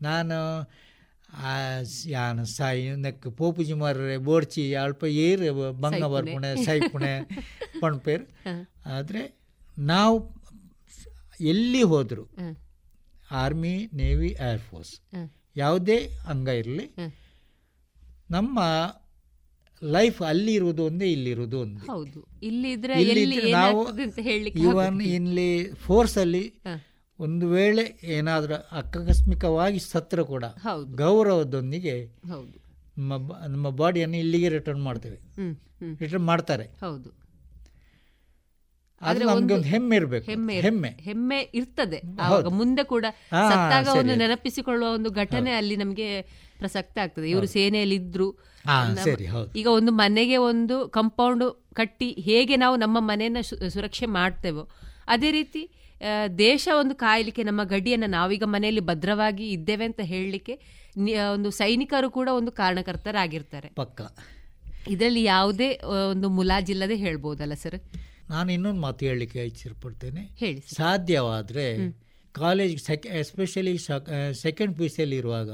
ನಾನು ಯಾನು ಸಾಯಿ ನೆಕ್ ಪೋಪುಜಿ ಮಾರ್ರೆ ಬೋಡ್ಚಿ ಅಲ್ಪ ಏರ್ ಬಂಗ ಸೈಪುಣೆ. ಬರ್ಪುಣೆ ಸೈಪುಣೆ ಪುಣೆ ಪಣಪೇರ್ ಆದರೆ ನಾವು ಎಲ್ಲಿ ಹೋದರು. Army navy air force. ಯಾವುದೇ ಅಂಗ ಇರಲಿ ನಮ್ಮ ಲೈಫ್ ಅಲ್ಲಿ ಇರುವುದು ಒಂದೇ ಇಲ್ಲಿರುವುದು ಒಂದೇ. ಹೌದು. ಇಲ್ಲಿದ್ರೆ ನಾವು ಇವನ್ ಇಲ್ಲಿ ಫೋರ್ಸ್ ಅಲ್ಲಿ ಒಂದು ವೇಳೆ ಏನಾದರೂ ಆಕಸ್ಮಿಕವಾಗಿ ಸತ್ರ ಕೂಡ. ಗೌರವದೊಂದಿಗೆ ಹೌದು. ನಮ್ಮ ನಮ್ಮ ಬಾಡಿಯನ್ನು ಇಲ್ಲಿಗೆ ರಿಟರ್ನ್ ಮಾಡ್ತೇವೆ. ರಿಟರ್ನ್ ಮಾಡ್ತಾರೆ. ಹೌದು. ಆದ್ರೆ ನಮ್ಗೆ ಒಂದು ಹೆಮ್ಮೆ ಇರಬೇಕು. ಹೆಮ್ಮೆ ಹೆಮ್ಮೆ. ಹೆಮ್ಮೆ ಇರ್ತದೆ. ಮುಂದೆ ಕೂಡ ಸತ್ತಾಗ ಒಂದು ನೆನಪಿಸಿಕೊಳ್ಳುವ ಒಂದು ಘಟನೆ ಅಲ್ಲಿ ನಮಗೆ ಪ್ರಸಕ್ತ ಆಗ್ತದೆ. ಇವರು ಸೇನೆಯಲ್ಲಿ ಇದ್ರು ಹಾ, ಸರಿ, ಹೌದು. ಈಗ ಒಂದು ಮನೆಗೆ ಒಂದು ಕಂಪೌಂಡ್ ಕಟ್ಟಿ ಹೇಗೆ ನಾವು ನಮ್ಮ ಮನೆಯನ್ನ ಸುರಕ್ಷೆ ಮಾಡ್ತೇವೋ ಅದೇ ರೀತಿ ದೇಶ ಒಂದು ಕಾಯಲಿಕ್ಕೆ ನಮ್ಮ ಗಡಿಯನ್ನು ನಾವೀಗ ಮನೆಯಲ್ಲಿ ಭದ್ರವಾಗಿ ಇದ್ದೇವೆ ಅಂತ ಹೇಳಲಿಕ್ಕೆ ಒಂದು ಸೈನಿಕರು ಕೂಡ ಒಂದು ಕಾರಣಕರ್ತರಾಗಿರ್ತಾರೆ. ಪಕ್ಕ. ಇದರಲ್ಲಿ ಯಾವುದೇ ಒಂದು ಮುಲಾಜಿಲ್ಲದೆ ಹೇಳ್ಬೋದಲ್ಲ ಸರ್? ನಾನು ಇನ್ನೊಂದು ಮಾತು ಹೇಳಲಿಕ್ಕೆ ಇಚ್ಛಪಡ್ತೇನೆ ಹೇಳಿ ಸಾಧ್ಯವಾದರೆ ಕಾಲೇಜ್ ಸೆಕೆ ಎಸ್ಪೆಷಲಿ ಸೆಕೆಂಡ್ ಪಿ ಸಿಯಲ್ಲಿ ಇರುವಾಗ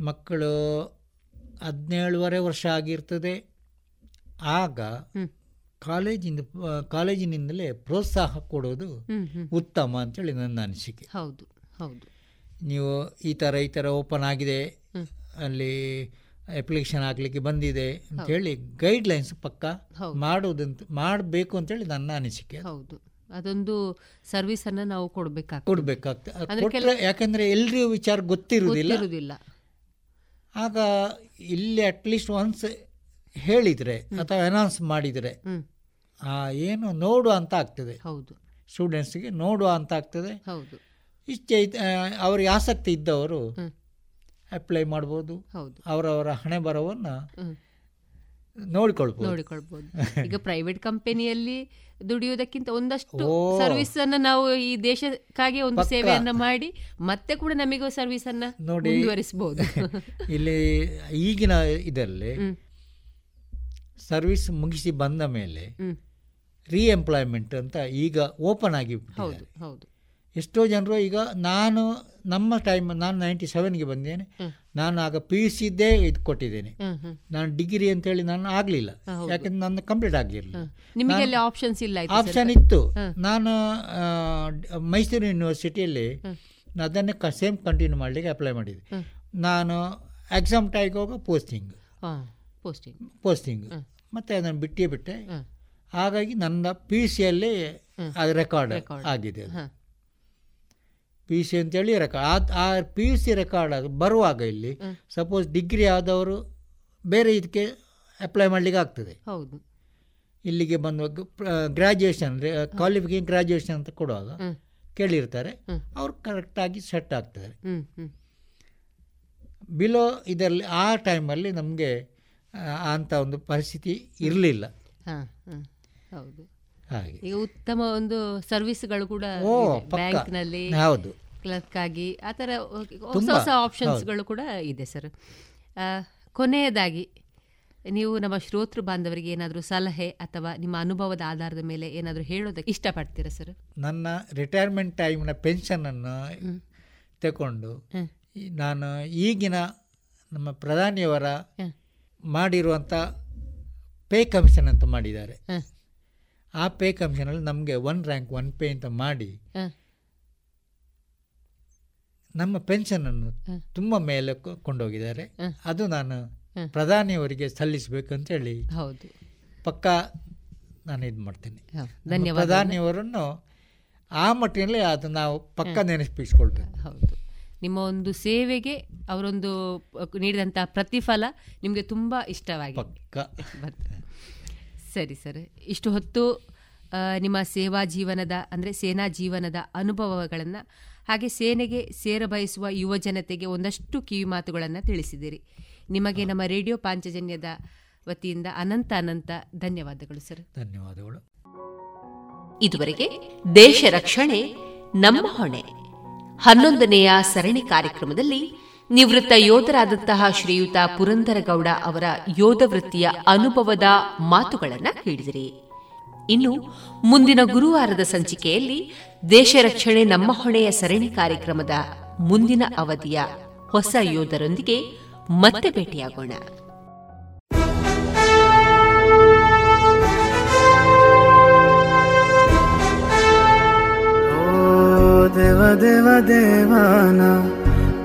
ಮಕ್ಕಳು ಹದಿನೇಳುವರೆ ವರ್ಷ ಆಗಿರ್ತದೆ. ಆಗ ಕಾಲೇಜಿಂದ ಕಾಲೇಜಿನಿಂದಲೇ ಪ್ರೋತ್ಸಾಹ ಕೊಡೋದು. ಉತ್ತಮ ಅಂತೇಳಿ ನನ್ನ ಅನಿಸಿಕೆ. ಹೌದು ಹೌದು. ನೀವು ಈ ಥರ ಈ ಥರ ಓಪನ್ ಆಗಿದೆ. ಅಲ್ಲಿ ಅಪ್ಲಿಕೇಶನ್ ಹಾಕ್ಲಿಕ್ಕೆ ಬಂದಿದೆ ಅಂತೇಳಿ ಗೈಡ್ಲೈನ್ಸ್ ಪಕ್ಕ ಮಾಡೋದಂತ ಮಾಡಬೇಕು ಅಂತೇಳಿ ನನ್ನ ಅನಿಸಿಕೆ ಹೌದು. ಅದೊಂದು ಸರ್ವಿಸ್ ಅನ್ನ ನಾವು ಕೊಡ್ಬೇಕಾಗ್ತದೆ. ಕೊಡ್ಬೇಕಾಗ್ತದೆ ಯಾಕಂದ್ರೆ ಎಲ್ರಿಗೂ ವಿಚಾರ ಗೊತ್ತಿರುವುದಿಲ್ಲ. ಆಗ ಇಲ್ಲಿ ಅಟ್ಲೀಸ್ಟ್ ಒನ್ಸ್ ಹೇಳಿದರೆ ಅಥವಾ ಅನೌನ್ಸ್ ಮಾಡಿದರೆ ಏನು ನೋಡುವ ಅಂತ ಆಗ್ತದೆ. ಹೌದು. ಸ್ಟೂಡೆಂಟ್ಸ್ಗೆ ನೋಡುವ ಅಂತ ಆಗ್ತದೆ. ಹೌದು. ಇಚ್ಛೆ ಅವ್ರಿಗೆ ಆಸಕ್ತಿ ಇದ್ದವರು ಅಪ್ಲೈ ಮಾಡ್ಬೋದು. ಹೌದು. ಅವರವರ ಹಣೆ ಬರವನ್ನು ನೋಡಿಕೊಳ್ಬೋದು. ನೋಡಿಕೊಳ್ಬೋದು. ಈಗ ಪ್ರೈವೇಟ್ ಕಂಪನಿಯಲ್ಲಿ ದುಡಿಯೋದಕ್ಕಿಂತ ಒಂದಷ್ಟು ಸರ್ವಿಸ್ ಅನ್ನ ನಾವು ಈ ದೇಶಕ್ಕಾಗಿ ಒಂದು. ಸೇವೆಯನ್ನ ಮಾಡಿ ಮತ್ತೆ ಕೂಡ ನಮಗೂ ಸರ್ವಿಸ್ ಅನ್ನ ಮುಂದುವರಿಸಬಹುದು ಇಲ್ಲಿ ಈಗಿನ ಇದರಲ್ಲಿ ಸರ್ವಿಸ್ ಮುಗಿಸಿ ಬಂದ ಮೇಲೆ. ರೀಎಂಪ್ಲಾಯ್ಮೆಂಟ್ ಅಂತ ಈಗ ಓಪನ್ ಆಗಿ ಹೌದು ಹೌದು. ಎಷ್ಟೋ ಜನರು ಈಗ ನಾನು ನಮ್ಮ ಟೈಮ್ ನಾನು ನೈಂಟಿ ಸೆವೆನ್ಗೆ ಬಂದೇನೆ. ನಾನು ಆಗ ಪಿ ಯು ಸಿ ಇದ್ದೇ ಇದು ಕೊಟ್ಟಿದ್ದೇನೆ. ನಾನು ಡಿಗ್ರಿ ಅಂತ ಹೇಳಿ ನಾನು ಆಗಲಿಲ್ಲ. ಯಾಕಂದ್ರೆ ನನ್ನ ಕಂಪ್ಲೀಟ್ ಆಗಿರಲಿಲ್ಲ ಆಪ್ಷನ್ಸ್ ಇಲ್ಲ ಆಪ್ಷನ್ ಇತ್ತು. ನಾನು ಮೈಸೂರು ಯೂನಿವರ್ಸಿಟಿಯಲ್ಲಿ ನಾನು ಅದನ್ನೇ ಸೇಮ್ ಕಂಟಿನ್ಯೂ ಮಾಡಲಿಕ್ಕೆ ಅಪ್ಲೈ ಮಾಡಿದೆ ನಾನು ಎಕ್ಸಾಮ್ ಟೈಗೆ ಹೋಗೋ ಪೋಸ್ಟಿಂಗ್ ಪೋಸ್ಟಿಂಗ್ ಪೋಸ್ಟಿಂಗ್ ಮತ್ತೆ ಅದನ್ನು ಬಿಟ್ಟೇ ಬಿಟ್ಟೆ. ಹಾಗಾಗಿ ನನ್ನ ಪಿ ಯು ಸಿಯಲ್ಲಿ. ಅದು ರೆಕಾರ್ಡ್ ಆಗಿದೆ ಅದು. ಪಿ ಯು ಸಿ ಅಂತೇಳಿ ರೆಕಾರ್ಡ್ ಆ ಪಿ ಯು ಸಿ ರೆಕಾರ್ಡ್ ಅದು ಬರುವಾಗ ಇಲ್ಲಿ ಸಪೋಸ್ ಡಿಗ್ರಿ ಆದವರು ಬೇರೆ ಇದಕ್ಕೆ ಅಪ್ಲೈ ಮಾಡಲಿಕ್ಕೆ ಆಗ್ತದೆ. ಹೌದು. ಇಲ್ಲಿಗೆ ಬಂದು ಗ್ರ್ಯಾಜುಯೇಷನ್ ಕ್ವಾಲಿಫಿಕೇಷನ್ ಗ್ರ್ಯಾಜುಯೇಷನ್ ಅಂತ ಕೊಡುವಾಗ ಕೇಳಿರ್ತಾರೆ. ಅವರು ಕರೆಕ್ಟಾಗಿ ಸೆಟ್ ಆಗ್ತಾರೆ. ಬಿಲೋ ಇದರಲ್ಲಿ ಆ ಟೈಮಲ್ಲಿ ನಮಗೆ ಅಂಥ ಒಂದು ಪರಿಸ್ಥಿತಿ ಇರಲಿಲ್ಲ. ಹೌದು. ಹಾಗೆ. ಈಗ ಉತ್ತಮ ಒಂದು ಸರ್ವಿಸ್ಗಳು ಕೂಡ. ಬ್ಯಾಂಕ್ನಲ್ಲಿ ಹೌದು. ಕ್ಲರ್ಕ್ ಆಗಿ ಆ ಥರ ಹೊಸ ಹೊಸ ಆಪ್ಷನ್ಸ್ಗಳು ಕೂಡ ಇದೆ ಸರ್. ಕೊನೆಯದಾಗಿ ನೀವು ನಮ್ಮ ಶ್ರೋತೃ ಬಾಂಧವರಿಗೆ ಏನಾದರೂ ಸಲಹೆ ಅಥವಾ ನಿಮ್ಮ ಅನುಭವದ ಆಧಾರದ ಮೇಲೆ ಏನಾದರೂ ಹೇಳೋದಕ್ಕೆ ಇಷ್ಟಪಡ್ತೀರಾ ಸರ್? ನನ್ನ ರಿಟೈರ್ಮೆಂಟ್ ಟೈಮ್ನ ಪೆನ್ಷನನ್ನು ತಗೊಂಡು ನಾನು ಈಗಿನ ನಮ್ಮ ಪ್ರಧಾನಿಯವರ ಮಾಡಿರುವಂಥ ಪೇ ಕಮಿಷನ್ ಅಂತ ಮಾಡಿದ್ದಾರೆ. ಆ ಪೇ ಕಮಿಷನಲ್ಲಿ ನಮಗೆ ಒನ್ ರ್ಯಾಂಕ್ ಒನ್ ಪೇ ಅಂತ ಮಾಡಿ ನಮ್ಮ ಪೆನ್ಷನನ್ನು ತುಂಬ ಮೇಲೆ ಕೊಂಡೋಗಿದ್ದಾರೆ. ಅದು ನಾನು ಪ್ರಧಾನಿಯವರಿಗೆ ಸಲ್ಲಿಸಬೇಕಂತೇಳಿ ಹೌದು. ಪಕ್ಕ ನಾನು ಇದು ಮಾಡ್ತೇನೆ. ಪ್ರಧಾನಿಯವರನ್ನು ಆ ಮಟ್ಟಿನಲ್ಲಿ ಅದು ನಾವು ಪಕ್ಕ ನೆನಪಿಸ್ಕೊಳ್ಬೇಕು ಹೌದು. ನಿಮ್ಮ ಒಂದು ಸೇವೆಗೆ ಅವರೊಂದು ನೀಡಿದಂತಹ ಪ್ರತಿಫಲ ನಿಮಗೆ ತುಂಬ ಇಷ್ಟವಾಗಿ. ಸರಿ ಸರ್. ಇಷ್ಟು ಹೊತ್ತು ನಿಮ್ಮ ಸೇವಾ ಜೀವನದ ಅಂದರೆ ಸೇನಾ ಜೀವನದ ಅನುಭವಗಳನ್ನು ಹಾಗೆ ಸೇನೆಗೆ ಸೇರ ಬಯಸುವ ಯುವ ಜನತೆಗೆ ಒಂದಷ್ಟು ಕಿವಿ ಮಾತುಗಳನ್ನು ತಿಳಿಸಿದಿರಿ ನಿಮಗೆ ನಮ್ಮ ರೇಡಿಯೋ ಪಾಂಚಜನ್ಯದ ವತಿಯಿಂದ ಅನಂತ ಅನಂತ ಧನ್ಯವಾದಗಳು ಸರ್. ಧನ್ಯವಾದಗಳು. ಇದುವರೆಗೆ ದೇಶ ರಕ್ಷಣೆ ನಮ್ಮ ಹೊಣೆ. ಹನ್ನೊಂದನೆಯ ಸರಣಿ ಕಾರ್ಯಕ್ರಮದಲ್ಲಿ ನಿವೃತ್ತ ಯೋಧರಾದಂತಹ ಶ್ರೀಯುತ ಪುರಂದರಗೌಡ ಅವರ ಯೋಧ ವೃತ್ತಿಯ ಅನುಭವದ ಮಾತುಗಳನ್ನು ಹೇಳಿದಿರಿ. ಇನ್ನು ಮುಂದಿನ ಗುರುವಾರದ ಸಂಚಿಕೆಯಲ್ಲಿ ದೇಶ ರಕ್ಷಣೆ ನಮ್ಮ ಹೊಣೆಯ ಸರಣಿ ಕಾರ್ಯಕ್ರಮದ ಮುಂದಿನ ಅವಧಿಯ ಹೊಸ ಯೋಧರೊಂದಿಗೆ ಮತ್ತೆ ಭೇಟಿಯಾಗೋಣ. ದೇವ ದೇವ ದೇವಾನ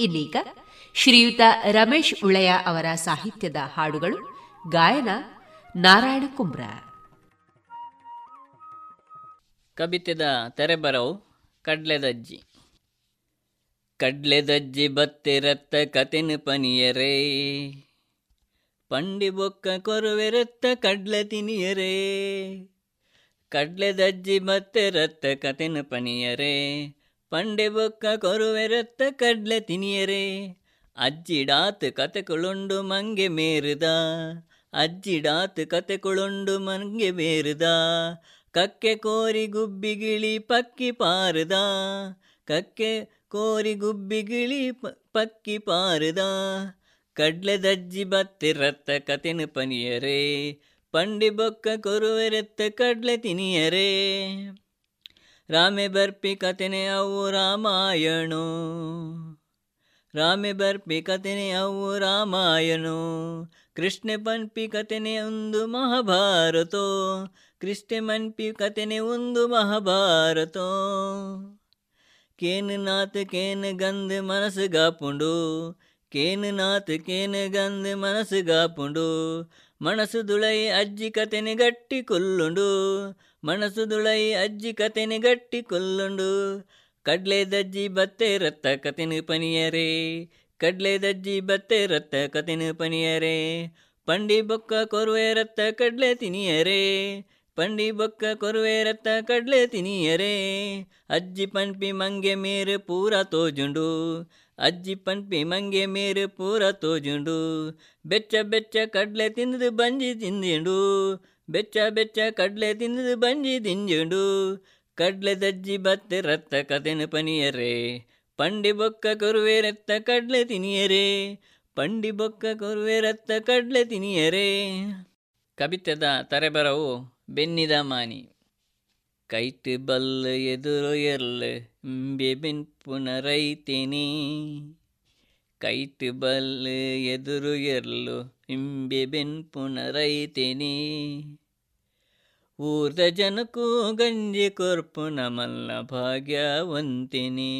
ಇಲ್ಲೀಗ ಶ್ರೀಯುತ ರಮೇಶ್ ಉಳೆಯ ಅವರ ಸಾಹಿತ್ಯದ ಹಾಡುಗಳು ಗಾಯನ ನಾರಾಯಣ ಕುಂಬ್ರ. ಕವಿತೆದ ತೆರೆಬರವು ಕಡ್ಲೆದಜ್ಜಿ. ಕಡ್ಲೆದಜ್ಜಿ ಬತ್ತಿರತ್ತ ಕತಿನ ಪನಿಯರೇ. ಪಂಡಿ ಬೊಕ್ಕ ಕೊರುವೆರತ್ತ ಕಡ್ಲೆ ತಿನಿಯರೇ. ಕಡ್ಲೆದಜ್ಜಿ ರತ್ತ ಕತೆನ ಪನಿಯರೆ ಪಂಡೆ ಬೊಕ್ಕ ಕೊರುವೆರತ್ತ ಕಡ್ಲೆ ತಿನಿಯರೇ. ಅಜ್ಜಿಡಾತ್ ಕತೆಕುಳುಂಡು ಮಂಗೆ ಮೇರುದ. ಅಜ್ಜಿಡಾತ್ ಕತೆಕುಳುಂಡು ಮಂಗೆ ಮೇರುದ. ಕಕ್ಕೆ ಕೋರಿ ಗುಬ್ಬಿಗಿಳಿ ಪಕ್ಕಿ ಪಾರದ. ಕಕ್ಕೆ ಕೋರಿ ಗುಬ್ಬಿಗಿಳಿ ಪಕ್ಕಿ ಪಾರದ. ಕಡ್ಲೆ ದಜ್ಜಿ ಬತ್ತಿರತ್ತ ಕತೆನ ಪನಿಯರೇ ಪಂಡಿ ಬೊಕ್ಕ ಕೊರುವೆರೆತ್ತ ಕಡ್ಲೆ ತಿನಿಯರೆ. ರಾಮೆ ಬರ್ಪಿ ಕತೆನೆ ಅವು ರಾಮಾಯಣೋ. ರಾಮೆ ಬರ್ಪಿ ಕತೆನೆ ಅವು ರಾಮಾಯಣು. ಕೃಷ್ಣ ಪನ್ಪಿ ಕತೆನೆ ಒಂದು ಮಹಾಭಾರತೋ. ಕೃಷ್ಣ ಮನ್ಪಿ ಕತೆನೆ ಒಂದು ಮಹಾಭಾರತೋ. ಕೇನ್ ನಾತ್ ಕೇನ್ ಗಂದ್ ಮನಸ್ಸುಗಾಪುಂಡು ಕೇನ್ ನಾತ್ ಕೇನ್ ಗಂದ್ ಮನಸ್ಸುಗಾಪುಂಡು ಮನಸ್ಸು ದುಳೈ ಅಜ್ಜಿ ಕತೆನೆ ಗಟ್ಟಿ ಕೊಲ್ಲುಂಡು. ಮನಸ್ಸು ದುಳೈ ಅಜ್ಜಿ ಕತೆನೆ ಗಟ್ಟಿ ಕೊಲ್ಲುಂಡು. ಕಡ್ಲೆ ದಜ್ಜಿ ಬತ್ತೆ ರತ್ತ ಕತೆನು ಪನಿಯರೆ. ಕಡ್ಲೆ ದಜ್ಜಿ ಬತ್ತೆ ರತ್ತ ಕತೆನು ಪನಿಯರೆ. ಪಂಡಿ ಬೊಕ್ಕ ಕೊರುವೆ ರತ್ತ ಕಡ್ಲೆ ತಿನಿಯರೆ. ಪಂಡಿ ಬೊಕ್ಕ ಕೊರುವೆ ರತ್ತ ಕಡ್ಲೆ ತಿನಿಯರೆ. ಅಜ್ಜಿ ಪಂಪಿ ಮಂಗೆ ಮೇರೆ ಪೂರ ತೋಜುಂಡು. ಅಜ್ಜಿ ಪನ್ಪಿ ಮಂಗೆ ಮೇರು ಪೂರ ತೋಜುಂಡು. ಬೆಚ್ಚ ಬೆಚ್ಚ ಕಡ್ಲೆ ತಿಂದು ಬಂಜಿ ತಿಂದಿಂಡು. ಬೆಚ್ಚ ಬೆಚ್ಚ ಕಡ್ಲೆ ತಿಂದು ಬಂಜಿ ತಿಂಜುಂಡು ಕಡ್ಲೆ ದಜ್ಜಿ ಬತ್ತೆ ರತ್ತ ಕತೆನು ಪನಿಯರೇ. ಪಂಡಿ ಬೊಕ್ಕ ಕೊರುವೆ ರತ್ತ ಕಡ್ಲೆ ತಿನಿಯರೇ. ಪಂಡಿ ಬೊಕ್ಕ ಕೊರುವೆ ರತ್ತ ಕಡ್ಲೆ ತಿನಿಯರೇ. ಕವಿತದ ತರೆಬರವು ಬೆನ್ನಿದ ಮಾನಿ. ಕೈಟ್ ಬಲ್ಲ ಎದುರು ಎರ್ಲ ಇಂಬೆ ಬೆನ್ ಪುನರೈತೇನೆ ಕೈಟ್ ಬಲ್ಲ ಎದುರು ಎರ್ಲು ಇಂಬೆ ಬೆನ್ ಪುನರೈತೇನೆ ಊರ್ದ ಜನಕ್ಕೂ ಗಂಜಿ ಕೊರ್ಪುನ ಮಲ್ಲ ಭಾಗ್ಯವಂತಿನಿ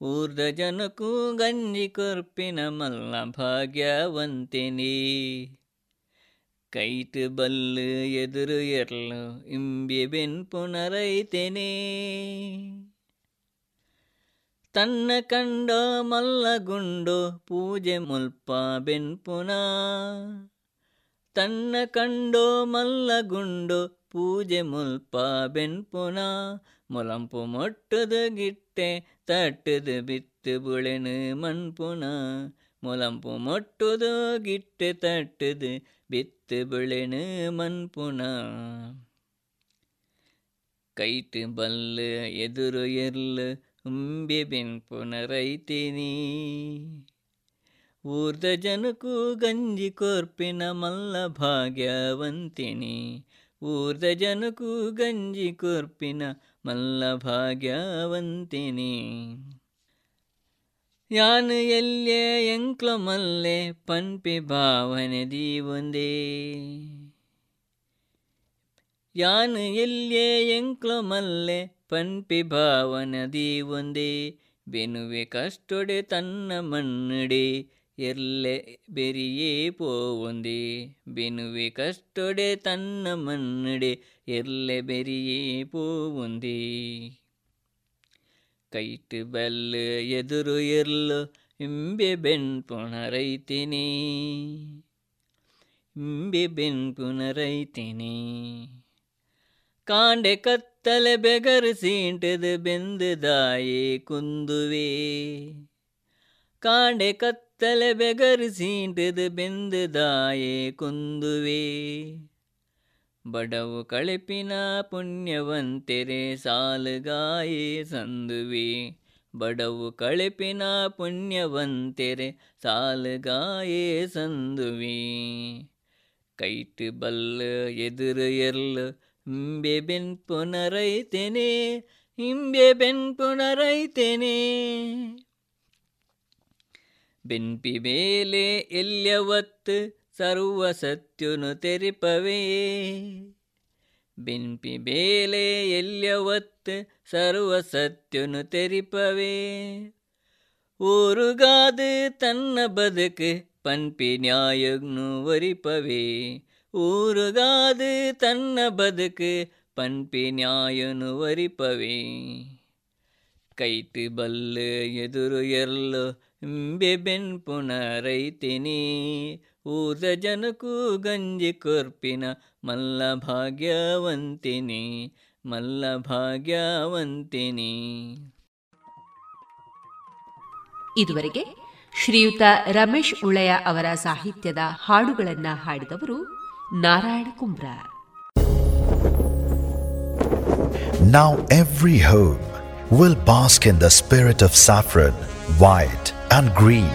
ಊರ್ದ ಜನಕ್ಕೂ ಗಂಜಿ ಕೊರ್ಪಿನ ಮಲ್ಲ ಭಾಗ್ಯವಂತಿನಿ ಕೈಟ್ ಬಲ್ಲು ಎದುರು ಎರ್ಲು ಇಂಬೆ ಬೆನ್ ಪುನರೈತೇನೆ ತನ್ನ ಕಂಡ ಮಲ್ಲಗುಂಡು ಪೂಜೆ ಮುಲ್ಪ ಬೆನ್ಪುನ ತನ್ನ ಕಂಡೋ ಮಲ್ಲಗುಂಡು ಪೂಜೆ ಮುಲ್ಪ ಬೆನ್ಪುನ ಮುಲಂಪು ಮೊಟ್ಟದ ಗಿಟ್ಟೆ ತಟ್ಟದ ಬಿತ್ತು ಬುಳೆನು ಮಣ್ಪುನ ಮುಲಂಪು ಮೊಟ್ಟದ ಗಿಟ್ಟೆ ತಟ್ಟದ ಬಿತ್ತು ಬುಳೆನು ಮಣ್ಪುನ ಕೈಟ್ ಬಲ್ಲ ಎದುರು ಎರ್ಲು ಉಂಬೆ ಬೆನ್ಪುನ ರೈತಿನಿ ಊರ್ದ ಜನಕ್ಕೂ ಗಂಜಿ ಕೊರ್ಪಿನ ಮಲ್ಲ ಭಾಗ್ಯವಂತಿನಿ ಊರ್ದ ಜನಕ್ಕೂ ಗಂಜಿ ಕೊರ್ಪಿನ ಮಲ್ಲ ಭಾಗ್ಯವಂತಿನಿ ಯಾನು ಎಲ್ಲೆ ಎಂಕ್ಲ ಮಲ್ಲೆ ಪನ್ಪಿ ಭಾವನೆ ದೀವೊಂದೇ. ಯಾನು ಎಲ್ಲೆ ಎಂಕ್ಲ ಮಲ್ಲೆ ಪನ್ಪಿ ಭಾವನ ದೀವೊಂದೇ. ಬೆನುವೆ ಕಷ್ಟೊಡೆ ತನ್ನ ಮನ್ನಡೆ ಎಲ್ಲೆ ಬೆರಿಯೇ ಪೋವೊಂದೆ. ಬೆನುವೆ ಕಷ್ಟೊಡೆ ತನ್ನ ಮಣ್ಣಡೆ ಎಲ್ಲೆ ಬೆರಿಯೇ ಪೋವೊಂದೆ. ಕೈಟ್ ಬಲ್ಲ ಎದುರು ಇರ್ಲು, ಇಂಬೆ ಬೆನ್ ಪುನರೈತೇನೆ ಇಂಬೆ ಬೆನ್ ಪುನರೈತೇನೆ ಕಾಂಡೆ ಕತ್ತಲೆ ಬೆಗರು ಸೀಂಟದು ಬೆಂದು ದಾಯೆ ಕುಂದುವೆ. ಕಾಂಡೆ ಕತ್ತಲೆ ಬೆಗರು ಸೀಂಟದು ಬೆಂದು ದಾಯೆ ಕುಂದುವೆ. ಬಡವು ಕಳೆಪಿನ ಪುಣ್ಯವಂತೆರೆ ಸಾಲುಗಾಯಿ ಸಂದುವಿ. ಬಡವು ಕಳೆಪಿನ ಪುಣ್ಯವಂತೆರೆ ಸಾಲುಗಾಯೇ ಸಂದುವಿ. ಕೈಟ್ ಬಲ್ಲ ಎದುರು ಎರ್ಲು ಹಿಂಬೆ ಬೆನ್ ಪುನರೈತೆನೆ ಹಿಂಬೆ ಬೆನ್ ಪುನರೈತೆನೆ. ಬೆನ್ಪಿ ಮೇಲೆ ಎಲ್ಯವತ್ತು ಸರ್ವ ಸತ್ಯನು ತೆರಿಪವೇ. ಬೆನ್ಪಿ ಬೇಲೆ ಎಲ್ಯವತ್ತು ಸರ್ವ ಸತ್ಯನು ತೆರಿಪವೇ. ಊರುಗಾದು ತನ್ನ ಬದುಕು ಪನ್ಪಿ ನ್ಯಾಯಗ್ನು ವರಿಪವೇ. ಊರುಗಾದು ತನ್ನ ಬದುಕು ಪನ್ಪಿ ನ್ಯಾಯನು ವರಿಪವೆ. ಕೈತು ಬಲ್ಲು ಎದುರು ಎರ್ಲು ಬೆನ್ ಬೆನ್ಪುನ ರೈತಿನಿ. ಊದ ಜನಕು ಗಂಜಿ ಕೊರ್ಪಿನ ಮಲ್ಲ ಭಾಗ್ಯವಂತಿನಿ ಮಲ್ಲ ಭಾಗ್ಯವಂತಿನಿ ಇದುವರೆಗೆ ಶ್ರೀಯುತ ರಮೇಶ್ ಉಳಯ ಅವರ ಸಾಹಿತ್ಯದ ಹಾಡುಗಳನ್ನು ಹಾಡಿದವರು Narayana ಕುಂಬ್ರ Now every home will bask in the spirit of saffron, white and green.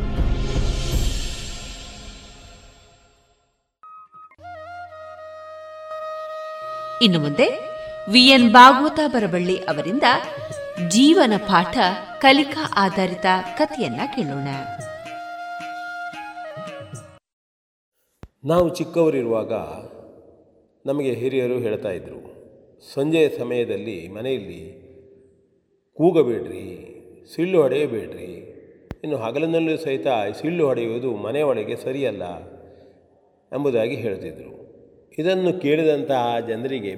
ಇನ್ನು ಮುಂದೆ ವಿಎನ್ ಭಾಗವತ ಬರಬಳ್ಳಿ ಅವರಿಂದ ಜೀವನ ಪಾಠ ಕಲಿಕಾ ಆಧಾರಿತ ಕಥೆಯನ್ನ ಕೇಳೋಣ. ನಾವು ಚಿಕ್ಕವರಿರುವಾಗ ನಮಗೆ ಹಿರಿಯರು ಹೇಳ್ತಾ ಇದ್ರು, ಸಂಜೆಯ ಸಮಯದಲ್ಲಿ ಮನೆಯಲ್ಲಿ ಕೂಗಬೇಡ್ರಿ, ಸಿಳ್ಳು ಹೊಡೆಯಬೇಡ್ರಿ. ಇನ್ನು ಹಗಲಿನಲ್ಲೂ ಸಹಿತ ಸಿಳ್ಳು ಹೊಡೆಯುವುದು ಮನೆಯೊಳಗೆ ಸರಿಯಲ್ಲ ಎಂಬುದಾಗಿ ಹೇಳ್ತಿದ್ರು. ಇದನ್ನು ಕೇಳಿದಂತಹ ಜನರಿಗೆ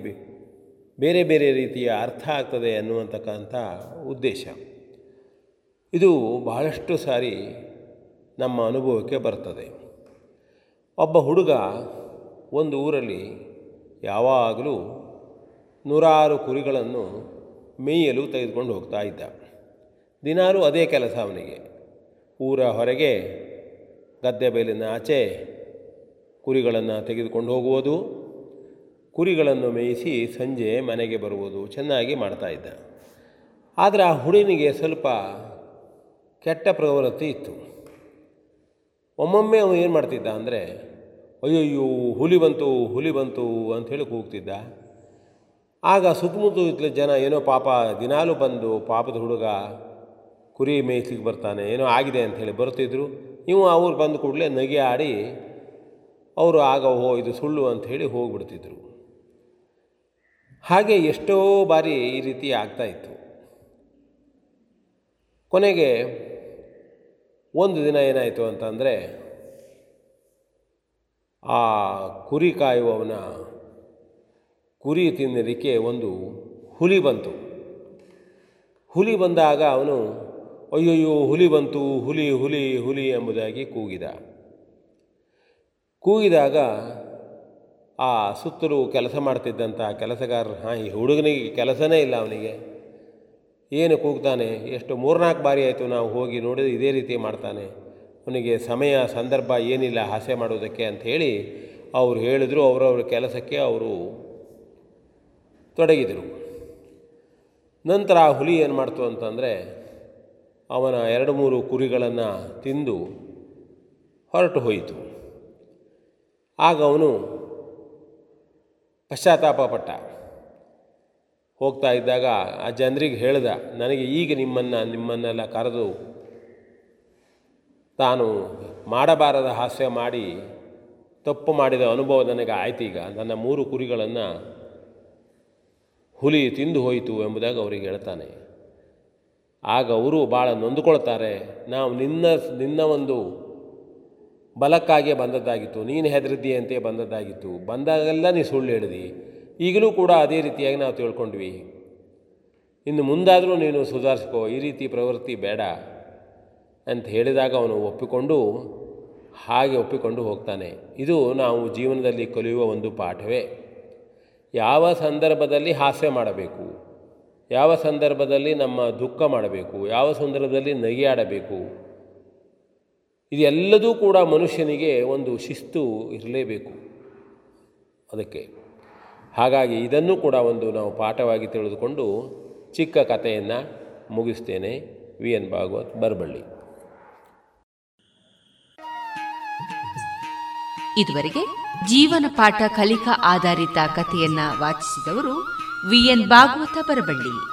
ಬೇರೆ ಬೇರೆ ರೀತಿಯ ಅರ್ಥ ಆಗ್ತದೆ ಅನ್ನುವಂತಕ್ಕಂಥ ಉದ್ದೇಶ. ಇದು ಬಹಳಷ್ಟು ಸಾರಿ ನಮ್ಮ ಅನುಭವಕ್ಕೆ ಬರ್ತದೆ. ಒಬ್ಬ ಹುಡುಗ ಒಂದು ಊರಲ್ಲಿ ಯಾವಾಗಲೂ ನೂರಾರು ಕುರಿಗಳನ್ನು ಮೇಯಲು ತೆಗೆದುಕೊಂಡು ಹೋಗ್ತಾ ಇದ್ದ. ದಿನಾಲೂ ಅದೇ ಕೆಲಸ ಅವನಿಗೆ. ಊರ ಹೊರಗೆ ಗದ್ದೆ ಬೈಲಿನ ಆಚೆ ಕುರಿಗಳನ್ನು ತೆಗೆದುಕೊಂಡು ಹೋಗುವುದು, ಕುರಿಗಳನ್ನು ಮೇಯಿಸಿ ಸಂಜೆ ಮನೆಗೆ ಬರುವುದು ಚೆನ್ನಾಗಿ ಮಾಡ್ತಾಯಿದ್ದ ಆದರೆ ಆ ಹುಡುಗನಿಗೆ ಸ್ವಲ್ಪ ಕೆಟ್ಟ ಪ್ರವೃತ್ತಿ ಇತ್ತು. ಒಮ್ಮೊಮ್ಮೆ ಅವನು ಏನು ಮಾಡ್ತಿದ್ದ ಅಂದರೆ, ಅಯ್ಯಯ್ಯೋ, ಹುಲಿ ಬಂತು ಹುಲಿ ಬಂತು ಅಂಥೇಳಿ ಕೂಗ್ತಿದ್ದ. ಆಗ ಸುತ್ತಮುತ್ತ ಜನ ಏನೋ ಪಾಪ, ದಿನಾಲೂ ಬಂದು ಪಾಪದ ಹುಡುಗ ಕುರಿ ಮೇಯ್ಸಿಗೆ ಬರ್ತಾನೆ, ಏನೋ ಆಗಿದೆ ಅಂಥೇಳಿ ಬರ್ತಿದ್ರು ಇವು ಅವ್ರು ಬಂದ ಕೂಡಲೇ ನಗೆ ಆಡಿ ಅವರು ಆಗ ಹೋ ಇದು ಸುಳ್ಳು ಅಂತ ಹೇಳಿ ಹೋಗ್ಬಿಡ್ತಿದ್ರು. ಹಾಗೆ ಎಷ್ಟೋ ಬಾರಿ ಈ ರೀತಿ ಆಗ್ತಾಯಿತ್ತು ಕೊನೆಗೆ ಒಂದು ದಿನ ಏನಾಯಿತು ಅಂತಂದರೆ ಆ ಕುರಿ ಕಾಯುವವನ ಕುರಿ ತಿನ್ನಲಿಕ್ಕೆ ಒಂದು ಹುಲಿ ಬಂತು. ಹುಲಿ ಬಂದಾಗ ಅವನು, ಅಯ್ಯಯ್ಯೋ, ಹುಲಿ ಬಂತು, ಹುಲಿ ಹುಲಿ ಹುಲಿ ಎಂಬುದಾಗಿ ಕೂಗಿದ. ಕೂಗಿದಾಗ ಆ ಸುತ್ತಲೂ ಕೆಲಸ ಮಾಡ್ತಿದ್ದಂಥ ಕೆಲಸಗಾರರು, ಹಾಂ, ಈ ಹುಡುಗನಿಗೆ ಕೆಲಸನೇ ಇಲ್ಲ ಅವನಿಗೆ. ಏನು ಕೂಗ್ತಾನೆ? ಎಷ್ಟು ಮೂರ್ನಾಲ್ಕು ಬಾರಿ ಆಯಿತು ನಾವು ಹೋಗಿ ನೋಡಿದ್ರೆ ಇದೇ ರೀತಿ ಮಾಡ್ತಾನೆ. ಅವನಿಗೆ ಸಮಯ, ಸಂದರ್ಭ ಏನಿಲ್ಲ ಹಾಸ್ಯ ಮಾಡೋದಕ್ಕೆ ಅಂಥೇಳಿ ಅವರು ಹೇಳಿದ್ರು. ಅವರವ್ರ ಕೆಲಸಕ್ಕೆ ಅವರು ತೊಡಗಿದರು. ನಂತರ ಆ ಹುಲಿ ಏನು ಮಾಡ್ತು ಅಂತಂದರೆ ಅವನ ಎರಡು ಮೂರು ಕುರಿಗಳನ್ನು ತಿಂದು ಹೊರಟು ಹೋಯಿತು. ಆಗ ಅವನು ಪಶ್ಚಾತ್ತಾಪ ಪಟ್ಟ. ಹೋಗ್ತಾ ಇದ್ದಾಗ ಆ ಜನರಿಗೆ ಹೇಳ್ದ, ನನಗೆ ಈಗ ನಿಮ್ಮನ್ನು, ನಿಮ್ಮನ್ನೆಲ್ಲ ಕರೆದು ತಾನು ಮಾಡಬಾರದ ಹಾಸ್ಯ ಮಾಡಿ, ತಪ್ಪು ಮಾಡಿದ ಅನುಭವ ನನಗೆ ಆಯ್ತು ಈಗ. ನನ್ನ ಮೂರು ಕುರಿಗಳನ್ನು ಹುಲಿ ತಿಂದು ಹೋಯಿತು ಎಂಬುದಾಗಿ ಅವರಿಗೆ ಹೇಳ್ತಾನೆ. ಆಗ ಅವರು ಭಾಳ ನೊಂದುಕೊಳ್ತಾರೆ. ನಾವು ನಿನ್ನ ನಿನ್ನ ಒಂದು ಬಲಕ್ಕಾಗಿಯೇ ಬಂದದ್ದಾಗಿತ್ತು. ನೀನು ಹೆದರಿದ್ದೀಯಂತೆ ಬಂದದ್ದಾಗಿತ್ತು. ಬಂದಾಗೆಲ್ಲ ನೀ ಸುಳ್ಳು ಹೇಳಿದಿ. ಈಗಲೂ ಕೂಡ ಅದೇ ರೀತಿಯಾಗಿ ನಾವು ತಿಳ್ಕೊಂಡ್ವಿ. ಇನ್ನು ಮುಂದಾದರೂ ನೀನು ಸುಧಾರಿಸ್ಕೋ. ಈ ರೀತಿ ಪ್ರವೃತ್ತಿ ಬೇಡ ಅಂತ ಹೇಳಿದಾಗ ಅವನು ಒಪ್ಪಿಕೊಂಡು ಹಾಗೆ ಒಪ್ಪಿಕೊಂಡು ಹೋಗ್ತಾನೆ. ಇದು ನಾವು ಜೀವನದಲ್ಲಿ ಕಲಿಯುವ ಒಂದು ಪಾಠವೇ. ಯಾವ ಸಂದರ್ಭದಲ್ಲಿ ಹಾಸ್ಯ ಮಾಡಬೇಕು? ಯಾವ ಸಂದರ್ಭದಲ್ಲಿ ನಮ್ಮ ದುಃಖ ಮಾಡಬೇಕು? ಯಾವ ಸಂದರ್ಭದಲ್ಲಿ ನಗೆಯಾಡಬೇಕು? ಇದೆಲ್ಲದೂ ಕೂಡ ಮನುಷ್ಯನಿಗೆ ಒಂದು ಶಿಸ್ತು ಇರಲೇಬೇಕು. ಅದಕ್ಕೆ ಹಾಗಾಗಿ ಇದನ್ನು ಕೂಡ ಒಂದು ನಾವು ಪಾಠವಾಗಿ ತಿಳಿದುಕೊಂಡು ಚಿಕ್ಕ ಕಥೆಯನ್ನು ಮುಗಿಸ್ತೇನೆ. ವಿ. ಎನ್. ಭಾಗವತ್ ಬರಬಳ್ಳಿ. ಇದುವರೆಗೆ ಜೀವನ ಪಾಠ ಕಲಿಕಾ ಆಧಾರಿತ ಕಥೆಯನ್ನ ವಾಚಿಸಿದವರು ವಿಎನ್ ಭಾಗವತ ಬರಬಳ್ಳಿ.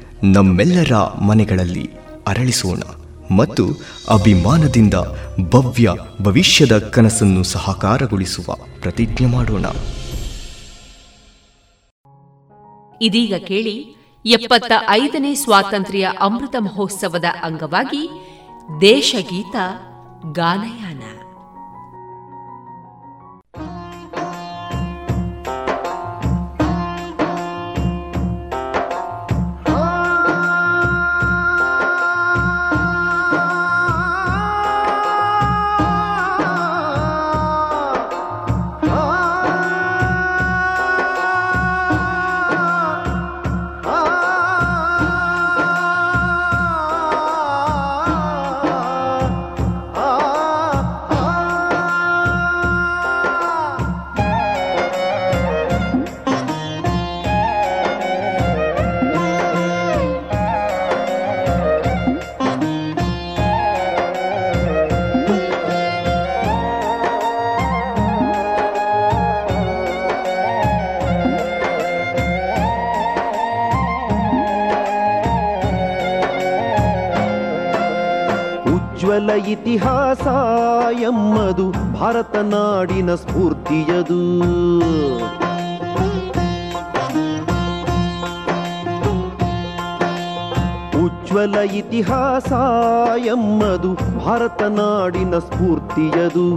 ನಮ್ಮೆಲ್ಲರ ಮನೆಗಳಲ್ಲಿ ಅರಳಿಸೋಣ ಮತ್ತು ಅಭಿಮಾನದಿಂದ ಭವ್ಯ ಭವಿಷ್ಯದ ಕನಸನ್ನು ಸಹಕಾರಗೊಳಿಸುವ ಪ್ರತಿಜ್ಞೆ ಮಾಡೋಣ. ಇದೀಗ ಕೇಳಿ ಎಪ್ಪತ್ತ ಐದನೇ ಸ್ವಾತಂತ್ರ್ಯ ಅಮೃತ ಮಹೋತ್ಸವದ ಅಂಗವಾಗಿ ದೇಶಗೀತ ಗಾನಯಾನ. ಎಮ್ಮದು ಭಾರತ ನಾಡಿನ ಸ್ಫೂರ್ತಿಯದು. ಉಜ್ವಲ ಇತಿಹಾಸ ಎಮ್ಮದು ಭಾರತ ನಾಡಿನ ಸ್ಫೂರ್ತಿಯದು.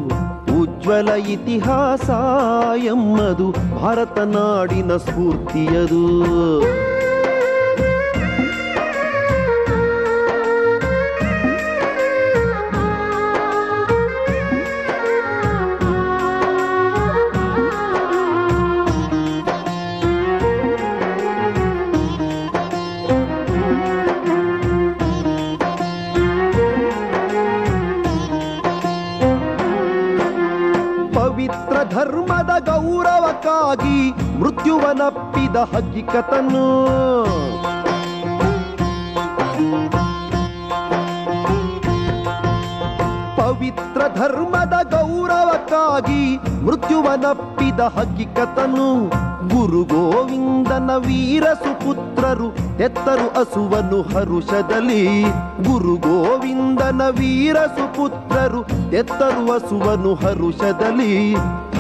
ಉಜ್ವಲ ಇತಿಹಾಸ ಎಮ್ಮದು ಭಾರತ ನಾಡಿನ ಸ್ಫೂರ್ತಿಯದು. ಗೌರವಕ್ಕಾಗಿ ಮೃತ್ಯುವನಪ್ಪಿದ ಹಕ್ಕಿಕತನು ಪವಿತ್ರ ಧರ್ಮದ ಗೌರವಕ್ಕಾಗಿ ಮೃತ್ಯುವನಪ್ಪಿದ ಹಕ್ಕಿಕತನು ಗುರು ಗೋವಿಂದನ ವೀರ ಸುಪುತ್ರರು ಎತ್ತರು ಅಸುವನು ಹರುಷದಲ್ಲಿ. ಗುರು ಗೋವಿಂದನ ವೀರ ಸುಪುತ್ರರು ಎತ್ತರು ಅಸುವನು ಹರುಷದಲ್ಲಿ.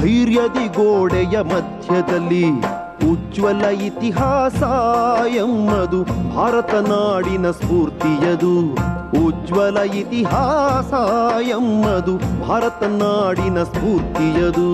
ಧೈರ್ಯದಿ ಗೋಡೆಯ ಮಧ್ಯದಲ್ಲಿ ಉಜ್ವಲ ಇತಿಹಾಸ ಎಮ್ಮದು ಭಾರತ ನಾಡಿನ ಸ್ಫೂರ್ತಿಯದು. ಉಜ್ವಲ ಇತಿಹಾಸ ಎಮ್ಮದು ಭಾರತ ನಾಡಿನ ಸ್ಫೂರ್ತಿಯದು.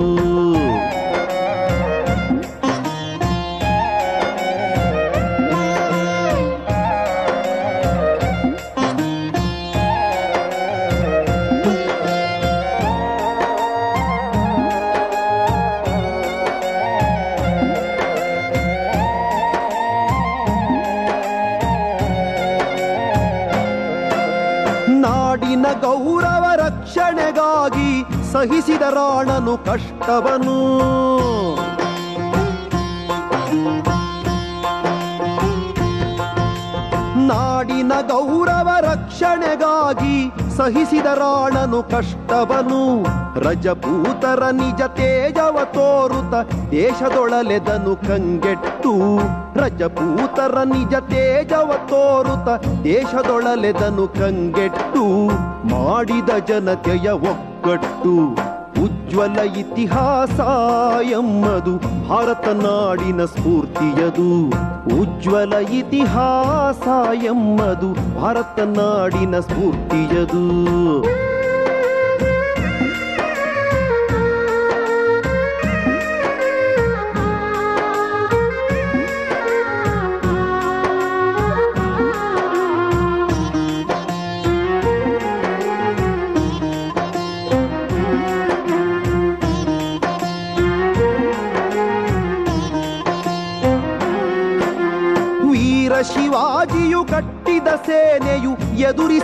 ಸಹಿಸಿದ ರಾಣನು ಕಷ್ಟವನು. ನಾಡಿನ ಗೌರವ ರಕ್ಷಣೆಗಾಗಿ ಸಹಿಸಿದ ರಾಣನು ಕಷ್ಟವನು. ರಜಪೂತರ ನಿಜ ತೇಜವ ತೋರುತ ದೇಶದೊಳಲೆದನು ಕಂಗೆಟ್ಟು. ರಜಪೂತರ ನಿಜ ತೇಜವ ತೋರುತ ದೇಶದೊಳಲೆದನು ಕಂಗೆಟ್ಟು. ಮಾಡಿದ ಜನತೆಯ ಒಕ್ಕಟ್ಟು ಉಜ್ವಲ ಇತಿಹಾಸ ಎಮ್ಮದು ಭಾರತ ನಾಡಿನ ಸ್ಫೂರ್ತಿಯದು. ಉಜ್ವಲ ಇತಿಹಾಸ ಎಮ್ಮದು ಭಾರತ ನಾಡಿನ ಸ್ಫೂರ್ತಿಯದು.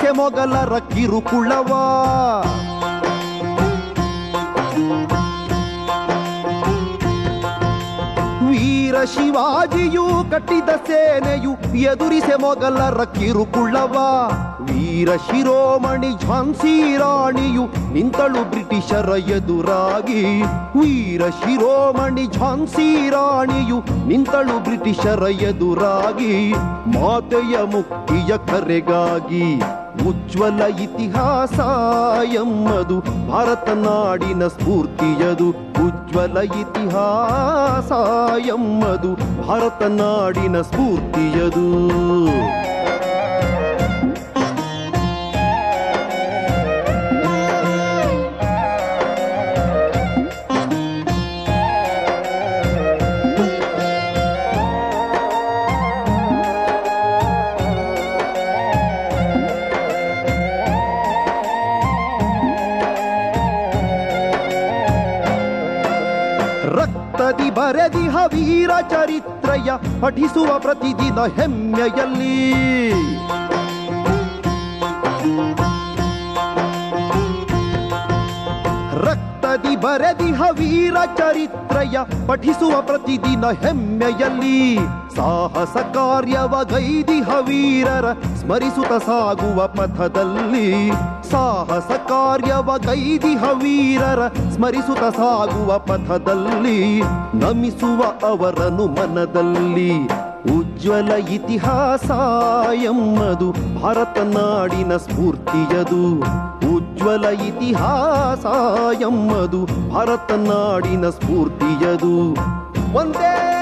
ಎದುರಿಸೆ ಮೊಗಲರ ಕಿರುಕುಳವ ವೀರ ಶಿವಾಜಿಯು ಕಟ್ಟಿದ ಸೇನೆಯು ಎದುರಿಸೆ ಮೊಗಲರ ಕಿರುಕುಳವ ವೀರ ಶಿರೋಮಣಿ ಝಾನ್ಸಿ ರಾಣಿಯು ನಿಂತಳು ಬ್ರಿಟಿಷರ ಎದುರಾಗಿ. ವೀರ ಶಿರೋಮಣಿ ಝಾನ್ಸಿ ರಾಣಿಯು ನಿಂತಳು ಬ್ರಿಟಿಷರ ಎದುರಾಗಿ. ಮಾತೆಯ ಮುಕ್ತಿಯ ಕರೆಗಾಗಿ ಉಜ್ವಲ ಇತಿಹಾಸ ಎಮ್ಮದು ಭಾರತ ನಾಡಿನ ಸ್ಫೂರ್ತಿಯದು. ಉಜ್ವಲ ಇತಿಹಾಸ ಎಮ್ಮದು ಭಾರತ ನಾಡಿನ ಸ್ಫೂರ್ತಿಯದು. ಬರೆದಿಹ ವೀರ ಚರಿತ್ರೆಯ ಪಠಿಸುವ ಪ್ರತಿದಿನ ಹೆಮ್ಮೆಯಲ್ಲಿ. ರಕ್ತದಿ ಬರೆದಿಹ ವೀರ ಚರಿತ್ರೆಯ ಪಠಿಸುವ ಪ್ರತಿದಿನ ಹೆಮ್ಮೆಯಲ್ಲಿ. ಸಾಹಸ ಕಾರ್ಯವ ಗೈದಿಹ ವೀರರ ಸ್ಮರಿಸುತ್ತ ಸಾಗುವ ಪಥದಲ್ಲಿ. ಸಾಹಸ ಕಾರ್ಯವ ಕೈದಿಹ ವೀರರ ಸ್ಮರಿಸುತ್ತ ಸಾಗುವ ಪಥದಲ್ಲಿ ನಮಿಸುವ ಅವರನು ಮನದಲ್ಲಿ. ಉಜ್ವಲ ಇತಿಹಾಸ ಎಮ್ಮದು ಭಾರತ ನಾಡಿನ ಸ್ಫೂರ್ತಿಯದು. ಉಜ್ವಲ ಇತಿಹಾಸ ಎಮ್ಮದು ಭಾರತ ನಾಡಿನ ಸ್ಫೂರ್ತಿಯದು. ಒಂದೇ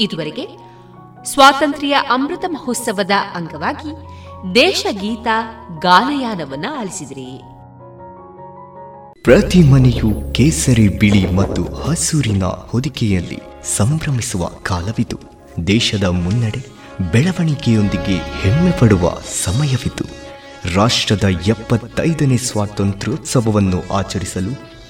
ಇದುವರೆಗೆ ಸ್ವಾತಂತ್ರ್ಯ ಅಮೃತ ಮಹೋತ್ಸವದ ಅಂಗವಾಗಿ ದೇಶಗೀತ ಗಾನಯಾನವನ್ನ ಆಲಿಸಿದ್ರಿ. ಪ್ರತಿ ಮನೆಯು ಕೇಸರಿ ಬಿಳಿ ಮತ್ತು ಹಸೂರಿನ ಹೊದಿಕೆಯಲ್ಲಿ ಸಂಭ್ರಮಿಸುವ ಕಾಲವಿದು. ದೇಶದ ಮುನ್ನಡೆ ಬೆಳವಣಿಗೆಯೊಂದಿಗೆ ಹೆಮ್ಮೆ ಪಡುವ ಸಮಯವಿದು. ರಾಷ್ಟ್ರದ ಎಪ್ಪತ್ತೈದನೇ ಸ್ವಾತಂತ್ರ್ಯೋತ್ಸವವನ್ನು ಆಚರಿಸಲು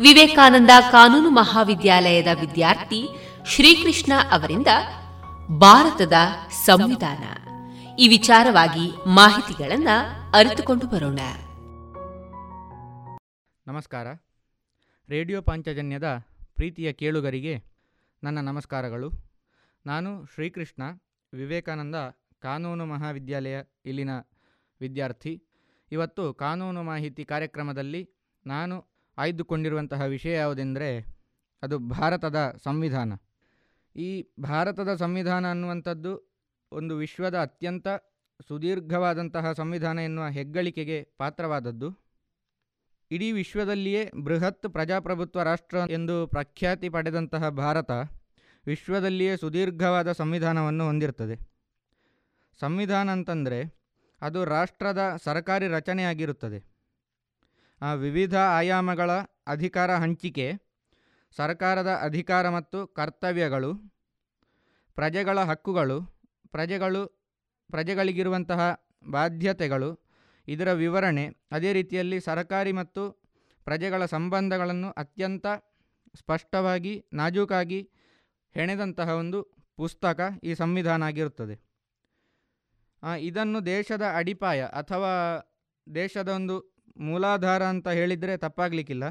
ವಿವೇಕಾನಂದ ಕಾನೂನು ಮಹಾವಿದ್ಯಾಲಯದ ವಿದ್ಯಾರ್ಥಿ ಶ್ರೀಕೃಷ್ಣ ಅವರಿಂದ ಭಾರತದ ಸಂವಿಧಾನ. ಈ ವಿಚಾರವಾಗಿ ಮಾಹಿತಿಗಳನ್ನು ಅರಿತುಕೊಂಡು ಬರೋಣ. ನಮಸ್ಕಾರ. ರೇಡಿಯೋ ಪಾಂಚಜನ್ಯದ ಪ್ರೀತಿಯ ಕೇಳುಗರಿಗೆ ನನ್ನ ನಮಸ್ಕಾರಗಳು. ನಾನು ಶ್ರೀಕೃಷ್ಣ, ವಿವೇಕಾನಂದ ಕಾನೂನು ಮಹಾವಿದ್ಯಾಲಯ ಇಲ್ಲಿನ ವಿದ್ಯಾರ್ಥಿ. ಇವತ್ತು ಕಾನೂನು ಮಾಹಿತಿ ಕಾರ್ಯಕ್ರಮದಲ್ಲಿ ನಾನು ಆಯ್ದುಕೊಂಡಿರುವಂತಹ ವಿಷಯ ಯಾವುದೆಂದರೆ ಅದು ಭಾರತದ ಸಂವಿಧಾನ. ಈ ಭಾರತದ ಸಂವಿಧಾನ ಅನ್ನುವಂಥದ್ದು ಒಂದು ವಿಶ್ವದ ಅತ್ಯಂತ ಸುದೀರ್ಘವಾದಂತಹ ಸಂವಿಧಾನ ಎನ್ನುವ ಹೆಗ್ಗಳಿಕೆಗೆ ಪಾತ್ರವಾದದ್ದು. ಇಡೀ ವಿಶ್ವದಲ್ಲಿಯೇ ಬೃಹತ್ ಪ್ರಜಾಪ್ರಭುತ್ವ ರಾಷ್ಟ್ರ ಎಂದು ಪ್ರಖ್ಯಾತಿ ಪಡೆದಂತಹ ಭಾರತ ವಿಶ್ವದಲ್ಲಿಯೇ ಸುದೀರ್ಘವಾದ ಸಂವಿಧಾನವನ್ನು ಹೊಂದಿರ್ತದೆ ಸಂವಿಧಾನ ಅಂತಂದರೆ ಅದು ರಾಷ್ಟ್ರದ ಸರ್ಕಾರಿ ರಚನೆಯಾಗಿರುತ್ತದೆ. ವಿವಿಧ ಆಯಾಮಗಳ ಅಧಿಕಾರ ಹಂಚಿಕೆ, ಸರ್ಕಾರದ ಅಧಿಕಾರ ಮತ್ತು ಕರ್ತವ್ಯಗಳು, ಪ್ರಜೆಗಳ ಹಕ್ಕುಗಳು, ಪ್ರಜೆಗಳು, ಪ್ರಜೆಗಳಿಗಿರುವಂತಹ ಬಾಧ್ಯತೆಗಳು, ಇದರ ವಿವರಣೆ ಅದೇ ರೀತಿಯಲ್ಲಿ ಸರಕಾರಿ ಮತ್ತು ಪ್ರಜೆಗಳ ಸಂಬಂಧಗಳನ್ನು ಅತ್ಯಂತ ಸ್ಪಷ್ಟವಾಗಿ, ನಾಜೂಕಾಗಿ ಹೆಣೆದಂತಹ ಒಂದು ಪುಸ್ತಕ ಈ ಸಂವಿಧಾನ ಆಗಿರುತ್ತದೆ. ಇದನ್ನು ದೇಶದ ಅಡಿಪಾಯ ಅಥವಾ ದೇಶದ ಒಂದು ಮೂಲಾಧಾರ ಅಂತ ಹೇಳಿದರೆ ತಪ್ಪಾಗಲಿಕ್ಕಿಲ್ಲ.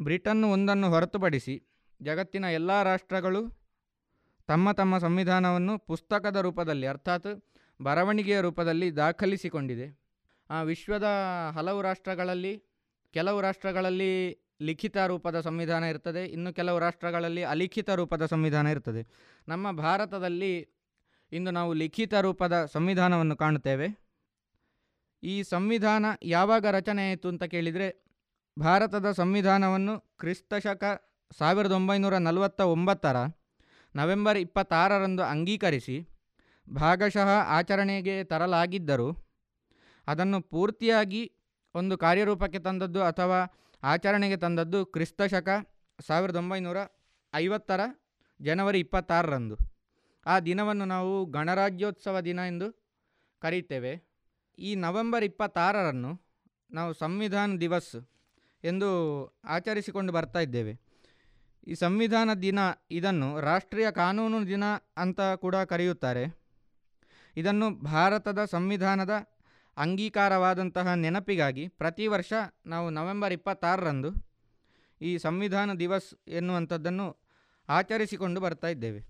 ಬ್ರಿಟನ್ ಒಂದನ್ನು ಹೊರತುಪಡಿಸಿ ಜಗತ್ತಿನ ಎಲ್ಲ ರಾಷ್ಟ್ರಗಳು ತಮ್ಮ ತಮ್ಮ ಸಂವಿಧಾನವನ್ನು ಪುಸ್ತಕದ ರೂಪದಲ್ಲಿ ಅರ್ಥಾತ್ ಬರವಣಿಗೆಯ ರೂಪದಲ್ಲಿ ದಾಖಲಿಸಿಕೊಂಡಿದೆ. ಆ ವಿಶ್ವದ ಹಲವು ರಾಷ್ಟ್ರಗಳಲ್ಲಿ, ಕೆಲವು ರಾಷ್ಟ್ರಗಳಲ್ಲಿ ಲಿಖಿತ ರೂಪದ ಸಂವಿಧಾನ ಇರ್ತದೆ, ಇನ್ನು ಕೆಲವು ರಾಷ್ಟ್ರಗಳಲ್ಲಿ ಅಲಿಖಿತ ರೂಪದ ಸಂವಿಧಾನ ಇರ್ತದೆ. ನಮ್ಮ ಭಾರತದಲ್ಲಿ ಇಂದು ನಾವು ಲಿಖಿತ ರೂಪದ ಸಂವಿಧಾನವನ್ನು ಕಾಣುತ್ತೇವೆ. ಈ ಸಂವಿಧಾನ ಯಾವಾಗ ರಚನೆಯಾಯಿತು ಅಂತ ಕೇಳಿದರೆ, ಭಾರತದ ಸಂವಿಧಾನವನ್ನು ಕ್ರಿಸ್ತಶಕ ಸಾವಿರದ ಒಂಬೈನೂರ ನಲವತ್ತ ಒಂಬತ್ತರ ನವೆಂಬರ್ ಇಪ್ಪತ್ತಾರರಂದು ಅಂಗೀಕರಿಸಿ, ಭಾಗಶಃ ಆಚರಣೆಗೆ ತರಲಾಗಿದ್ದರೂ, ಅದನ್ನು ಪೂರ್ತಿಯಾಗಿ ಒಂದು ಕಾರ್ಯರೂಪಕ್ಕೆ ತಂದದ್ದು ಅಥವಾ ಆಚರಣೆಗೆ ತಂದದ್ದು ಕ್ರಿಸ್ತಶಕ ಸಾವಿರದ ಒಂಬೈನೂರ ಐವತ್ತರ ಜನವರಿ ಇಪ್ಪತ್ತಾರರಂದು. ಆ ದಿನವನ್ನು ನಾವು ಗಣರಾಜ್ಯೋತ್ಸವ ದಿನ ಎಂದು ಕರೆಯುತ್ತೇವೆ. ಈ ನವೆಂಬರ್ ಇಪ್ಪತ್ತಾರರನ್ನು ನಾವು ಸಂವಿಧಾನ ದಿವಸ್ ಎಂದು ಆಚರಿಸಿಕೊಂಡು ಬರ್ತಾ ಇದ್ದೇವೆ. ಈ ಸಂವಿಧಾನ ದಿನ ಇದನ್ನು ರಾಷ್ಟ್ರೀಯ ಕಾನೂನು ದಿನ ಅಂತ ಕೂಡ ಕರೆಯುತ್ತಾರೆ. ಇದನ್ನು ಭಾರತದ ಸಂವಿಧಾನದ ಅಂಗೀಕಾರವಾದಂತಹ ನೆನಪಿಗಾಗಿ ಪ್ರತಿ ವರ್ಷ ನಾವು ನವೆಂಬರ್ ಇಪ್ಪತ್ತಾರರಂದು ಈ ಸಂವಿಧಾನ ದಿವಸ್ ಎನ್ನುವಂಥದ್ದನ್ನು ಆಚರಿಸಿಕೊಂಡು ಬರ್ತಾ ಇದ್ದೇವೆ.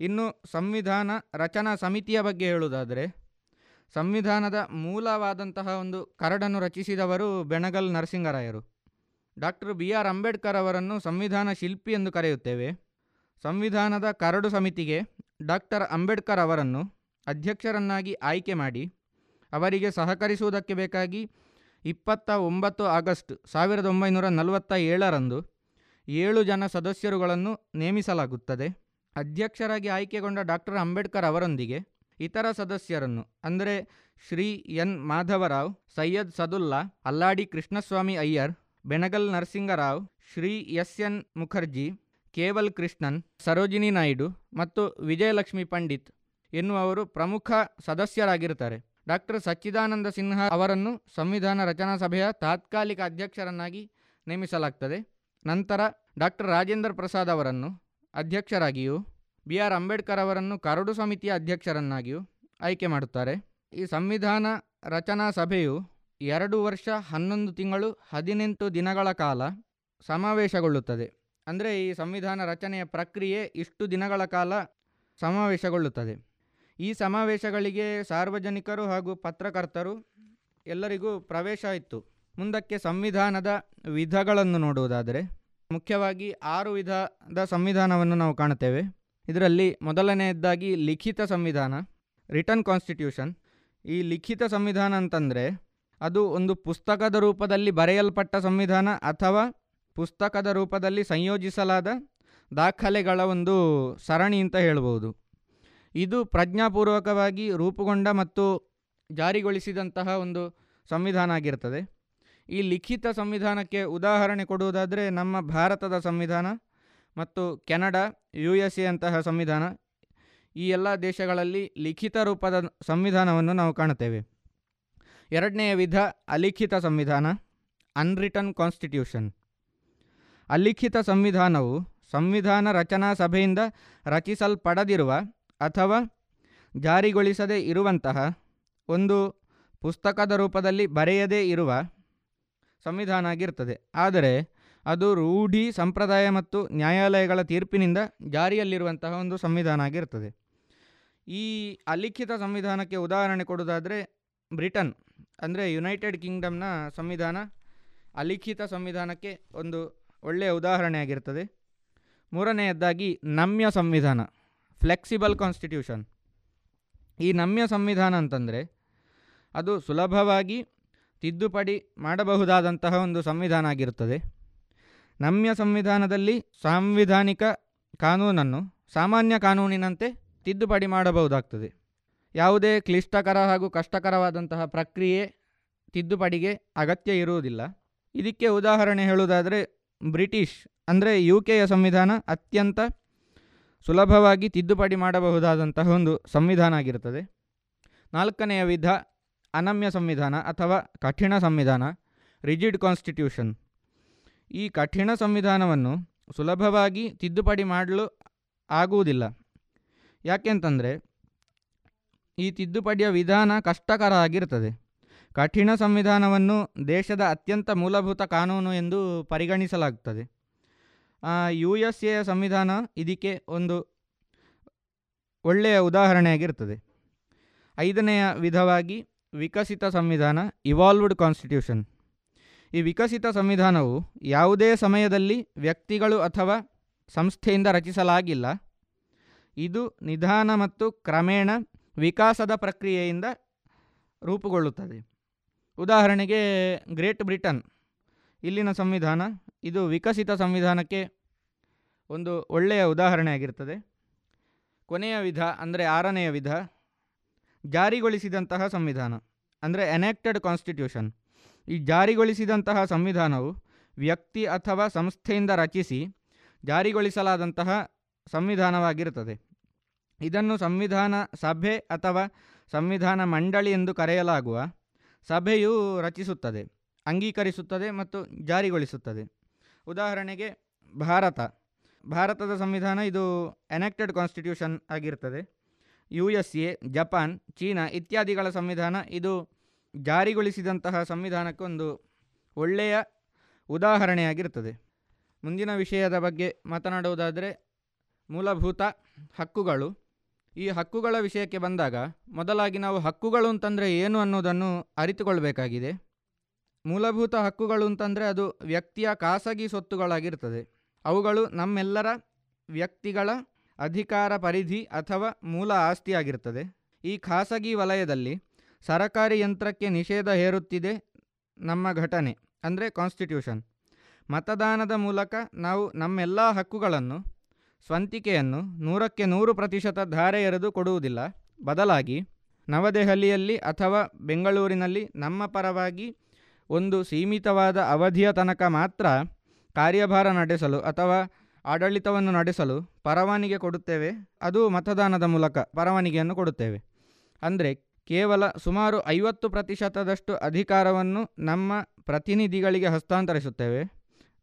ಇನ್ನು ಸಂವಿಧಾನ ರಚನಾ ಸಮಿತಿಯ ಬಗ್ಗೆ ಹೇಳುವುದಾದರೆ ಸಂವಿಧಾನದ ಮೂಲವಾದಂತಹ ಒಂದು ಕರಡನ್ನು ರಚಿಸಿದವರು ಬೆಣಗಲ್ ನರಸಿಂಗರಾಯರು. ಡಾಕ್ಟರ್ ಬಿ ಆರ್ ಅಂಬೇಡ್ಕರ್ ಅವರನ್ನು ಸಂವಿಧಾನ ಶಿಲ್ಪಿ ಎಂದು ಕರೆಯುತ್ತೇವೆ. ಸಂವಿಧಾನದ ಕರಡು ಸಮಿತಿಗೆ ಡಾಕ್ಟರ್ ಅಂಬೇಡ್ಕರ್ ಅವರನ್ನು ಅಧ್ಯಕ್ಷರನ್ನಾಗಿ ಆಯ್ಕೆ ಮಾಡಿ ಅವರಿಗೆ ಸಹಕರಿಸುವುದಕ್ಕೆ ಬೇಕಾಗಿ ಇಪ್ಪತ್ತ ಒಂಬತ್ತು ಆಗಸ್ಟ್ ಸಾವಿರದ ಒಂಬೈನೂರ ನಲವತ್ತ ಏಳರಂದು ಏಳು ಜನ ಸದಸ್ಯರುಗಳನ್ನು ನೇಮಿಸಲಾಗುತ್ತದೆ. ಅಧ್ಯಕ್ಷರಾಗಿ ಆಯ್ಕೆಗೊಂಡ ಡಾಕ್ಟರ್ ಅಂಬೇಡ್ಕರ್ ಅವರೊಂದಿಗೆ ಇತರ ಸದಸ್ಯರನ್ನು, ಅಂದರೆ Shri N. Madhavrao, Syed Saadulla, Alladi Krishnaswami Ayyar Benegal Narsingrao, Shri S. N. Mukherjee Keval Krishnan, Sarojini Naidu ಮತ್ತು ವಿಜಯಲಕ್ಷ್ಮಿ ಪಂಡಿತ್ ಎನ್ನುವರು ಪ್ರಮುಖ ಸದಸ್ಯರಾಗಿರುತ್ತಾರೆ. ಡಾಕ್ಟರ್ ಸಚ್ಚಿದಾನಂದ ಸಿನ್ಹಾ ಅವರನ್ನು ಸಂವಿಧಾನ ರಚನಾ ಸಭೆಯ ತಾತ್ಕಾಲಿಕ ಅಧ್ಯಕ್ಷರನ್ನಾಗಿ ನೇಮಿಸಲಾಗ್ತದೆ. ನಂತರ ಡಾಕ್ಟರ್ ರಾಜೇಂದ್ರ ಪ್ರಸಾದ್ ಅವರನ್ನು ಅಧ್ಯಕ್ಷರಾಗಿಯೂ ಬಿ ಆರ್ ಅಂಬೇಡ್ಕರ್ ಅವರನ್ನು ಕರಡು ಸಮಿತಿಯ ಅಧ್ಯಕ್ಷರನ್ನಾಗಿಯೂ ಆಯ್ಕೆ ಮಾಡುತ್ತಾರೆ. ಈ ಸಂವಿಧಾನ ರಚನಾ ಸಭೆಯು ಎರಡು ವರ್ಷ ಹನ್ನೊಂದು ತಿಂಗಳು ಹದಿನೆಂಟು ದಿನಗಳ ಕಾಲ ಸಮಾವೇಶಗೊಳ್ಳುತ್ತದೆ. ಅಂದರೆ ಈ ಸಂವಿಧಾನ ರಚನೆಯ ಪ್ರಕ್ರಿಯೆ ಇಷ್ಟು ದಿನಗಳ ಕಾಲ ಸಮಾವೇಶಗೊಳ್ಳುತ್ತದೆ. ಈ ಸಮಾವೇಶಗಳಿಗೆ ಸಾರ್ವಜನಿಕರು ಹಾಗೂ ಪತ್ರಕರ್ತರು ಎಲ್ಲರಿಗೂ ಪ್ರವೇಶ ಇತ್ತು. ಮುಂದಕ್ಕೆ ಸಂವಿಧಾನದ ವಿಧಗಳನ್ನು ನೋಡುವುದಾದರೆ, ಮುಖ್ಯವಾಗಿ ಆರು ವಿಧದ ಸಂವಿಧಾನವನ್ನು ನಾವು ಕಾಣುತ್ತೇವೆ. ಇದರಲ್ಲಿ ಮೊದಲನೆಯದ್ದಾಗಿ ಲಿಖಿತ ಸಂವಿಧಾನ ರಿಟರ್ನ್ ಕಾನ್ಸ್ಟಿಟ್ಯೂಷನ್ ಈ ಲಿಖಿತ ಸಂವಿಧಾನ ಅಂತಂದರೆ ಅದು ಒಂದು ಪುಸ್ತಕದ ರೂಪದಲ್ಲಿ ಬರೆಯಲ್ಪಟ್ಟ ಸಂವಿಧಾನ ಅಥವಾ ಪುಸ್ತಕದ ರೂಪದಲ್ಲಿ ಸಂಯೋಜಿಸಲಾದ ದಾಖಲೆಗಳ ಒಂದು ಸರಣಿ ಅಂತ ಹೇಳ್ಬೋದು. ಇದು ಪ್ರಜ್ಞಾಪೂರ್ವಕವಾಗಿ ರೂಪುಗೊಂಡ ಮತ್ತು ಜಾರಿಗೊಳಿಸಿದಂತಹ ಒಂದು ಸಂವಿಧಾನ ಆಗಿರ್ತದೆ. ಈ ಲಿಖಿತ ಸಂವಿಧಾನಕ್ಕೆ ಉದಾಹರಣೆ ಕೊಡುವುದಾದರೆ ನಮ್ಮ ಭಾರತದ ಸಂವಿಧಾನ. ಮತ್ತು ಕೆನಡಾ, ಯು ಎಸ್ ಎ ಸಂವಿಧಾನ, ಈ ಎಲ್ಲ ದೇಶಗಳಲ್ಲಿ ಲಿಖಿತ ರೂಪದ ಸಂವಿಧಾನವನ್ನು ನಾವು ಕಾಣುತ್ತೇವೆ. ಎರಡನೆಯ ವಿಧ, ಅಲಿಖಿತ ಸಂವಿಧಾನ ಅನ್ರಿಟನ್ ಕಾನ್ಸ್ಟಿಟ್ಯೂಷನ್ ಅಲಿಖಿತ ಸಂವಿಧಾನವು ಸಂವಿಧಾನ ರಚನಾ ಸಭೆಯಿಂದ ರಚಿಸಲ್ಪಡದಿರುವ ಅಥವಾ ಜಾರಿಗೊಳಿಸದೇ ಇರುವಂತಹ ಒಂದು ಪುಸ್ತಕದ ರೂಪದಲ್ಲಿ ಬರೆಯದೇ ಇರುವ ಸಂವಿಧಾನ ಆಗಿರ್ತದೆ ಆದರೆ ಅದು ರೂಢಿ, ಸಂಪ್ರದಾಯ ಮತ್ತು ನ್ಯಾಯಾಲಯಗಳ ತೀರ್ಪಿನಿಂದ ಜಾರಿಯಲ್ಲಿರುವಂತಹ ಒಂದು ಸಂವಿಧಾನ ಆಗಿರ್ತದೆ. ಈ ಅಲಿಖಿತ ಸಂವಿಧಾನಕ್ಕೆ ಉದಾಹರಣೆ ಕೊಡೋದಾದರೆ ಬ್ರಿಟನ್, ಅಂದರೆ ಯುನೈಟೆಡ್ ಕಿಂಗ್ಡಮ್ನ ಸಂವಿಧಾನ ಅಲಿಖಿತ ಸಂವಿಧಾನಕ್ಕೆ ಒಂದು ಒಳ್ಳೆಯ ಉದಾಹರಣೆ ಆಗಿರ್ತದೆ. ಮೂರನೆಯದಾಗಿ ನಮ್ಯ ಸಂವಿಧಾನ, ಫ್ಲೆಕ್ಸಿಬಲ್ ಕಾನ್ಸ್ಟಿಟ್ಯೂಷನ್. ಈ ನಮ್ಯ ಸಂವಿಧಾನ ಅಂತಂದರೆ ಅದು ಸುಲಭವಾಗಿ ತಿದ್ದುಪಡಿ ಮಾಡಬಹುದಾದಂತಹ ಒಂದು ಸಂವಿಧಾನ ಆಗಿರುತ್ತದೆ ನಮ್ಯ ಸಂವಿಧಾನದಲ್ಲಿ ಸಾಂವಿಧಾನಿಕ ಕಾನೂನನ್ನು ಸಾಮಾನ್ಯ ಕಾನೂನಿನಂತೆ ತಿದ್ದುಪಡಿ ಮಾಡಬಹುದಾಗ್ತದೆ. ಯಾವುದೇ ಕ್ಲಿಷ್ಟಕರ ಹಾಗೂ ಕಷ್ಟಕರವಾದಂತಹ ಪ್ರಕ್ರಿಯೆ ತಿದ್ದುಪಡಿಗೆ ಅಗತ್ಯ ಇರುವುದಿಲ್ಲ. ಇದಕ್ಕೆ ಉದಾಹರಣೆ ಹೇಳುವುದಾದರೆ ಬ್ರಿಟಿಷ್, ಅಂದರೆ ಯು ಕೆಯ ಸಂವಿಧಾನ ಅತ್ಯಂತ ಸುಲಭವಾಗಿ ತಿದ್ದುಪಡಿ ಮಾಡಬಹುದಾದಂತಹ ಒಂದು ಸಂವಿಧಾನ ಆಗಿರುತ್ತದೆ. ನಾಲ್ಕನೆಯ ವಿಧ ಅನಮ್ಯ ಸಂವಿಧಾನ ಅಥವಾ ಕಠಿಣ ಸಂವಿಧಾನ, ರಿಜಿಡ್ ಕಾನ್ಸ್ಟಿಟ್ಯೂಷನ್. ಈ ಕಠಿಣ ಸಂವಿಧಾನವನ್ನು ಸುಲಭವಾಗಿ ತಿದ್ದುಪಡಿ ಮಾಡಲು ಆಗುವುದಿಲ್ಲ. ಯಾಕೆಂತಂದರೆ, ಈ ತಿದ್ದುಪಡಿಯ ವಿಧಾನ ಕಷ್ಟಕರ ಆಗಿರ್ತದೆ ಕಠಿಣ ಸಂವಿಧಾನವನ್ನು ದೇಶದ ಅತ್ಯಂತ ಮೂಲಭೂತ ಕಾನೂನು ಎಂದು ಪರಿಗಣಿಸಲಾಗುತ್ತದೆ ಯು ಎಸ್ ಎಯ ಸಂವಿಧಾನ ಇದಕ್ಕೆ ಒಂದು ಒಳ್ಳೆಯ ಉದಾಹರಣೆಯಾಗಿರ್ತದೆ ಐದನೆಯ ವಿಧವಾಗಿ ವಿಕಸಿತ ಸಂವಿಧಾನ ಇವಾಲ್ವ್ಡ್ ಕಾನ್ಸ್ಟಿಟ್ಯೂಷನ್ ಈ ವಿಕಸಿತ ಸಂವಿಧಾನವು ಯಾವುದೇ ಸಮಯದಲ್ಲಿ ವ್ಯಕ್ತಿಗಳು ಅಥವಾ ಸಂಸ್ಥೆಯಿಂದ ರಚಿಸಲಾಗಿಲ್ಲ. ಇದು ನಿಧಾನ ಮತ್ತು ಕ್ರಮೇಣ ವಿಕಾಸದ ಪ್ರಕ್ರಿಯೆಯಿಂದ ರೂಪುಗೊಳ್ಳುತ್ತದೆ. ಉದಾಹರಣೆಗೆ, ಗ್ರೇಟ್ ಬ್ರಿಟನ್ ಇಲ್ಲಿನ ಸಂವಿಧಾನ ಇದು ವಿಕಸಿತ ಸಂವಿಧಾನಕ್ಕೆ ಒಂದು ಒಳ್ಳೆಯ ಉದಾಹರಣೆಯಾಗಿರ್ತದೆ ಕೊನೆಯ ವಿಧ ಅಂದರೆ ಆರನೆಯ ವಿಧ ಜಾರಿಗೊಳಿಸಿದಂತಹ ಸಂವಿಧಾನ ಅಂದರೆ ಎನೆಕ್ಟೆಡ್ ಕಾನ್ಸ್ಟಿಟ್ಯೂಷನ್ ಈ ಜಾರಿಗೊಳಿಸಿದಂತಹ ಸಂವಿಧಾನವು ವ್ಯಕ್ತಿ ಅಥವಾ ಸಂಸ್ಥೆಯಿಂದ ರಚಿಸಿ ಜಾರಿಗೊಳಿಸಲಾದಂತಹ ಸಂವಿಧಾನವಾಗಿರುತ್ತದೆ. ಇದನ್ನು ಸಂವಿಧಾನ ಸಭೆ ಅಥವಾ ಸಂವಿಧಾನ ಮಂಡಳಿ ಎಂದು ಕರೆಯಲಾಗುವ ಸಭೆಯು ರಚಿಸುತ್ತದೆ, ಅಂಗೀಕರಿಸುತ್ತದೆ ಮತ್ತು ಜಾರಿಗೊಳಿಸುತ್ತದೆ. ಉದಾಹರಣೆಗೆ ಭಾರತ. ಭಾರತದ ಸಂವಿಧಾನ ಇದು ಎನೆಕ್ಟೆಡ್ ಕಾನ್ಸ್ಟಿಟ್ಯೂಷನ್ ಆಗಿರ್ತದೆ U S A, Japan, China ಇತ್ಯಾದಿಗಳ ಸಂವಿಧಾನ ಇದು ಜಾರಿಗೊಳಿಸಿದಂತಹ ಸಂವಿಧಾನಕ್ಕೊಂದು ಒಳ್ಳೆಯ ಉದಾಹರಣೆಯಾಗಿರ್ತದೆ ಮುಂದಿನ ವಿಷಯದ ಬಗ್ಗೆ ಮಾತನಾಡುವುದಾದರೆ ಮೂಲಭೂತ ಹಕ್ಕುಗಳು. ಈ ಹಕ್ಕುಗಳ ವಿಷಯಕ್ಕೆ ಬಂದಾಗ ಮೊದಲಾಗಿ ನಾವು ಹಕ್ಕುಗಳು ಅಂತಂದರೆ ಏನು ಅನ್ನೋದನ್ನು ಅರಿತುಕೊಳ್ಬೇಕಾಗಿದೆ. ಮೂಲಭೂತ ಹಕ್ಕುಗಳು ಅಂತಂದರೆ ಅದು ವ್ಯಕ್ತಿಯ ಖಾಸಗಿ ಸ್ವತ್ತುಗಳಾಗಿರ್ತದೆ. ಅವುಗಳು ನಮ್ಮೆಲ್ಲರ ವ್ಯಕ್ತಿಗಳ ಅಧಿಕಾರ ಪರಿಧಿ ಅಥವಾ ಮೂಲ ಆಸ್ತಿಯಾಗಿರ್ತದೆ. ಈ ಖಾಸಗಿ ವಲಯದಲ್ಲಿ ಸರಕಾರಿ ಯಂತ್ರಕ್ಕೆ ನಿಷೇಧ ಹೇರುತ್ತಿದೆ ನಮ್ಮ ಘಟನೆ, ಅಂದರೆ ಕಾನ್ಸ್ಟಿಟ್ಯೂಷನ್ ಮತದಾನದ ಮೂಲಕ ನಾವು ನಮ್ಮೆಲ್ಲ ಹಕ್ಕುಗಳನ್ನು, ಸ್ವಂತಿಕೆಯನ್ನು ನೂರಕ್ಕೆ ನೂರು ಪ್ರತಿಶತ ಧಾರೆ ಎರೆದು ಕೊಡುವುದಿಲ್ಲ. ಬದಲಾಗಿ ನವದೆಹಲಿಯಲ್ಲಿ ಅಥವಾ ಬೆಂಗಳೂರಿನಲ್ಲಿ ನಮ್ಮ ಪರವಾಗಿ ಒಂದು ಸೀಮಿತವಾದ ಅವಧಿಯ ತನಕ ಮಾತ್ರ ಕಾರ್ಯಭಾರ ನಡೆಸಲು ಅಥವಾ ಆಡಳಿತವನ್ನು ನಡೆಸಲು ಪರವಾನಿಗೆ ಕೊಡುತ್ತೇವೆ. ಅದು ಮತದಾನದ ಮೂಲಕ ಪರವಾನಿಗೆಯನ್ನು ಕೊಡುತ್ತೇವೆ. ಅಂದರೆ ಕೇವಲ ಸುಮಾರು ಐವತ್ತು ಪ್ರತಿಶತದಷ್ಟು ಅಧಿಕಾರವನ್ನು ನಮ್ಮ ಪ್ರತಿನಿಧಿಗಳಿಗೆ ಹಸ್ತಾಂತರಿಸುತ್ತೇವೆ.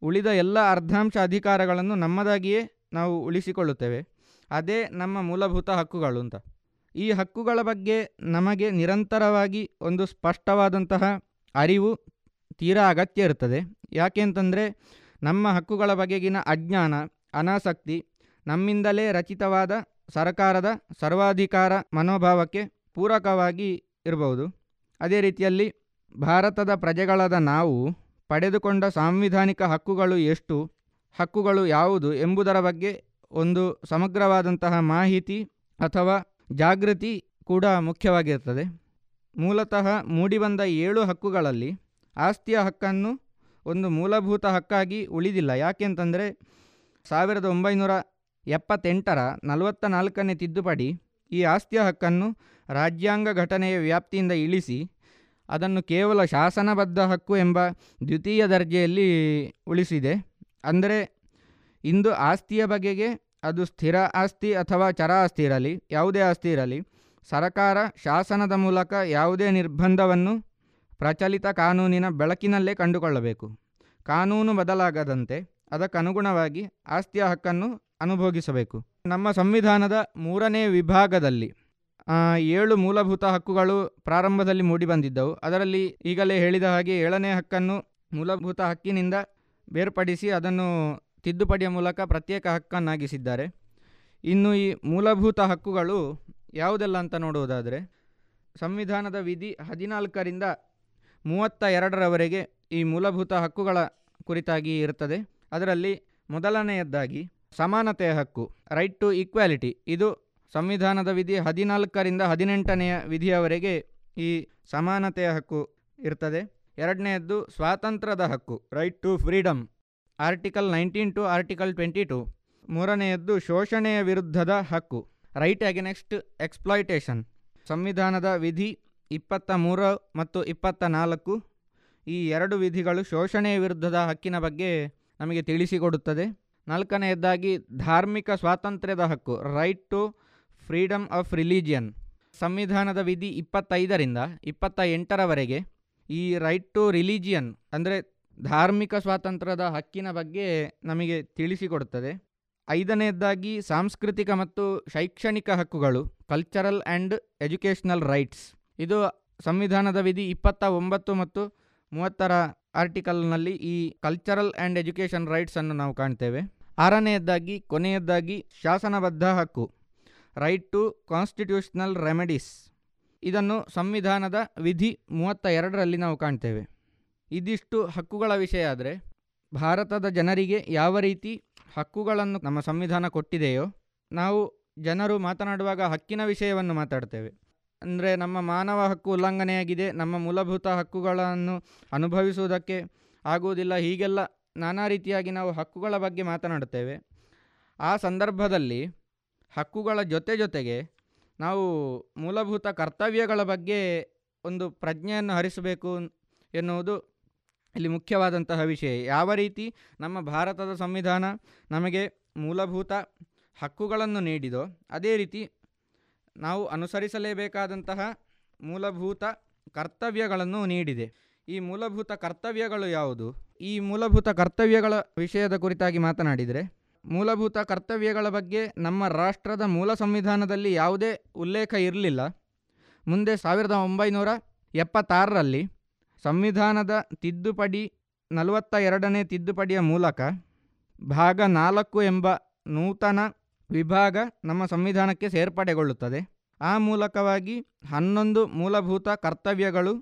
ಉಳಿದ ಎಲ್ಲ ಅರ್ಧಾಂಶ ಅಧಿಕಾರಗಳನ್ನು ನಮ್ಮದಾಗಿಯೇ ನಾವು ಉಳಿಸಿಕೊಳ್ಳುತ್ತೇವೆ. ಅದೇ ನಮ್ಮ ಮೂಲಭೂತ ಹಕ್ಕುಗಳು ಅಂತ. ಈ ಹಕ್ಕುಗಳ ಬಗ್ಗೆ ನಮಗೆ ನಿರಂತರವಾಗಿ ಒಂದು ಸ್ಪಷ್ಟವಾದಂತಹ ಅರಿವು ತೀರಾ ಅಗತ್ಯ ಇರುತ್ತದೆ. ಯಾಕೆಂತಂದರೆ ನಮ್ಮ ಹಕ್ಕುಗಳ ಬಗೆಗಿನ ಅಜ್ಞಾನ, ಅನಾಸಕ್ತಿ, ನಮ್ಮಿಂದಲೇ ರಚಿತವಾದ ಸರ್ಕಾರದ ಸರ್ವಾಧಿಕಾರ ಮನೋಭಾವಕ್ಕೆ ಪೂರಕವಾಗಿ ಇರಬಹುದು. ಅದೇ ರೀತಿಯಲ್ಲಿ ಭಾರತದ ಪ್ರಜೆಗಳಾದ ನಾವು ಪಡೆದುಕೊಂಡ ಸಾಂವಿಧಾನಿಕ ಹಕ್ಕುಗಳು ಎಷ್ಟು, ಹಕ್ಕುಗಳು ಯಾವುದು ಎಂಬುದರ ಬಗ್ಗೆ ಒಂದು ಸಮಗ್ರವಾದಂತಹ ಮಾಹಿತಿ ಅಥವಾ ಜಾಗೃತಿ ಕೂಡ ಮುಖ್ಯವಾಗಿರ್ತದೆ ಮೂಲತಃ ಮೂಡಿಬಂದ ಏಳು ಹಕ್ಕುಗಳಲ್ಲಿ ಆಸ್ತಿಯ ಹಕ್ಕನ್ನು ಒಂದು ಮೂಲಭೂತ ಹಕ್ಕಾಗಿ ಉಳಿದಿಲ್ಲ. ಯಾಕೆಂತಂದರೆ ಸಾವಿರದ ಒಂಬೈನೂರ ಎಪ್ಪತ್ತೆಂಟರ ನಲವತ್ತ ನಾಲ್ಕನೇ ತಿದ್ದುಪಡಿ ಈ ಆಸ್ತಿಯ ಹಕ್ಕನ್ನು ರಾಜ್ಯಾಂಗ ಘಟನೆಯ ವ್ಯಾಪ್ತಿಯಿಂದ ಇಳಿಸಿ ಅದನ್ನು ಕೇವಲ ಶಾಸನಬದ್ಧ ಹಕ್ಕು ಎಂಬ ದ್ವಿತೀಯ ದರ್ಜೆಯಲ್ಲಿ ಉಳಿಸಿದೆ. ಅಂದರೆ ಇಂದು ಆಸ್ತಿಯ ಬಗೆಗೆ ಅದು ಸ್ಥಿರ ಆಸ್ತಿ ಅಥವಾ ಚರ ಆಸ್ತಿ ಇರಲಿ, ಯಾವುದೇ ಆಸ್ತಿ ಇರಲಿ, ಸರಕಾರ ಶಾಸನದ ಮೂಲಕ ಯಾವುದೇ ನಿರ್ಬಂಧವನ್ನು ಪ್ರಚಲಿತ ಕಾನೂನಿನ ಬೆಳಕಿನಲ್ಲೇ ಕಂಡುಕೊಳ್ಳಬೇಕು. ಕಾನೂನು ಬದಲಾಗದಂತೆ ಅದಕ್ಕನುಗುಣವಾಗಿ ಆಸ್ತಿಯ ಹಕ್ಕನ್ನು ಅನುಭೋಗಿಸಬೇಕು. ನಮ್ಮ ಸಂವಿಧಾನದ ಮೂರನೇ ವಿಭಾಗದಲ್ಲಿ ಏಳು ಮೂಲಭೂತ ಹಕ್ಕುಗಳು ಪ್ರಾರಂಭದಲ್ಲಿ ಮೂಡಿಬಂದಿದ್ದವು ಅದರಲ್ಲಿ ಈಗಲೇ ಹೇಳಿದ ಹಾಗೆ ಏಳನೇ ಹಕ್ಕನ್ನು ಮೂಲಭೂತ ಹಕ್ಕಿನಿಂದ ಬೇರ್ಪಡಿಸಿ ಅದನ್ನು ತಿದ್ದುಪಡಿಯ ಮೂಲಕ ಪ್ರತ್ಯೇಕ ಹಕ್ಕನ್ನಾಗಿಸಿದ್ದಾರೆ. ಇನ್ನು ಈ ಮೂಲಭೂತ ಹಕ್ಕುಗಳು ಯಾವುದೆಲ್ಲ ಅಂತ ನೋಡುವುದಾದರೆ, ಸಂವಿಧಾನದ ವಿಧಿ ಹದಿನಾಲ್ಕರಿಂದ ಮೂವತ್ತ ಎರಡರವರೆಗೆ ಈ ಮೂಲಭೂತ ಹಕ್ಕುಗಳ ಕುರಿತಾಗಿ ಇರುತ್ತದೆ. ಅದರಲ್ಲಿ ಮೊದಲನೆಯದ್ದಾಗಿ ಸಮಾನತೆಯ ಹಕ್ಕು ರೈಟ್ ಟು ಈಕ್ವಾಲಿಟಿ ಇದು ಸಂವಿಧಾನದ ವಿಧಿ ಹದಿನಾಲ್ಕರಿಂದ ಹದಿನೆಂಟನೆಯ ವಿಧಿಯವರೆಗೆ ಈ ಸಮಾನತೆಯ ಹಕ್ಕು ಇರ್ತದೆ. ಎರಡನೆಯದ್ದು ಸ್ವಾತಂತ್ರ್ಯದ ಹಕ್ಕು right to freedom article nineteen to article twenty two ಮೂರನೆಯದ್ದು ಶೋಷಣೆಯ ವಿರುದ್ಧದ ಹಕ್ಕು ರೈಟ್ ಅಗೇನೆಕ್ಸ್ಟ್ ಎಕ್ಸ್ಪ್ಲಾಯಿಟೇಷನ್ ಸಂವಿಧಾನದ ವಿಧಿ ಇಪ್ಪತ್ತ ಮೂರು ಮತ್ತು ಇಪ್ಪತ್ತ ನಾಲ್ಕು ಈ ಎರಡು ವಿಧಿಗಳು ಶೋಷಣೆಯ ವಿರುದ್ಧದ ಹಕ್ಕಿನ ಬಗ್ಗೆ ನಮಗೆ ತಿಳಿಸಿಕೊಡುತ್ತದೆ. ನಾಲ್ಕನೆಯದ್ದಾಗಿ ಧಾರ್ಮಿಕ ಸ್ವಾತಂತ್ರ್ಯದ ಹಕ್ಕು right to freedom of religion. ಸಂವಿಧಾನದ ವಿಧಿ ಇಪ್ಪತ್ತೈದರಿಂದ ಇಪ್ಪತ್ತ ಎಂಟರವರೆಗೆ ಈ ರೈಟ್ ಟು ರಿಲಿಜಿಯನ್ ಅಂದರೆ ಧಾರ್ಮಿಕ ಸ್ವಾತಂತ್ರ್ಯದ ಹಕ್ಕಿನ ಬಗ್ಗೆ ನಮಗೆ ತಿಳಿಸಿಕೊಡುತ್ತದೆ. ಐದನೆಯದ್ದಾಗಿ ಸಾಂಸ್ಕೃತಿಕ ಮತ್ತು ಶೈಕ್ಷಣಿಕ ಹಕ್ಕುಗಳು ಕಲ್ಚರಲ್ ಆ್ಯಂಡ್ ಎಜುಕೇಷನಲ್ ರೈಟ್ಸ್ ಇದು ಸಂವಿಧಾನದ ವಿಧಿ ಇಪ್ಪತ್ತ ಒಂಬತ್ತು ಮತ್ತು ಮೂವತ್ತರ ಆರ್ಟಿಕಲ್ನಲ್ಲಿ ಈ ಕಲ್ಚರಲ್ ಆ್ಯಂಡ್ ಎಜುಕೇಷನ್ ರೈಟ್ಸನ್ನು ನಾವು ಕಾಣ್ತೇವೆ. ಆರನೆಯದ್ದಾಗಿ ಕೊನೆಯದ್ದಾಗಿ ಶಾಸನಬದ್ಧ ಹಕ್ಕು. ರೈಟ್ ಟು ಕಾನ್ಸ್ಟಿಟ್ಯೂಷನಲ್ ರೆಮಿಡೀಸ್ ಇದನ್ನು ಸಂವಿಧಾನದ ವಿಧಿ ಮೂವತ್ತ ಎರಡರಲ್ಲಿ ನಾವು ಕಾಣ್ತೇವೆ. ಇದಿಷ್ಟು ಹಕ್ಕುಗಳ ವಿಷಯ ಆದರೆ, ಭಾರತದ ಜನರಿಗೆ ಯಾವ ರೀತಿ ಹಕ್ಕುಗಳನ್ನು ನಮ್ಮ ಸಂವಿಧಾನ ಕೊಟ್ಟಿದೆಯೋ, ನಾವು ಜನರು ಮಾತನಾಡುವಾಗ ಹಕ್ಕಿನ ವಿಷಯವನ್ನು ಮಾತಾಡ್ತೇವೆ. ಅಂದರೆ ನಮ್ಮ ಮಾನವ ಹಕ್ಕು ಉಲ್ಲಂಘನೆಯಾಗಿದೆ, ನಮ್ಮ ಮೂಲಭೂತ ಹಕ್ಕುಗಳನ್ನು ಅನುಭವಿಸುವುದಕ್ಕೆ ಆಗುವುದಿಲ್ಲ, ಹೀಗೆಲ್ಲ ನಾನಾ ರೀತಿಯಾಗಿ ನಾವು ಹಕ್ಕುಗಳ ಬಗ್ಗೆ ಮಾತನಾಡುತ್ತೇವೆ. ಆ ಸಂದರ್ಭದಲ್ಲಿ ಹಕ್ಕುಗಳ ಜೊತೆ ಜೊತೆಗೆ ನಾವು ಮೂಲಭೂತ ಕರ್ತವ್ಯಗಳ ಬಗ್ಗೆ ಒಂದು ಪ್ರಜ್ಞೆಯನ್ನು ಹರಿಸಬೇಕು ಎನ್ನುವುದು ಇಲ್ಲಿ ಮುಖ್ಯವಾದಂತಹ ವಿಷಯ. ಯಾವ ರೀತಿ ನಮ್ಮ ಭಾರತದ ಸಂವಿಧಾನ ನಮಗೆ ಮೂಲಭೂತ ಹಕ್ಕುಗಳನ್ನು ನೀಡಿದೋ, ಅದೇ ರೀತಿ ನಾವು ಅನುಸರಿಸಲೇಬೇಕಾದಂತಹ ಮೂಲಭೂತ ಕರ್ತವ್ಯಗಳನ್ನು ನೀಡಿದೆ. ಈ ಮೂಲಭೂತ ಕರ್ತವ್ಯಗಳು ಯಾವುದು? ಈ ಮೂಲಭೂತ ಕರ್ತವ್ಯಗಳ ವಿಷಯದ ಕುರಿತಾಗಿ ಮಾತನಾಡಿದರೆ ಮೂಲಭೂತ ಕರ್ತವ್ಯಗಳ ಬಗ್ಗೆ ನಮ್ಮ ರಾಷ್ಟ್ರದ ಮೂಲ ಸಂವಿಧಾನದಲ್ಲಿ ಯಾವುದೇ ಉಲ್ಲೇಖ ಇರಲಿಲ್ಲ. ಮುಂದೆ ಸಾವಿರದ ಒಂಬೈನೂರ ಎಪ್ಪತ್ತಾರರಲ್ಲಿ ಸಂವಿಧಾನದ ತಿದ್ದುಪಡಿ ನಲವತ್ತ ಎರಡನೇ ತಿದ್ದುಪಡಿಯ ಮೂಲಕ ಭಾಗ ನಾಲ್ಕು ಎಂಬ ನೂತನ ವಿಭಾಗ ನಮ್ಮ ಸಂವಿಧಾನಕ್ಕೆ ಸೇರ್ಪಡೆಗೊಳ್ಳುತ್ತದೆ. ಆ ಮೂಲಕವಾಗಿ ಹನ್ನೊಂದು ಮೂಲಭೂತ ಕರ್ತವ್ಯಗಳು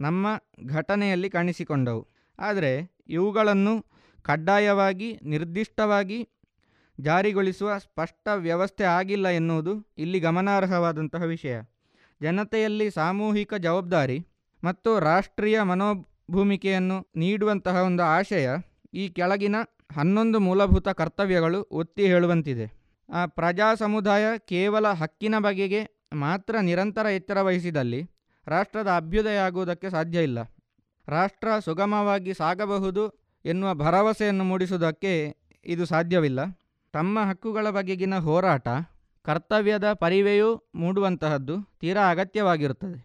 ನಮ್ಮ ಘಟನೆಯಲ್ಲಿ ಕಾಣಿಸಿಕೊಂಡವು. ಆದರೆ ಇವುಗಳನ್ನು ಕಡ್ಡಾಯವಾಗಿ, ನಿರ್ದಿಷ್ಟವಾಗಿ ಜಾರಿಗೊಳಿಸುವ ಸ್ಪಷ್ಟ ವ್ಯವಸ್ಥೆ ಆಗಿಲ್ಲ ಎನ್ನುವುದು ಇಲ್ಲಿ ಗಮನಾರ್ಹವಾದಂತಹ ವಿಷಯ. ಜನತೆಯಲ್ಲಿ ಸಾಮೂಹಿಕ ಜವಾಬ್ದಾರಿ ಮತ್ತು ರಾಷ್ಟ್ರೀಯ ಮನೋಭೂಮಿಕೆಯನ್ನು ನೀಡುವಂತಹ ಒಂದು ಆಶಯ ಈ ಕೆಳಗಿನ ಹನ್ನೊಂದು ಮೂಲಭೂತ ಕರ್ತವ್ಯಗಳು ಒತ್ತಿ ಹೇಳುವಂತಿದೆ. ಆ ಪ್ರಜಾ ಸಮುದಾಯ ಕೇವಲ ಹಕ್ಕಿನ ಬಗೆಗೆ ಮಾತ್ರ ನಿರಂತರ ಎಚ್ಚರ ವಹಿಸಿದಲ್ಲಿ ರಾಷ್ಟ್ರದ ಅಭ್ಯುದಯ ಆಗುವುದಕ್ಕೆ ಸಾಧ್ಯ ಇಲ್ಲ. ರಾಷ್ಟ್ರ ಸುಗಮವಾಗಿ ಸಾಗಬಹುದು ಎನ್ನುವ ಭರವಸೆಯನ್ನು ಮೂಡಿಸುವುದಕ್ಕೆ ಇದು ಸಾಧ್ಯವಿಲ್ಲ. ತಮ್ಮ ಹಕ್ಕುಗಳ ಬಗೆಗಿನ ಹೋರಾಟ, ಕರ್ತವ್ಯದ ಪರಿವೆಯೂ ಮೂಡುವಂತಹದ್ದು ತೀರಾ ಅಗತ್ಯವಾಗಿರುತ್ತದೆ.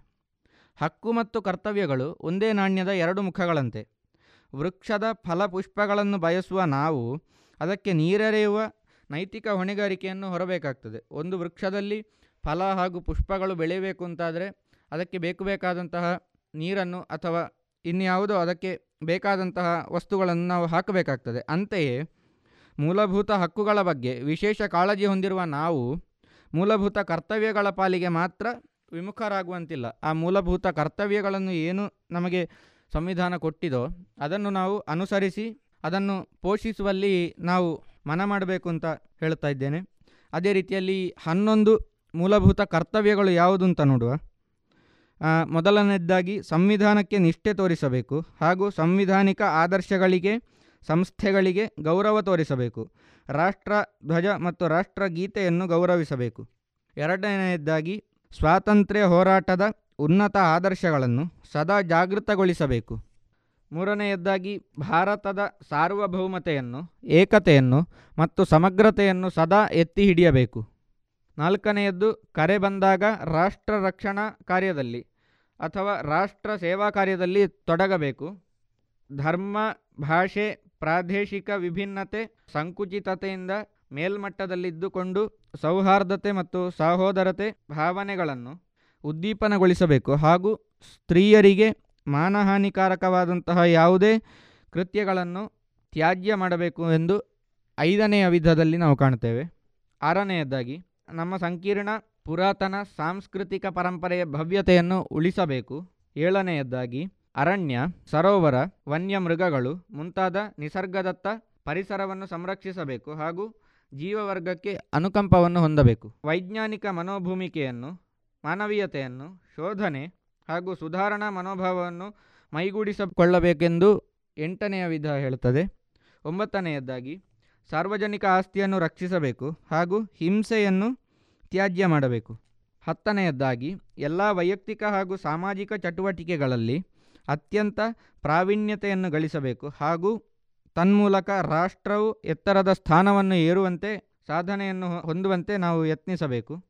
ಹಕ್ಕು ಮತ್ತು ಕರ್ತವ್ಯಗಳು ಒಂದೇ ನಾಣ್ಯದ ಎರಡು ಮುಖಗಳಂತೆ. ವೃಕ್ಷದ ಫಲಪುಷ್ಪಗಳನ್ನು ಬಯಸುವ ನಾವು ಅದಕ್ಕೆ ನೀರೆರೆಯುವ ನೈತಿಕ ಹೊಣೆಗಾರಿಕೆಯನ್ನು ಹೊರಬೇಕಾಗ್ತದೆ. ಒಂದು ವೃಕ್ಷದಲ್ಲಿ ಫಲ ಹಾಗೂ ಪುಷ್ಪಗಳು ಬೆಳೆಯಬೇಕು ಅಂತಾದರೆ ಅದಕ್ಕೆ ಬೇಕು ಬೇಕಾದಂತಹ ನೀರನ್ನು ಅಥವಾ ಇನ್ಯಾವುದೋ ಅದಕ್ಕೆ ಬೇಕಾದಂತಹ ವಸ್ತುಗಳನ್ನು ನಾವು ಹಾಕಬೇಕಾಗ್ತದೆ. ಅಂತೆಯೇ ಮೂಲಭೂತ ಹಕ್ಕುಗಳ ಬಗ್ಗೆ ವಿಶೇಷ ಕಾಳಜಿ ಹೊಂದಿರುವ ನಾವು ಮೂಲಭೂತ ಕರ್ತವ್ಯಗಳ ಪಾಲಿಗೆ ಮಾತ್ರ ವಿಮುಖರಾಗುವಂತಿಲ್ಲ. ಆ ಮೂಲಭೂತ ಕರ್ತವ್ಯಗಳನ್ನು ಏನು ನಮಗೆ ಸಂವಿಧಾನ ಕೊಟ್ಟಿದೋ ಅದನ್ನು ನಾವು ಅನುಸರಿಸಿ ಅದನ್ನು ಪೋಷಿಸುವಲ್ಲಿ ನಾವು ಮನ ಮಾಡಬೇಕು ಅಂತ ಹೇಳ್ತಾ ಇದ್ದೇನೆ. ಅದೇ ರೀತಿಯಲ್ಲಿ ಹನ್ನೊಂದು ಮೂಲಭೂತ ಕರ್ತವ್ಯಗಳು ಯಾವುದು ಅಂತ ನೋಡುವ. ಮೊದಲನೇದಾಗಿ ಸಂವಿಧಾನಕ್ಕೆ ನಿಷ್ಠೆ ತೋರಿಸಬೇಕು ಹಾಗೂ ಸಂವಿಧಾನಿಕ ಆದರ್ಶಗಳಿಗೆ ಸಂಸ್ಥೆಗಳಿಗೆ ಗೌರವ ತೋರಿಸಬೇಕು. ರಾಷ್ಟ್ರ ಧ್ವಜ ಮತ್ತು ರಾಷ್ಟ್ರ ಗೀತೆಯನ್ನು ಗೌರವಿಸಬೇಕು. ಎರಡನೆಯದಾಗಿ ಸ್ವಾತಂತ್ರ್ಯ ಹೋರಾಟದ ಉನ್ನತ ಆದರ್ಶಗಳನ್ನು ಸದಾ ಜಾಗೃತಗೊಳಿಸಬೇಕು. ಮೂರನೆಯದ್ದಾಗಿ ಭಾರತದ ಸಾರ್ವಭೌಮತೆಯನ್ನು, ಏಕತೆಯನ್ನು ಮತ್ತು ಸಮಗ್ರತೆಯನ್ನು ಸದಾ ಎತ್ತಿ ಹಿಡಿಯಬೇಕು. ನಾಲ್ಕನೆಯದ್ದು ಕರೆ ಬಂದಾಗ ರಾಷ್ಟ್ರ ರಕ್ಷಣಾ ಕಾರ್ಯದಲ್ಲಿ ಅಥವಾ ರಾಷ್ಟ್ರ ಸೇವಾ ಕಾರ್ಯದಲ್ಲಿ ತೊಡಗಬೇಕು. ಧರ್ಮ, ಭಾಷೆ ಪ್ರಾದೇಶಿಕ ವಿಭಿನ್ನತೆ, ಸಂಕುಚಿತತೆಯಿಂದ ಮೇಲ್ಮಟ್ಟದಲ್ಲಿದ್ದುಕೊಂಡು ಸೌಹಾರ್ದತೆ ಮತ್ತು ಸಹೋದರತೆ ಭಾವನೆಗಳನ್ನು ಉದ್ದೀಪನಗೊಳಿಸಬೇಕು ಹಾಗೂ ಸ್ತ್ರೀಯರಿಗೆ ಮಾನಹಾನಿಕಾರಕವಾದಂತಹ ಯಾವುದೇ ಕೃತ್ಯಗಳನ್ನು ತ್ಯಾಜ್ಯ ಮಾಡಬೇಕು ಎಂದು ಐದನೆಯ ವಿಧದಲ್ಲಿ ನಾವು ಕಾಣ್ತೇವೆ ಆರನೆಯದಾಗಿ ನಮ್ಮ ಸಂಕೀರ್ಣ, ಪುರಾತನ, ಸಾಂಸ್ಕೃತಿಕ ಪರಂಪರೆಯ ಭವ್ಯತೆಯನ್ನು ಉಳಿಸಬೇಕು. ಏಳನೆಯದ್ದಾಗಿ ಅರಣ್ಯ, ಸರೋವರ ವನ್ಯಮೃಗಗಳು ಮುಂತಾದ ನಿಸರ್ಗದತ್ತ ಪರಿಸರವನ್ನು ಸಂರಕ್ಷಿಸಬೇಕು ಹಾಗೂ ಜೀವವರ್ಗಕ್ಕೆ ಅನುಕಂಪವನ್ನು ಹೊಂದಬೇಕು. ವೈಜ್ಞಾನಿಕ ಮನೋಭೂಮಿಕೆಯನ್ನು, ಮಾನವೀಯತೆಯನ್ನು, ಶೋಧನೆ ಹಾಗೂ ಸುಧಾರಣಾ ಮನೋಭಾವವನ್ನು ಮೈಗೂಡಿಸಿಕೊಳ್ಳಬೇಕೆಂದು ಎಂಟನೆಯ ವಿಧ ಹೇಳುತ್ತದೆ. ಒಂಬತ್ತನೆಯದ್ದಾಗಿ, ಸಾರ್ವಜನಿಕ ಆಸ್ತಿಯನ್ನು ರಕ್ಷಿಸಬೇಕು ಹಾಗೂ ಹಿಂಸೆಯನ್ನು ತ್ಯಾಜ್ಯ ಮಾಡಬೇಕು. ಹತ್ತನೆಯದ್ದಾಗಿ, ಎಲ್ಲ ವೈಯಕ್ತಿಕ ಹಾಗೂ ಸಾಮಾಜಿಕ ಚಟುವಟಿಕೆಗಳಲ್ಲಿ ಅತ್ಯಂತ ಪ್ರಾವೀಣ್ಯತೆಯನ್ನು ಗಳಿಸಬೇಕು. ಹಾಗೂ ತನ್ಮೂಲಕ ರಾಷ್ಟ್ರವು ಎತ್ತರದ ಸ್ಥಾನವನ್ನು ಏರುವಂತೆ, ಸಾಧನೆಯನ್ನು ಹೊಂದುವಂತೆ ನಾವು ಯತ್ನಿಸಬೇಕು.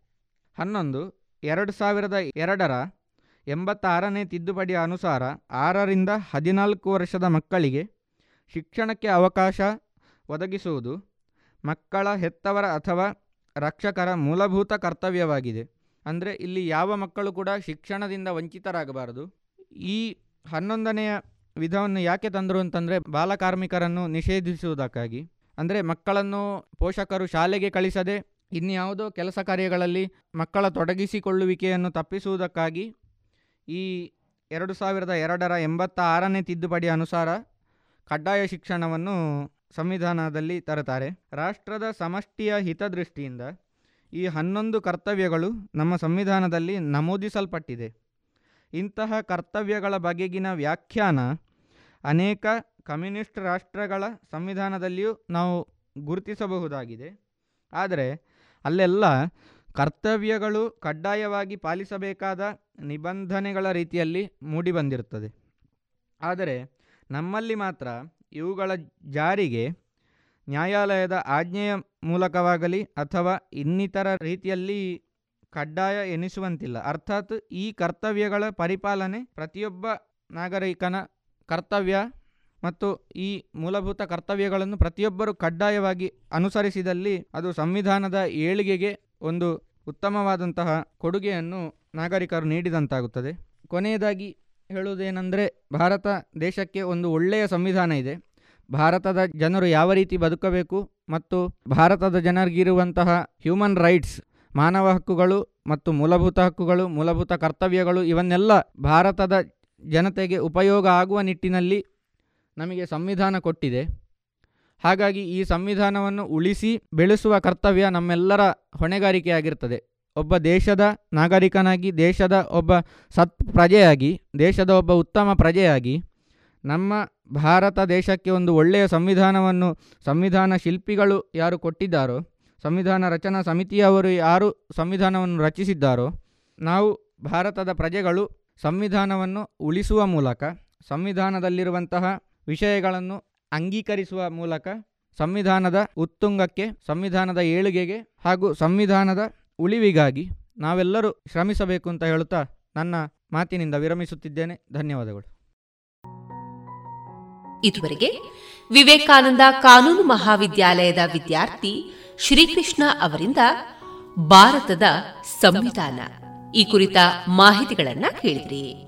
ಹನ್ನೊಂದು, ಎರಡು ಸಾವಿರದ ಎರಡರ ಎಂಬತ್ತಾರನೇ ತಿದ್ದುಪಡಿಯ ಅನುಸಾರ ಆರರಿಂದ ಹದಿನಾಲ್ಕು ವರ್ಷದ ಮಕ್ಕಳಿಗೆ ಶಿಕ್ಷಣಕ್ಕೆ ಅವಕಾಶ ಒದಗಿಸುವುದು ಮಕ್ಕಳ ಹೆತ್ತವರ ಅಥವಾ ರಕ್ಷಕರ ಮೂಲಭೂತ ಕರ್ತವ್ಯವಾಗಿದೆ. ಅಂದರೆ ಇಲ್ಲಿ ಯಾವ ಮಕ್ಕಳು ಕೂಡ ಶಿಕ್ಷಣದಿಂದ ವಂಚಿತರಾಗಬಾರದು. ಈ ಹನ್ನೊಂದನೆಯ ವಿಧವನ್ನು ಯಾಕೆ ತಂದರು ಅಂತಂದರೆ ಬಾಲಕಾರ್ಮಿಕರನ್ನು ನಿಷೇಧಿಸುವುದಕ್ಕಾಗಿ. ಅಂದರೆ ಮಕ್ಕಳನ್ನು ಪೋಷಕರು ಶಾಲೆಗೆ ಕಳಿಸದೆ ಇನ್ಯಾವುದೋ ಕೆಲಸ ಕಾರ್ಯಗಳಲ್ಲಿ ಮಕ್ಕಳ ತೊಡಗಿಸಿಕೊಳ್ಳುವಿಕೆಯನ್ನು ತಪ್ಪಿಸುವುದಕ್ಕಾಗಿ ಈ ಎರಡು ಸಾವಿರದ ಎರಡರ ಎಂಬತ್ತ ಆರನೇ ತಿದ್ದುಪಡಿ ಅನುಸಾರ ಕಡ್ಡಾಯ ಶಿಕ್ಷಣವನ್ನು ಸಂವಿಧಾನದಲ್ಲಿ ತರುತ್ತಾರೆ. ರಾಷ್ಟ್ರದ ಸಮಷ್ಟಿಯ ಹಿತದೃಷ್ಟಿಯಿಂದ ಈ ಹನ್ನೊಂದು ಕರ್ತವ್ಯಗಳು ನಮ್ಮ ಸಂವಿಧಾನದಲ್ಲಿ ನಮೂದಿಸಲ್ಪಟ್ಟಿದೆ. ಇಂತಹ ಕರ್ತವ್ಯಗಳ ಬಗೆಗಿನ ವ್ಯಾಖ್ಯಾನ ಅನೇಕ ಕಮ್ಯುನಿಸ್ಟ್ ರಾಷ್ಟ್ರಗಳ ಸಂವಿಧಾನದಲ್ಲಿಯೂ ನಾವು ಗುರುತಿಸಬಹುದಾಗಿದೆ. ಆದರೆ ಅಲ್ಲೆಲ್ಲ ಕರ್ತವ್ಯಗಳು ಕಡ್ಡಾಯವಾಗಿ ಪಾಲಿಸಬೇಕಾದ ನಿಬಂಧನೆಗಳ ರೀತಿಯಲ್ಲಿ ಮೂಡಿಬಂದಿರುತ್ತದೆ ಆದರೆ ನಮ್ಮಲ್ಲಿ ಮಾತ್ರ ಇವುಗಳ ಜಾರಿಗೆ ನ್ಯಾಯಾಲಯದ ಆಜ್ಞೆಯ ಮೂಲಕವಾಗಲಿ ಅಥವಾ ಇನ್ನಿತರ ರೀತಿಯಲ್ಲಿ ಕಡ್ಡಾಯ ಎನಿಸುವಂತಿಲ್ಲ. ಅರ್ಥಾತ್ ಈ ಕರ್ತವ್ಯಗಳ ಪರಿಪಾಲನೆ ಪ್ರತಿಯೊಬ್ಬ ನಾಗರಿಕನ ಕರ್ತವ್ಯ ಮತ್ತು ಈ ಮೂಲಭೂತ ಕರ್ತವ್ಯಗಳನ್ನು ಪ್ರತಿಯೊಬ್ಬರು ಕಡ್ಡಾಯವಾಗಿ ಅನುಸರಿಸಿದಲ್ಲಿ ಅದು ಸಂವಿಧಾನದ ಏಳಿಗೆಗೆ ಒಂದು ಉತ್ತಮವಾದಂತಹ ಕೊಡುಗೆಯನ್ನು ನಾಗರಿಕರು ನೀಡಿದಂತಾಗುತ್ತದೆ. ಕೊನೆಯದಾಗಿ ಹೇಳುವುದೇನೆಂದರೆ, ಭಾರತ ದೇಶಕ್ಕೆ ಒಂದು ಒಳ್ಳೆಯ ಸಂವಿಧಾನ ಇದೆ. ಭಾರತದ ಜನರು ಯಾವ ರೀತಿ ಬದುಕಬೇಕು ಮತ್ತು ಭಾರತದ ಜನರಿಗಿರುವಂತಹ ಹ್ಯೂಮನ್ ರೈಟ್ಸ್ ಮಾನವ ಹಕ್ಕುಗಳು ಮತ್ತು ಮೂಲಭೂತ ಹಕ್ಕುಗಳು, ಮೂಲಭೂತ ಕರ್ತವ್ಯಗಳು ಇವನ್ನೆಲ್ಲ ಭಾರತದ ಜನತೆಗೆ ಉಪಯೋಗ ಆಗುವ ನಿಟ್ಟಿನಲ್ಲಿ ನಮಗೆ ಸಂವಿಧಾನ ಕೊಟ್ಟಿದೆ. ಹಾಗಾಗಿ ಈ ಸಂವಿಧಾನವನ್ನು ಉಳಿಸಿ ಬೆಳೆಸುವ ಕರ್ತವ್ಯ ನಮ್ಮೆಲ್ಲರ ಹೊಣೆಗಾರಿಕೆಯಾಗಿರ್ತದೆ. ಒಬ್ಬ ದೇಶದ ನಾಗರಿಕನಾಗಿ, ದೇಶದ ಒಬ್ಬ ಸತ್ ಪ್ರಜೆಯಾಗಿ, ದೇಶದ ಒಬ್ಬ ಉತ್ತಮ ಪ್ರಜೆಯಾಗಿ ನಮ್ಮ ಭಾರತ ದೇಶಕ್ಕೆ ಒಂದು ಒಳ್ಳೆಯ ಸಂವಿಧಾನವನ್ನು, ಸಂವಿಧಾನ ಶಿಲ್ಪಿಗಳು ಯಾರು ಕೊಟ್ಟಿದ್ದಾರೋ ಸಂವಿಧಾನ ರಚನಾ ಸಮಿತಿಯವರು ಯಾರು ಸಂವಿಧಾನವನ್ನು ರಚಿಸಿದ್ದಾರೋ, ನಾವು ಭಾರತದ ಪ್ರಜೆಗಳು ಸಂವಿಧಾನವನ್ನು ಉಳಿಸುವ ಮೂಲಕ, ಸಂವಿಧಾನದಲ್ಲಿರುವಂತಹ ವಿಷಯಗಳನ್ನು ಅಂಗೀಕರಿಸುವ ಮೂಲಕ, ಸಂವಿಧಾನದ ಉತ್ತುಂಗಕ್ಕೆ, ಸಂವಿಧಾನದ ಏಳಿಗೆಗೆ ಹಾಗೂ ಸಂವಿಧಾನದ ಉಳಿವಿಗಾಗಿ ನಾವೆಲ್ಲರೂ ಶ್ರಮಿಸಬೇಕು ಅಂತ ಹೇಳುತ್ತಾ ನನ್ನ ಮಾತಿನಿಂದ ವಿರಮಿಸುತ್ತಿದ್ದೇನೆ. ಧನ್ಯವಾದಗಳು. ಇದುವರೆಗೆ ವಿವೇಕಾನಂದ ಕಾನೂನು ಮಹಾವಿದ್ಯಾಲಯದ ವಿದ್ಯಾರ್ಥಿ ಶ್ರೀಕೃಷ್ಣ ಅವರಿಂದ ಭಾರತದ ಸಂವಿಧಾನ. ಈ ಕುರಿತ ಮಾಹಿತಿಗಳನ್ನ ಕೇಳಿದ್ರಿ.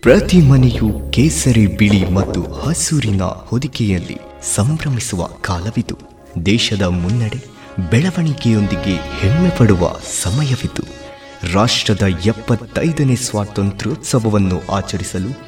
ಪ್ರತಿ ಮನೆಯು ಕೇಸರಿ ಬಿಳಿ ಮತ್ತು ಹಸೂರಿನ ಹೊದಿಕೆಯಲ್ಲಿ ಸಂಭ್ರಮಿಸುವ ಕಾಲವಿತು ದೇಶದ ಮುನ್ನಡೆ ಬೆಳವಣಿಗೆಯೊಂದಿಗೆ ಹೆಮ್ಮೆ ಪಡುವ ಸಮಯವಿದು. ರಾಷ್ಟ್ರದ ಎಪ್ಪತ್ತೈದನೇ ಸ್ವಾತಂತ್ರ್ಯೋತ್ಸವವನ್ನು ಆಚರಿಸಲು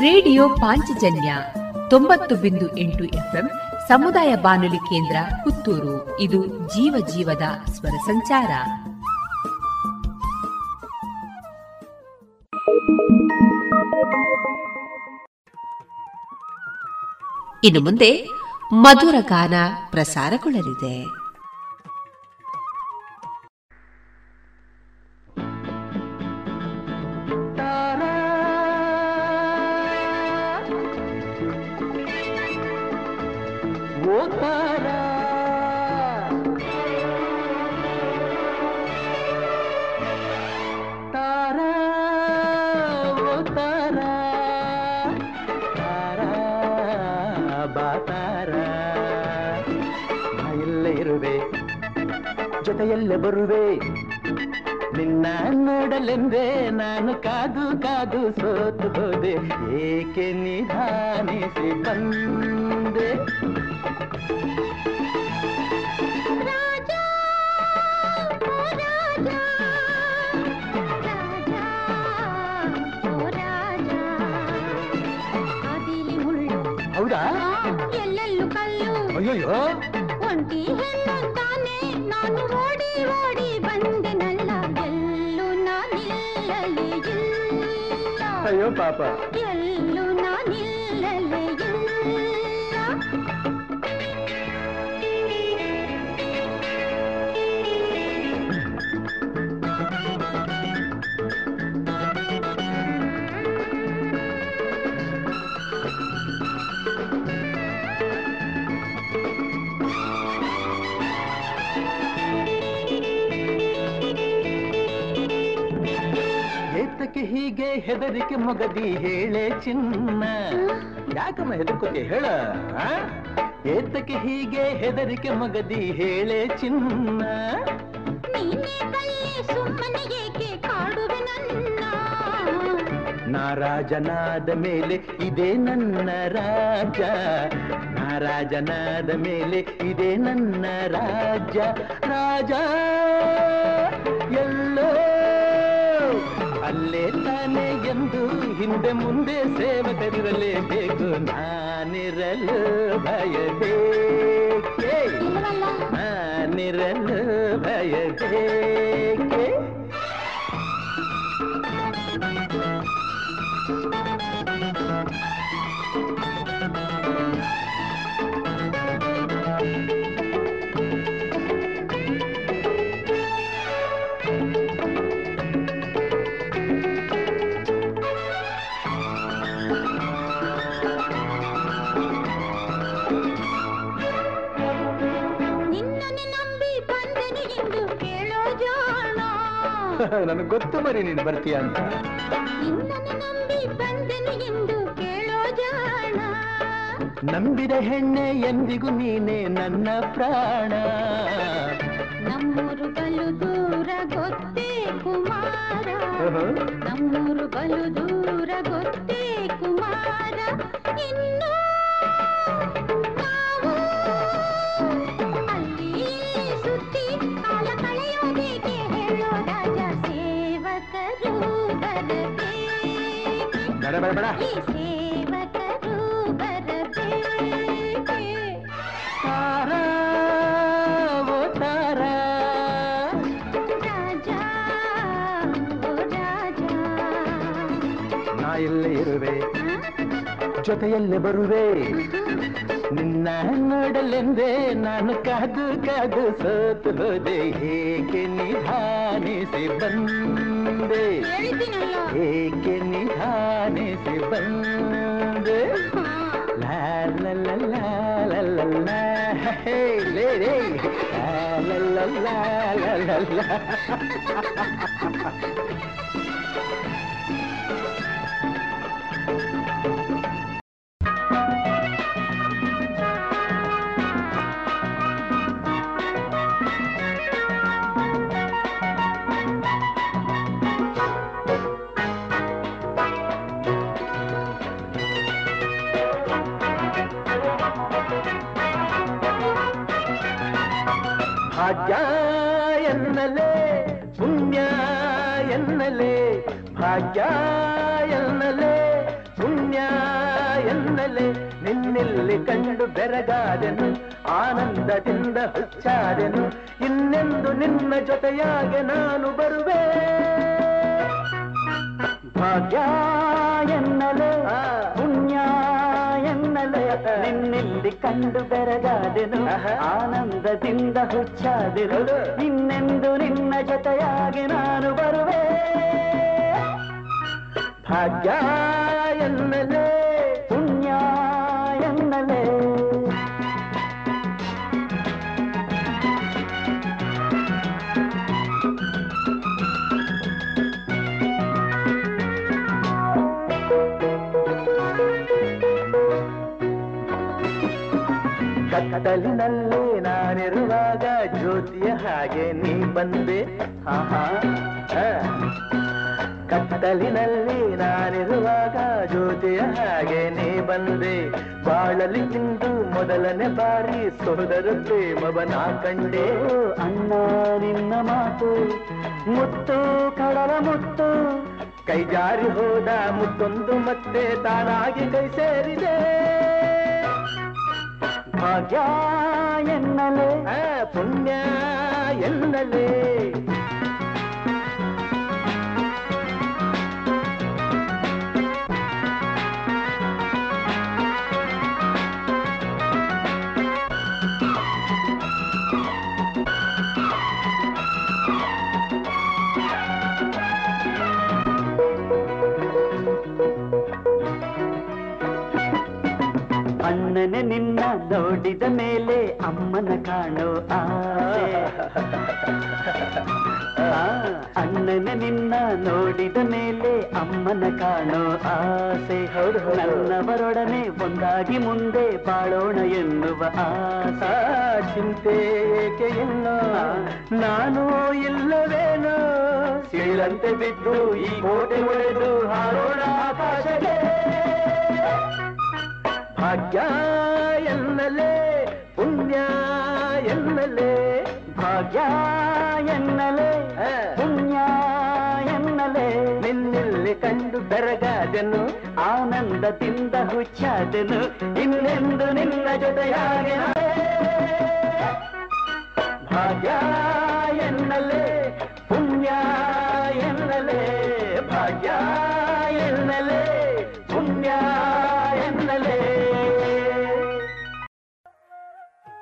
ರೇಡಿಯೋ ಪಾಂಚಜನ್ಯ ತೊಂಬತ್ತು ಬಿಂದು ಎಂಟು ಎಫ್ಎಂ ಸಮುದಾಯ ಬಾನುಲಿ ಕೇಂದ್ರ ಪುತ್ತೂರು. ಇದು ಜೀವ ಜೀವದ ಸ್ವರ ಸಂಚಾರ. ಇನ್ನು ಮುಂದೆ ಮಧುರ ಗಾನ ಪ್ರಸಾರಗೊಳ್ಳಲಿದೆ. ಜೊತೆಯಲ್ಲೇ ಬರುವೆ ನಿನ್ನ ನೋಡಲೆಂದೇ ನಾನು ಕಾದು ಕಾದು ಸೋತು ಹೋದೆ ಏಕೆ ನಿಧಾನಿಸಿ ಬಂದೆ ಹೌದಾ ಎಲ್ಲೆಲ್ಲೂ ಕಲ್ಲು ಅಯ್ಯೋ ಒಂಟಿ ಹೆಣ್ಣುತ್ತಾನೆ ನಾನು ಓಡಿ ಹೀಗೆ ಹೆದರಿಕೆ ಮೊಗದಿ ಹೇಳೆ ಚಿನ್ನ? ಯಾಕಮ್ಮ ಹೆದರ್ಕೋತಿ? ಹೇಳ? ಏತಕ್ಕೆ ಹೀಗೆ ಹೆದರಿಕೆ ಮಗದಿ ಹೇಳೆ ಚಿನ್ನ? ನಾರಾಜನಾದ ಮೇಲೆ ಇದೇ ನನ್ನ ರಾಜ ನಾರಾಜನಾದ ಮೇಲೆ ಇದೇ ನನ್ನ ರಾಜ ರಾಜ ಹಿಂದೆ ಮುಂದೆ ಸೇವಕರಿರಲೇಬೇಕು ನಾನಿರಲು ಭಯಬೇಕೆ ನಾನಿರಲು ಭಯಬೇಕೆ ನನಗೆ ಗೊತ್ತು ಮರಿ ನೀನು ಬರ್ತೀಯ ಅಂತ. ನಿನ್ನನ್ನು ನಂಬಿ ಬಂದೆನು ಎಂದು ಕೇಳೋ ಜಾಣ. ನಂಬಿದ ಹೆಣ್ಣೆ ಎಂದಿಗೂ ನೀನೆ ನನ್ನ ಪ್ರಾಣ. ನಮ್ಮೂರು ಬಲು ದೂರ ಗೊತ್ತೇ ಕುಮಾರ. ನಮ್ಮೂರು ಬಲು ದೂರ ಗೊತ್ತೇ ಬೇಡ ಬೇಡ ಬೇಡ ಈ ಸೇವಕರು ಬರಬೇಕೆ ತಾರಾ ಓ ತಾರಾ ರಾಜ ಓ ರಾಜ ನಾ ಎಲ್ಲೇ ಇರುವೆ ಜೊತೆಯಲ್ಲೇ ಬರುವೆ ನಿನ್ನ ನೋಡಲೆಂದೇ ನಾನು ಕಾದು ಕಾದು ಸೋತು ಹೋದೆ ಹೇಗೆ ನಿಧಾನಿಸಿ ಬಂದೆ ಏಕೆ ನಿಧಾನಿಸಿ ಬಂದೆ ಲಾ ಲಾ ಲಾ ಲಾ ಲಾ ಬೆರಗಾದೆನು ಆನಂದದಿಂದ ಹುಚ್ಚಾದೆನು ಇನ್ನೆಂದು ನಿನ್ನ ಜೊತೆಯಾಗೆ ನಾನು ಬರುವೆ. ಭಾಗ್ಯ ಎನ್ನಲೇ ಪುಣ್ಯ ಎನ್ನಲೆ ನಿನ್ನೆಲ್ಲಿ ಕಂಡು ಬೆರಗಾದೆನು ಆನಂದದಿಂದ ಹುಚ್ಚಾದೆನು ಇನ್ನೆಂದು ನಿನ್ನ ಜೊತೆಯಾಗಿ ನಾನು ಬರುವೆ. ಭಾಗ್ಯ ಎನ್ನಲೇ ಕತ್ತಲಿನಲ್ಲೇ ನಾನಿರುವಾಗ ಜ್ಯೋತಿಯ ಹಾಗೆ ನೀ ಬಂದೆ. ಆಹಾ. ಕತ್ತಲಿನಲ್ಲಿ ನಾನಿರುವಾಗ ಜ್ಯೋತಿಯ ಹಾಗೆ ನೀ ಬಂದೆ. ಬಾಳಲಿ ಇಂದು ಮೊದಲನೇ ಬಾರಿ ಸೋದರ ಪ್ರೇಮವನ ಕಂಡೆ. ಅಣ್ಣ ನಿನ್ನ ಮಾತು ಮುತ್ತು ಕಡಲ ಮುತ್ತು. ಕೈ ಜಾರಿ ಹೋದ ಮುತ್ತೊಂದು ಮತ್ತೆ ತಾನಾಗಿ ಕೈ ಸೇರಿದೆ. ಭಾಗ್ಯ ಎನ್ನಲೇ ಆ, ಪುಣ್ಯ ನೋಡಿದ ಮೇಲೆ ಅಮ್ಮನ ಕಾಣೋ ಅಣ್ಣನ ನಿನ್ನ ನೋಡಿದ ಮೇಲೆ ಅಮ್ಮನ ಕಾಣೋ ಆಸೆ. ನನ್ನವರೊಡನೆ ಒಂದಾಗಿ ಮುಂದೆ ಬಾಳೋಣ ಎನ್ನುವ ಆ ಚಿಂತೆ ಏಕೆ ಎನ್ನೋ ನಾನು ಇಲ್ಲವೇನೋ? ಸಿಳಂತೆ ಬಿದ್ದು ಈ ಕೋಟೆ ಒಡೆದು ಹಾರೋಣ ಆಕಾಶಕ್ಕೆ. ಭಾಗ್ಯ ಎನ್ನಲೇ ಪುಣ್ಯ ಎನ್ನಲೇ ಭಾಗ್ಯ ಎನ್ನಲೇ ಪುಣ್ಯ ಎನ್ನಲೇ. ನಿನ್ನೆಲ್ಲಿ ಕಂಡು ಬೆರಗಾದನು ಆನಂದದಿಂದ ಹುಚ್ಚಾದನು ಇನ್ನೆಂದು ನಿನ್ನ ಜೊತೆಯಾಗಿ ಭಾಗ್ಯ ಎನ್ನಲೇ ಪುಣ್ಯ ಎನ್ನಲೇ.